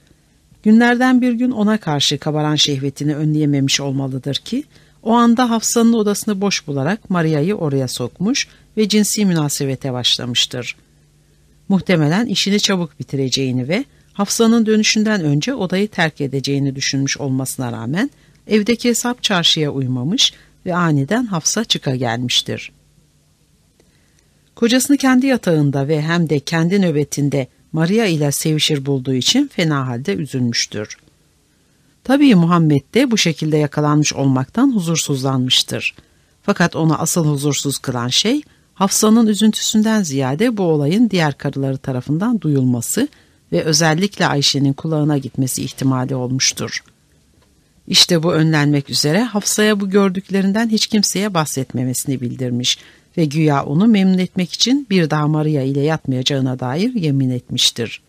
Speaker 1: Günlerden bir gün ona karşı kabaran şehvetini önleyememiş olmalıdır ki, o anda Hafsa'nın odasını boş bularak Maria'yı oraya sokmuş ve cinsi münasebete başlamıştır. Muhtemelen işini çabuk bitireceğini ve Hafsa'nın dönüşünden önce odayı terk edeceğini düşünmüş olmasına rağmen evdeki hesap çarşıya uymamış ve aniden Hafsa çıka gelmiştir. Kocasını kendi yatağında ve hem de kendi nöbetinde Maria ile sevişir bulduğu için fena halde üzülmüştür. Tabii Muhammed de bu şekilde yakalanmış olmaktan huzursuzlanmıştır. Fakat onu asıl huzursuz kılan şey Hafsa'nın üzüntüsünden ziyade bu olayın diğer karıları tarafından duyulması ve özellikle Ayşe'nin kulağına gitmesi ihtimali olmuştur. İşte bu önlenmek üzere Hafsa'ya bu gördüklerinden hiç kimseye bahsetmemesini bildirmiş ve güya onu memnun etmek için bir daha ile yatmayacağına dair yemin etmiştir.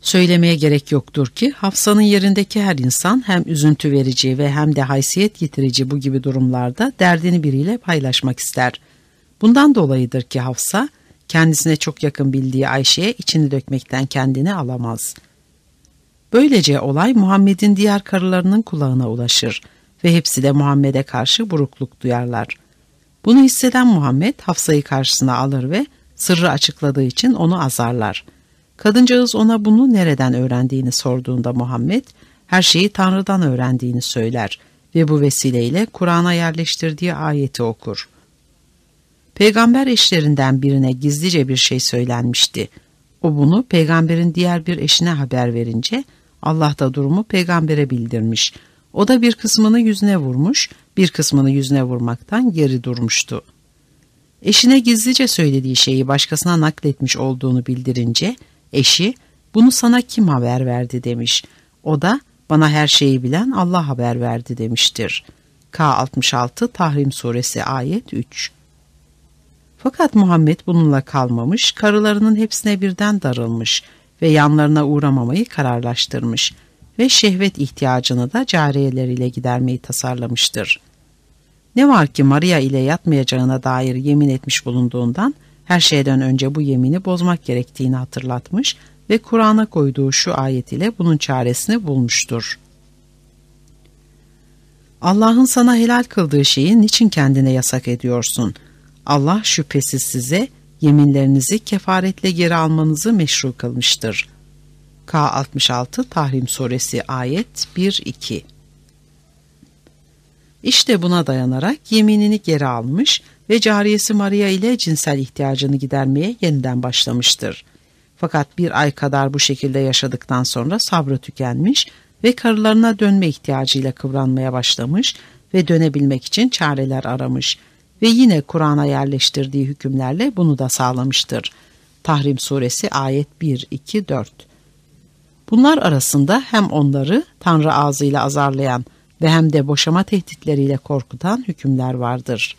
Speaker 1: Söylemeye gerek yoktur ki Hafsa'nın yerindeki her insan hem üzüntü verici ve hem de haysiyet yitirici bu gibi durumlarda derdini biriyle paylaşmak ister. Bundan dolayıdır ki Hafsa kendisine çok yakın bildiği Ayşe'ye içini dökmekten kendini alamaz. Böylece olay Muhammed'in diğer karılarının kulağına ulaşır ve hepsi de Muhammed'e karşı burukluk duyarlar. Bunu hisseden Muhammed Hafsa'yı karşısına alır ve sırrı açıkladığı için onu azarlar.'' Kadıncağız ona bunu nereden öğrendiğini sorduğunda Muhammed, her şeyi Tanrı'dan öğrendiğini söyler ve bu vesileyle Kur'an'a yerleştirdiği ayeti okur. Peygamber eşlerinden birine gizlice bir şey söylenmişti. O bunu peygamberin diğer bir eşine haber verince Allah da durumu peygambere bildirmiş. O da bir kısmını yüzüne vurmuş, bir kısmını yüzüne vurmaktan geri durmuştu. Eşine gizlice söylediği şeyi başkasına nakletmiş olduğunu bildirince Eşi bunu sana kim haber verdi demiş. O da bana her şeyi bilen Allah haber verdi demiştir. K66 Tahrim Suresi ayet 3 Fakat Muhammed bununla kalmamış, karılarının hepsine birden darılmış ve yanlarına uğramamayı kararlaştırmış ve şehvet ihtiyacını da cariyeleriyle gidermeyi tasarlamıştır. Ne var ki Maria ile yatmayacağına dair yemin etmiş bulunduğundan her şeyden önce bu yemini bozmak gerektiğini hatırlatmış ve Kur'an'a koyduğu şu ayet ile bunun çaresini bulmuştur. Allah'ın sana helal kıldığı şeyi niçin kendine yasak ediyorsun? Allah şüphesiz size yeminlerinizi kefaretle geri almanızı meşru kılmıştır. K66 Tahrim Suresi ayet 1-2 İşte buna dayanarak yeminini geri almış ve cariyesi Maria ile cinsel ihtiyacını gidermeye yeniden başlamıştır. Fakat bir ay kadar bu şekilde yaşadıktan sonra sabrı tükenmiş ve karılarına dönme ihtiyacıyla kıvranmaya başlamış ve dönebilmek için çareler aramış ve yine Kur'an'a yerleştirdiği hükümlerle bunu da sağlamıştır. Tahrim suresi ayet 1, 2, 4 Bunlar arasında hem onları Tanrı ağzıyla azarlayan ve hem de boşama tehditleriyle korkutan hükümler vardır.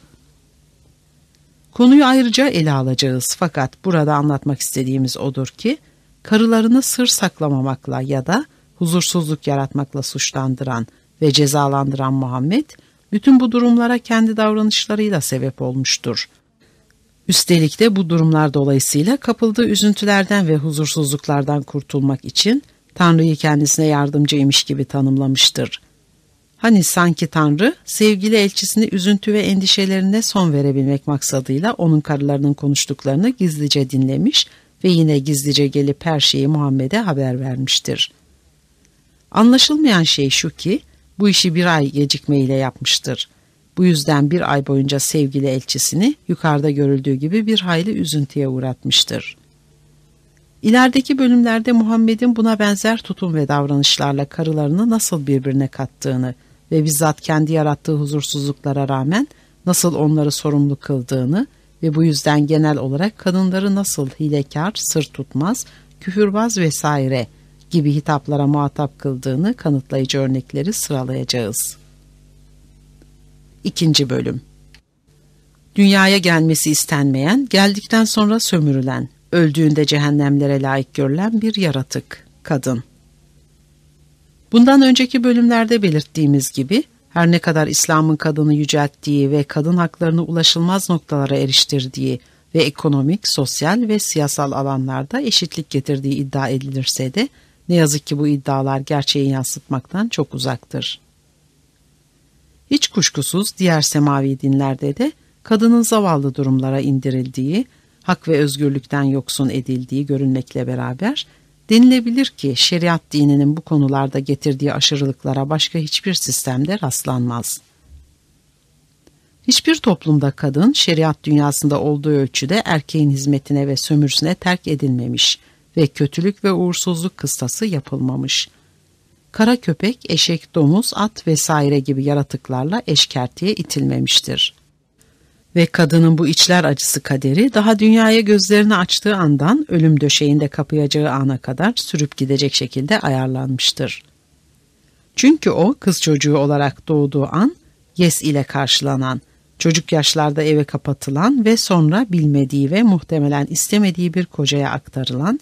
Speaker 1: Konuyu ayrıca ele alacağız fakat burada anlatmak istediğimiz odur ki, karılarını sır saklamamakla ya da huzursuzluk yaratmakla suçlandıran ve cezalandıran Muhammed, bütün bu durumlara kendi davranışlarıyla sebep olmuştur. Üstelik de bu durumlar dolayısıyla kapıldığı üzüntülerden ve huzursuzluklardan kurtulmak için Tanrı'yı kendisine yardımcıymış gibi tanımlamıştır. Hani sanki Tanrı sevgili elçisini üzüntü ve endişelerine son verebilmek maksadıyla onun karılarının konuştuklarını gizlice dinlemiş ve yine gizlice gelip her şeyi Muhammed'e haber vermiştir. Anlaşılmayan şey şu ki bu işi bir ay gecikmeyle yapmıştır. Bu yüzden bir ay boyunca sevgili elçisini yukarıda görüldüğü gibi bir hayli üzüntüye uğratmıştır. İlerideki bölümlerde Muhammed'in buna benzer tutum ve davranışlarla karılarını nasıl birbirine kattığını ve bizzat kendi yarattığı huzursuzluklara rağmen nasıl onları sorumlu kıldığını ve bu yüzden genel olarak kadınları nasıl hilekar, sır tutmaz, küfürbaz vesaire gibi hitaplara muhatap kıldığını kanıtlayıcı örnekleri sıralayacağız. İkinci bölüm Dünyaya gelmesi istenmeyen, geldikten sonra sömürülen, öldüğünde cehennemlere layık görülen bir yaratık, kadın. Bundan önceki bölümlerde belirttiğimiz gibi, her ne kadar İslam'ın kadını yücelttiği ve kadın haklarını ulaşılmaz noktalara eriştirdiği ve ekonomik, sosyal ve siyasal alanlarda eşitlik getirdiği iddia edilirse de, ne yazık ki bu iddialar gerçeği yansıtmaktan çok uzaktır. Hiç kuşkusuz diğer semavi dinlerde de kadının zavallı durumlara indirildiği, hak ve özgürlükten yoksun edildiği görünmekle beraber denilebilir ki şeriat dininin bu konularda getirdiği aşırılıklara başka hiçbir sistemde rastlanmaz. Hiçbir toplumda kadın şeriat dünyasında olduğu ölçüde erkeğin hizmetine ve sömürüsüne terk edilmemiş ve kötülük ve uğursuzluk kıstası yapılmamış. Kara köpek, eşek, domuz, at vesaire gibi yaratıklarla eşkertiye itilmemiştir. Ve kadının bu içler acısı kaderi daha dünyaya gözlerini açtığı andan ölüm döşeğinde kapayacağı ana kadar sürüp gidecek şekilde ayarlanmıştır. Çünkü o kız çocuğu olarak doğduğu an yes ile karşılanan, çocuk yaşlarda eve kapatılan ve sonra bilmediği ve muhtemelen istemediği bir kocaya aktarılan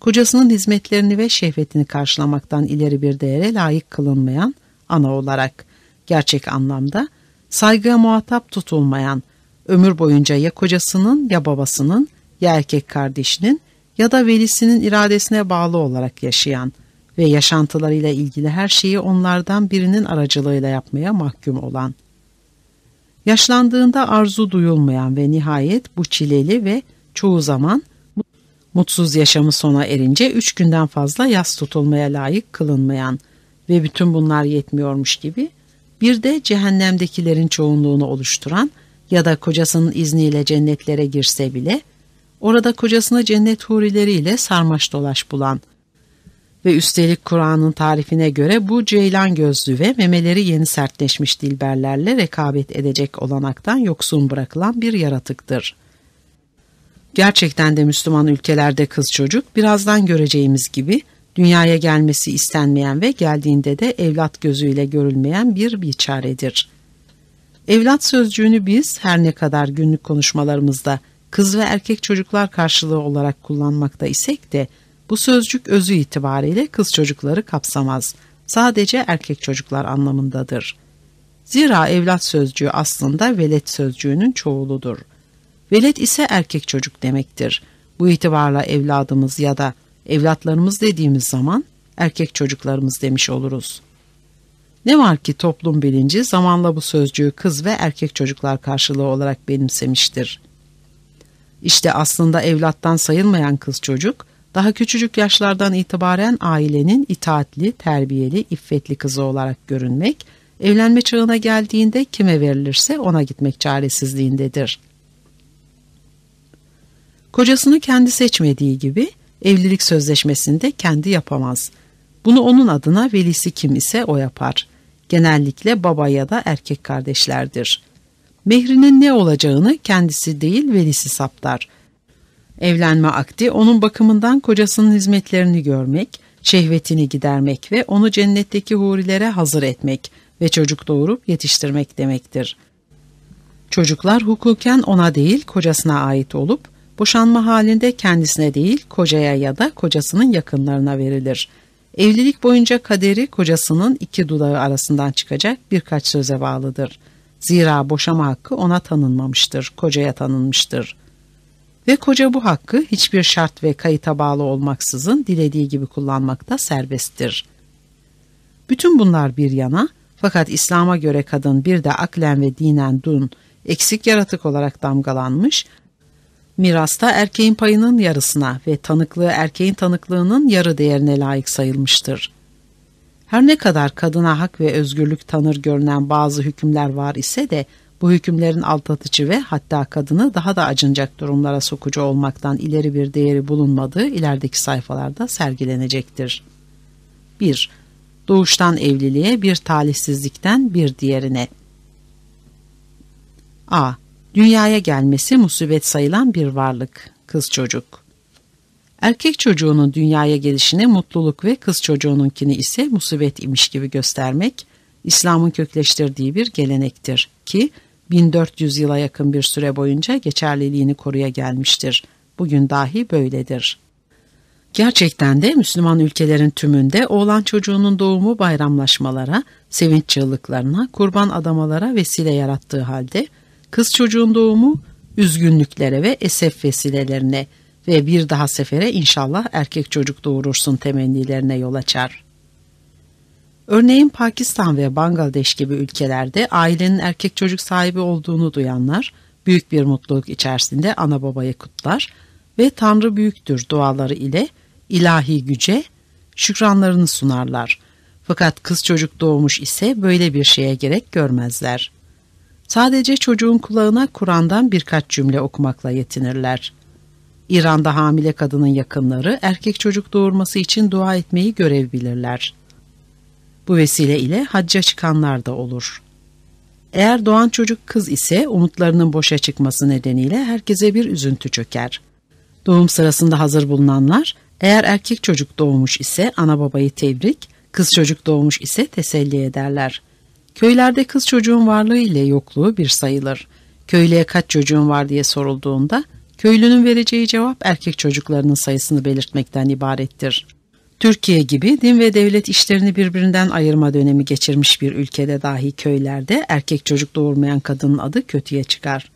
Speaker 1: kocasının hizmetlerini ve şehvetini karşılamaktan ileri bir değere layık kılınmayan ana olarak gerçek anlamda saygıya muhatap tutulmayan, ömür boyunca ya kocasının ya babasının ya erkek kardeşinin ya da velisinin iradesine bağlı olarak yaşayan ve yaşantılarıyla ilgili her şeyi onlardan birinin aracılığıyla yapmaya mahkum olan. Yaşlandığında arzu duyulmayan ve nihayet bu çileli ve çoğu zaman mutsuz yaşamı sona erince üç günden fazla yas tutulmaya layık kılınmayan ve bütün bunlar yetmiyormuş gibi bir de cehennemdekilerin çoğunluğunu oluşturan ya da kocasının izniyle cennetlere girse bile orada kocasını cennet hurileriyle sarmaş dolaş bulan ve üstelik Kur'an'ın tarifine göre bu ceylan gözlü ve memeleri yeni sertleşmiş dilberlerle rekabet edecek olanaktan yoksun bırakılan bir yaratıktır.'' Gerçekten de Müslüman ülkelerde kız çocuk birazdan göreceğimiz gibi dünyaya gelmesi istenmeyen ve geldiğinde de evlat gözüyle görülmeyen bir biçaredir. Evlat sözcüğünü biz her ne kadar günlük konuşmalarımızda kız ve erkek çocuklar karşılığı olarak kullanmakta isek de bu sözcük özü itibariyle kız çocukları kapsamaz. Sadece erkek çocuklar anlamındadır. Zira evlat sözcüğü aslında velet sözcüğünün çoğuludur.'' Velet ise erkek çocuk demektir. Bu itibarla evladımız ya da evlatlarımız dediğimiz zaman erkek çocuklarımız demiş oluruz. Ne var ki toplum bilinci zamanla bu sözcüğü kız ve erkek çocuklar karşılığı olarak benimsemiştir. İşte aslında evlattan sayılmayan kız çocuk, daha küçücük yaşlardan itibaren ailenin itaatli, terbiyeli, iffetli kızı olarak görünmek, evlenme çağına geldiğinde kime verilirse ona gitmek çaresizliğindedir. Kocasını kendi seçmediği gibi evlilik sözleşmesinde kendi yapamaz. Bunu onun adına velisi kim ise o yapar. Genellikle baba ya da erkek kardeşlerdir. Mehrinin ne olacağını kendisi değil velisi saptar. Evlenme akdi onun bakımından kocasının hizmetlerini görmek, şehvetini gidermek ve onu cennetteki hurilere hazır etmek ve çocuk doğurup yetiştirmek demektir. Çocuklar hukuken ona değil kocasına ait olup boşanma halinde kendisine değil kocaya ya da kocasının yakınlarına verilir. Evlilik boyunca kaderi kocasının iki dudağı arasından çıkacak birkaç söze bağlıdır. Zira boşama hakkı ona tanınmamıştır, kocaya tanınmıştır. Ve koca bu hakkı hiçbir şart ve kayıta bağlı olmaksızın dilediği gibi kullanmakta serbesttir. Bütün bunlar bir yana, fakat İslam'a göre kadın bir de aklen ve dinen dun, eksik yaratık olarak damgalanmış, mirasta erkeğin payının yarısına ve tanıklığı erkeğin tanıklığının yarı değerine layık sayılmıştır. Her ne kadar kadına hak ve özgürlük tanır görünen bazı hükümler var ise de bu hükümlerin aldatıcı ve hatta kadını daha da acınacak durumlara sokucu olmaktan ileri bir değeri bulunmadığı ilerideki sayfalarda sergilenecektir. 1. Doğuştan evliliğe bir talihsizlikten bir diğerine. A. Dünyaya gelmesi musibet sayılan bir varlık, kız çocuk. Erkek çocuğunun dünyaya gelişini mutluluk ve kız çocuğununkini ise musibet imiş gibi göstermek, İslam'ın kökleştirdiği bir gelenektir ki 1400 yıla yakın bir süre boyunca geçerliliğini koruya gelmiştir. Bugün dahi böyledir. Gerçekten de Müslüman ülkelerin tümünde oğlan çocuğunun doğumu bayramlaşmalara, sevinç çığlıklarına, kurban adamalara vesile yarattığı halde kız çocuğun doğumu üzgünlüklere ve esef vesilelerine ve bir daha sefere inşallah erkek çocuk doğurursun temennilerine yol açar. Örneğin Pakistan ve Bangladeş gibi ülkelerde ailenin erkek çocuk sahibi olduğunu duyanlar büyük bir mutluluk içerisinde ana babayı kutlar ve Tanrı büyüktür duaları ile ilahi güce şükranlarını sunarlar. Fakat kız çocuk doğmuş ise böyle bir şeye gerek görmezler. Sadece çocuğun kulağına Kur'an'dan birkaç cümle okumakla yetinirler. İran'da hamile kadının yakınları erkek çocuk doğurması için dua etmeyi görev bilirler. Bu vesile ile hacca çıkanlar da olur. Eğer doğan çocuk kız ise umutlarının boşa çıkması nedeniyle herkese bir üzüntü çöker. Doğum sırasında hazır bulunanlar eğer erkek çocuk doğmuş ise ana babayı tebrik, kız çocuk doğmuş ise teselli ederler. Köylerde kız çocuğun varlığı ile yokluğu bir sayılır. Köylüye kaç çocuğun var diye sorulduğunda köylünün vereceği cevap erkek çocuklarının sayısını belirtmekten ibarettir. Türkiye gibi din ve devlet işlerini birbirinden ayırma dönemi geçirmiş bir ülkede dahi köylerde erkek çocuk doğurmayan kadının adı kötüye çıkar.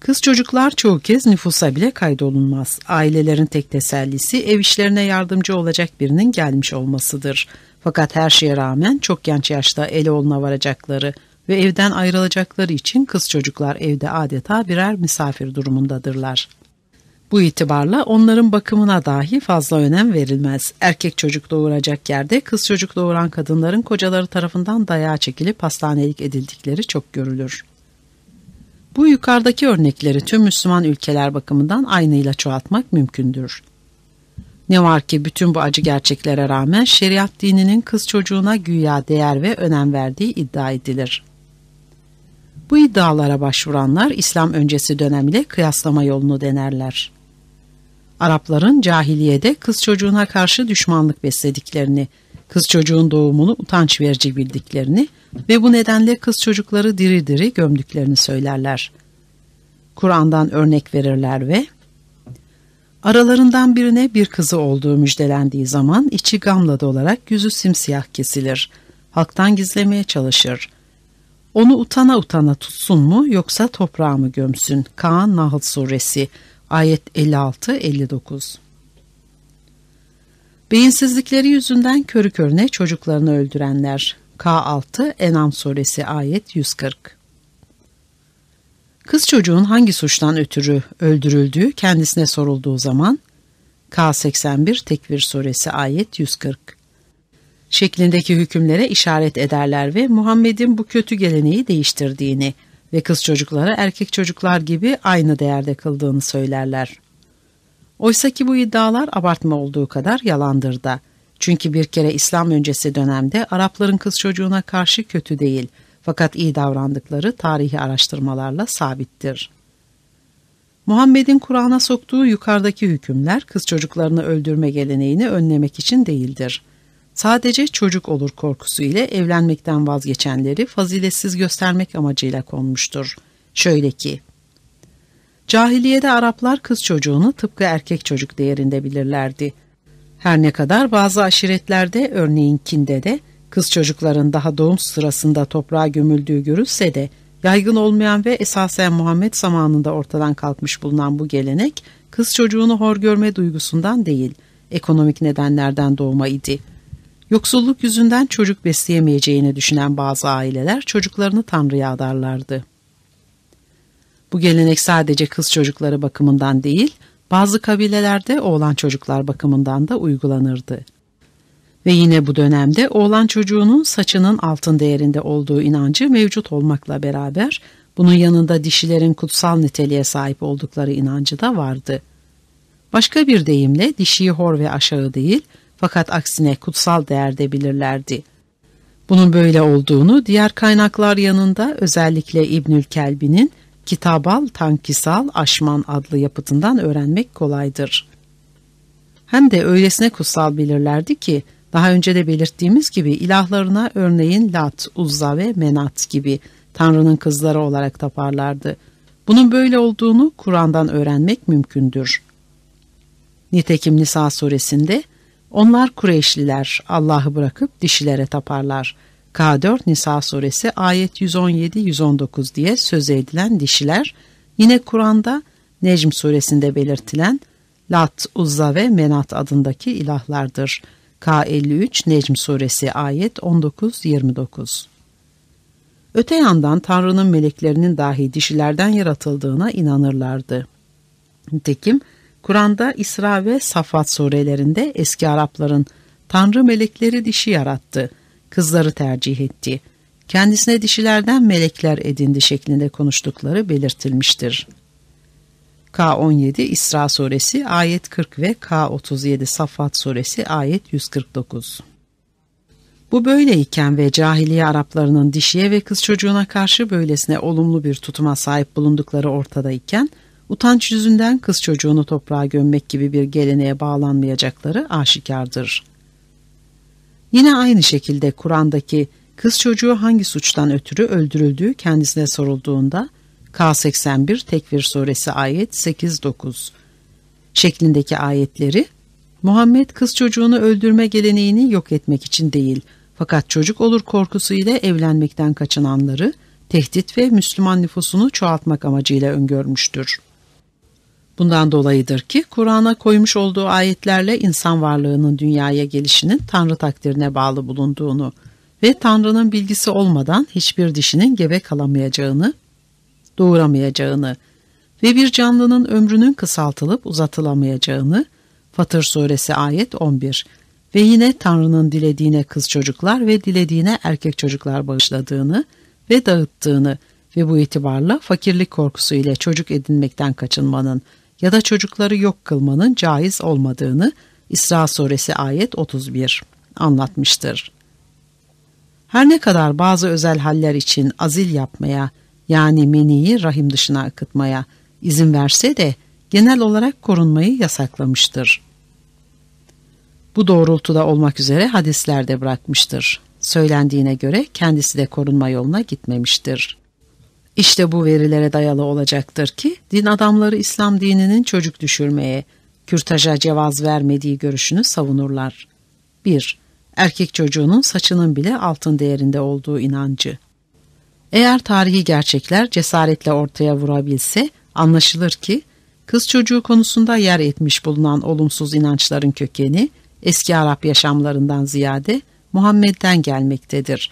Speaker 1: Kız çocuklar çoğu kez nüfusa bile kaydolunmaz. Ailelerin tek tesellisi ev işlerine yardımcı olacak birinin gelmiş olmasıdır. Fakat her şeye rağmen çok genç yaşta ele oluna varacakları ve evden ayrılacakları için kız çocuklar evde adeta birer misafir durumundadırlar. Bu itibarla onların bakımına dahi fazla önem verilmez. Erkek çocuk doğuracak yerde kız çocuk doğuran kadınların kocaları tarafından dayağa çekilip hastanelik edildikleri çok görülür. Bu yukarıdaki örnekleri tüm Müslüman ülkeler bakımından aynıyla çoğaltmak mümkündür. Ne var ki bütün bu acı gerçeklere rağmen şeriat dininin kız çocuğuna güya değer ve önem verdiği iddia edilir. Bu iddialara başvuranlar İslam öncesi dönem ile kıyaslama yolunu denerler. Arapların cahiliyede kız çocuğuna karşı düşmanlık beslediklerini, kız çocuğun doğumunu utanç verici bildiklerini ve bu nedenle kız çocukları diri diri gömdüklerini söylerler. Kur'an'dan örnek verirler ve aralarından birine bir kızı olduğu müjdelendiği zaman içi gamla dolarak yüzü simsiyah kesilir. Halktan gizlemeye çalışır. Onu utana utana tutsun mu yoksa toprağa mı gömsün? Kaan Nahl Suresi Ayet 56-59 Beyinsizlikleri yüzünden körü körüne çocuklarını öldürenler K6 Enam Suresi ayet 140 Kız çocuğun hangi suçtan ötürü öldürüldüğü kendisine sorulduğu zaman K81 Tekvir Suresi ayet 140 şeklindeki hükümlere işaret ederler ve Muhammed'in bu kötü geleneği değiştirdiğini ve kız çocuklara erkek çocuklar gibi aynı değerde kıldığını söylerler. Oysa ki bu iddialar abartma olduğu kadar yalandır da. Çünkü bir kere İslam öncesi dönemde Arapların kız çocuğuna karşı kötü değil fakat iyi davrandıkları tarihi araştırmalarla sabittir. Muhammed'in Kur'an'a soktuğu yukarıdaki hükümler kız çocuklarını öldürme geleneğini önlemek için değildir. Sadece çocuk olur korkusu ile evlenmekten vazgeçenleri faziletsiz göstermek amacıyla konmuştur. Şöyle ki, Cahiliyede Araplar kız çocuğunu tıpkı erkek çocuk değerinde bilirlerdi. Her ne kadar bazı aşiretlerde örneğin Kinde de kız çocukların daha doğum sırasında toprağa gömüldüğü görülse de yaygın olmayan ve esasen Muhammed zamanında ortadan kalkmış bulunan bu gelenek kız çocuğunu hor görme duygusundan değil, ekonomik nedenlerden doğma idi. Yoksulluk yüzünden çocuk besleyemeyeceğini düşünen bazı aileler çocuklarını Tanrı'ya adarlardı. Bu gelenek sadece kız çocukları bakımından değil, bazı kabilelerde oğlan çocuklar bakımından da uygulanırdı. Ve yine bu dönemde oğlan çocuğunun saçının altın değerinde olduğu inancı mevcut olmakla beraber bunun yanında dişilerin kutsal niteliğe sahip oldukları inancı da vardı. Başka bir deyimle dişiyi hor ve aşağı değil fakat aksine kutsal değerde bilirlerdi. Bunun böyle olduğunu diğer kaynaklar yanında özellikle İbnül Kelbi'nin Kitabal Tankisal Aşman adlı yapıtından öğrenmek kolaydır. Hem de öylesine kutsal bilirlerdi ki daha önce de belirttiğimiz gibi ilahlarına örneğin Lat, Uzza ve Menat gibi Tanrı'nın kızları olarak taparlardı. Bunun böyle olduğunu Kur'an'dan öğrenmek mümkündür. Nitekim Nisa suresinde onlar Kureyşliler Allah'ı bırakıp dişilere taparlar. K4 Nisa suresi ayet 117-119 diye söz edilen dişiler yine Kur'an'da Necm suresinde belirtilen Lat, Uzza ve Menat adındaki ilahlardır. K53 Necm suresi ayet 19-29 Öte yandan Tanrı'nın meleklerinin dahi dişilerden yaratıldığına inanırlardı. Nitekim Kur'an'da İsra ve Safat surelerinde eski Arapların Tanrı melekleri dişi yarattı, kızları tercih etti, kendisine dişilerden melekler edindi şeklinde konuştukları belirtilmiştir. K17 İsra suresi ayet 40 ve K37 Safat suresi ayet 149. Bu böyleyken ve cahiliye Araplarının dişiye ve kız çocuğuna karşı böylesine olumlu bir tutuma sahip bulundukları ortadayken, utanç yüzünden kız çocuğunu toprağa gömmek gibi bir geleneğe bağlanmayacakları aşikardır. Yine aynı şekilde Kur'an'daki kız çocuğu hangi suçtan ötürü öldürüldüğü kendisine sorulduğunda K81 Tekvir Suresi ayet 8-9 şeklindeki ayetleri Muhammed kız çocuğunu öldürme geleneğini yok etmek için değil fakat çocuk olur korkusu ile evlenmekten kaçınanları tehdit ve Müslüman nüfusunu çoğaltmak amacıyla öngörmüştür. Bundan dolayıdır ki Kur'an'a koymuş olduğu ayetlerle insan varlığının dünyaya gelişinin Tanrı takdirine bağlı bulunduğunu ve Tanrı'nın bilgisi olmadan hiçbir dişinin gebe kalamayacağını, doğuramayacağını ve bir canlının ömrünün kısaltılıp uzatılamayacağını Fatır suresi ayet 11 ve yine Tanrı'nın dilediğine kız çocuklar ve dilediğine erkek çocuklar bağışladığını ve dağıttığını ve bu itibarla fakirlik korkusu ile çocuk edinmekten kaçınmanın ya da çocukları yok kılmanın caiz olmadığını İsra suresi ayet 31 anlatmıştır. Her ne kadar bazı özel haller için azil yapmaya yani meniyi rahim dışına akıtmaya izin verse de genel olarak korunmayı yasaklamıştır. Bu doğrultuda olmak üzere hadislerde bırakmıştır. Söylendiğine göre kendisi de korunma yoluna gitmemiştir. İşte bu verilere dayalı olacaktır ki din adamları İslam dininin çocuk düşürmeye, kürtaja cevaz vermediği görüşünü savunurlar. 1. Erkek çocuğunun saçının bile altın değerinde olduğu inancı. Eğer tarihi gerçekler cesaretle ortaya vurabilse anlaşılır ki kız çocuğu konusunda yer etmiş bulunan olumsuz inançların kökeni eski Arap yaşamlarından ziyade Muhammed'den gelmektedir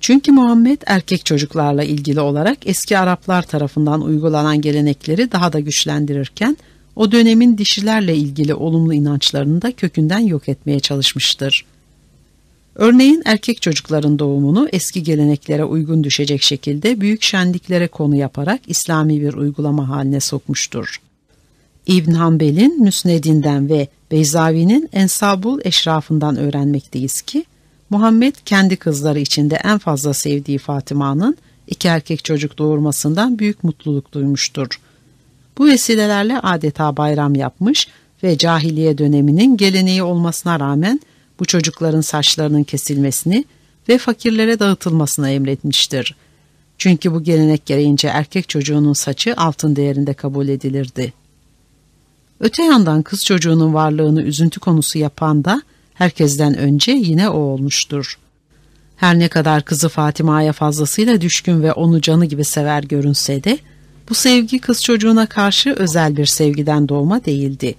Speaker 1: Çünkü Muhammed erkek çocuklarla ilgili olarak eski Araplar tarafından uygulanan gelenekleri daha da güçlendirirken o dönemin dişilerle ilgili olumlu inançlarını da kökünden yok etmeye çalışmıştır. Örneğin erkek çocukların doğumunu eski geleneklere uygun düşecek şekilde büyük şenliklere konu yaparak İslami bir uygulama haline sokmuştur. İbn Hanbel'in Müsned'inden ve Beyzavi'nin Ensabul Eşrafından öğrenmekteyiz ki, Muhammed kendi kızları içinde en fazla sevdiği Fatıma'nın iki erkek çocuk doğurmasından büyük mutluluk duymuştur. Bu vesilelerle adeta bayram yapmış ve cahiliye döneminin geleneği olmasına rağmen bu çocukların saçlarının kesilmesini ve fakirlere dağıtılmasını emretmiştir. Çünkü bu gelenek gereğince erkek çocuğunun saçı altın değerinde kabul edilirdi. Öte yandan kız çocuğunun varlığını üzüntü konusu yapan da herkesten önce yine o olmuştur. Her ne kadar kızı Fatima'ya fazlasıyla düşkün ve onu canı gibi sever görünse de bu sevgi kız çocuğuna karşı özel bir sevgiden doğma değildi.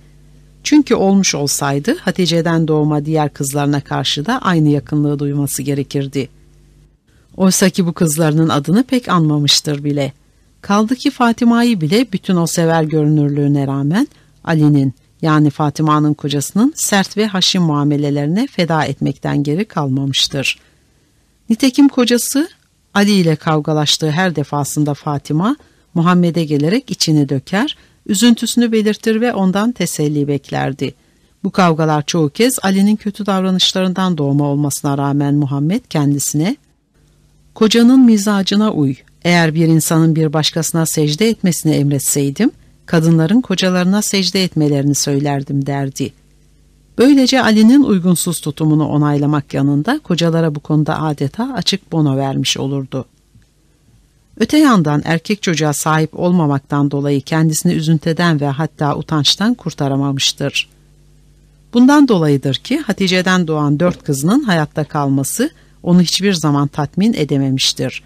Speaker 1: Çünkü olmuş olsaydı Hatice'den doğma diğer kızlarına karşı da aynı yakınlığı duyması gerekirdi. Oysa ki bu kızlarının adını pek anmamıştır bile. Kaldı ki Fatima'yı bile bütün o sever görünürlüğüne rağmen Ali'nin yani Fatıma'nın kocasının sert ve haşim muamelelerine feda etmekten geri kalmamıştır. Nitekim kocası Ali ile kavgalaştığı her defasında Fatima Muhammed'e gelerek içini döker, üzüntüsünü belirtir ve ondan teselli beklerdi. Bu kavgalar çoğu kez Ali'nin kötü davranışlarından doğma olmasına rağmen Muhammed kendisine ''Kocanın mizacına uy, eğer bir insanın bir başkasına secde etmesini emretseydim, kadınların kocalarına secde etmelerini söylerdim derdi. Böylece Ali'nin uygunsuz tutumunu onaylamak yanında kocalara bu konuda adeta açık bono vermiş olurdu. Öte yandan erkek çocuğa sahip olmamaktan dolayı kendisini üzüntüden ve hatta utançtan kurtaramamıştır. Bundan dolayıdır ki Hatice'den doğan dört kızının hayatta kalması onu hiçbir zaman tatmin edememiştir.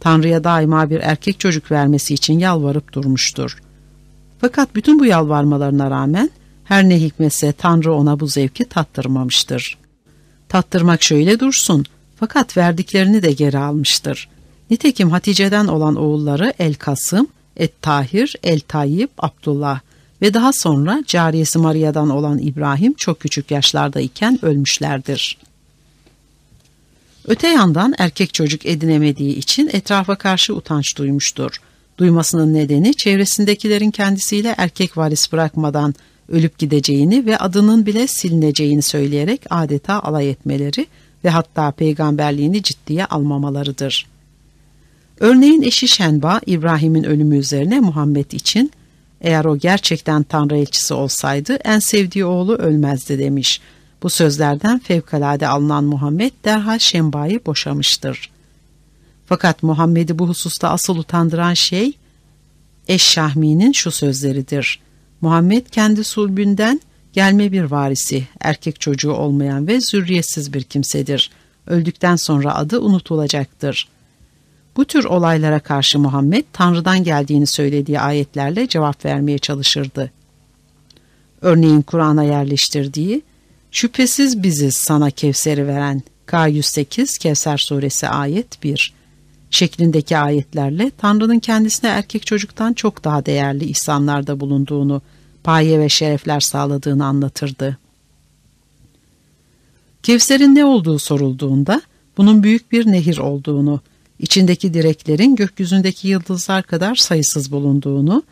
Speaker 1: Tanrı'ya daima bir erkek çocuk vermesi için yalvarıp durmuştur. Fakat bütün bu yalvarmalarına rağmen her ne hikmetse Tanrı ona bu zevki tattırmamıştır. Tattırmak şöyle dursun fakat verdiklerini de geri almıştır. Nitekim Hatice'den olan oğulları El Kasım, Et Tahir, El Tayyip, Abdullah ve daha sonra cariyesi Maria'dan olan İbrahim çok küçük yaşlarda iken ölmüşlerdir. Öte yandan erkek çocuk edinemediği için etrafa karşı utanç duymuştur. Duymasının nedeni çevresindekilerin kendisiyle erkek varis bırakmadan ölüp gideceğini ve adının bile silineceğini söyleyerek adeta alay etmeleri ve hatta peygamberliğini ciddiye almamalarıdır. Örneğin eşi Şenba İbrahim'in ölümü üzerine Muhammed için eğer o gerçekten Tanrı elçisi olsaydı en sevdiği oğlu ölmezdi demiş. Bu sözlerden fevkalade alınan Muhammed derhal Şenba'yı boşamıştır. Fakat Muhammed'i bu hususta asıl utandıran şey Eşşahmi'nin şu sözleridir. Muhammed kendi sulbünden gelme bir varisi, erkek çocuğu olmayan ve zürriyetsiz bir kimsedir. Öldükten sonra adı unutulacaktır. Bu tür olaylara karşı Muhammed Tanrı'dan geldiğini söylediği ayetlerle cevap vermeye çalışırdı. Örneğin Kur'an'a yerleştirdiği Şüphesiz biziz sana Kevser'i veren K108 Kevser suresi ayet 1 şeklindeki ayetlerle Tanrı'nın kendisine erkek çocuktan çok daha değerli ihsanlarda bulunduğunu, paye ve şerefler sağladığını anlatırdı. Kevser'in ne olduğu sorulduğunda bunun büyük bir nehir olduğunu, içindeki direklerin gökyüzündeki yıldızlar kadar sayısız bulunduğunu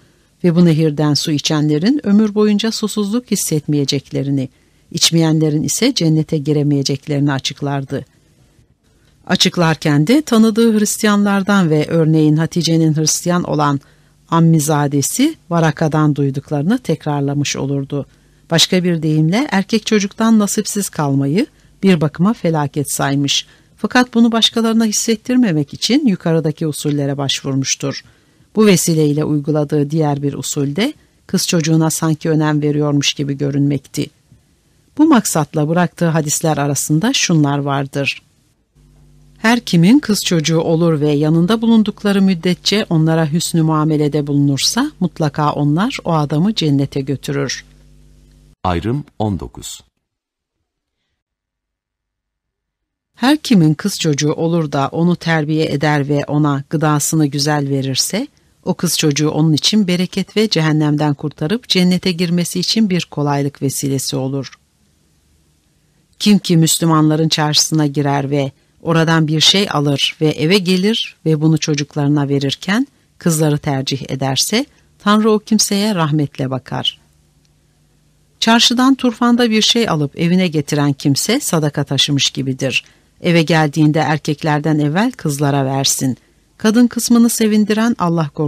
Speaker 1: ve bu nehirden su içenlerin ömür boyunca susuzluk hissetmeyeceklerini, içmeyenlerin ise cennete giremeyeceklerini açıklardı. Açıklarken de tanıdığı Hristiyanlardan ve örneğin Hatice'nin Hristiyan olan Ammizadesi Varaka'dan duyduklarını tekrarlamış olurdu. Başka bir deyimle erkek çocuktan nasipsiz kalmayı bir bakıma felaket saymış. Fakat bunu başkalarına hissettirmemek için yukarıdaki usullere başvurmuştur. Bu vesileyle uyguladığı diğer bir usulde kız çocuğuna sanki önem veriyormuş gibi görünmekti. Bu maksatla bıraktığı hadisler arasında şunlar vardır. Her kimin kız çocuğu olur ve yanında bulundukları müddetçe onlara hüsnü muamelede bulunursa mutlaka onlar o adamı cennete götürür.
Speaker 2: Ayrım 19
Speaker 1: Her kimin kız çocuğu olur da onu terbiye eder ve ona gıdasını güzel verirse, o kız çocuğu onun için bereket ve cehennemden kurtarıp cennete girmesi için bir kolaylık vesilesi olur. Kim ki Müslümanların çarşısına girer ve oradan bir şey alır ve eve gelir ve bunu çocuklarına verirken kızları tercih ederse, Tanrı o kimseye rahmetle bakar. Çarşıdan turfanda bir şey alıp evine getiren kimse sadaka taşımış gibidir. Eve geldiğinde erkeklerden evvel kızlara versin. Kadın kısmını sevindiren Allah korkusu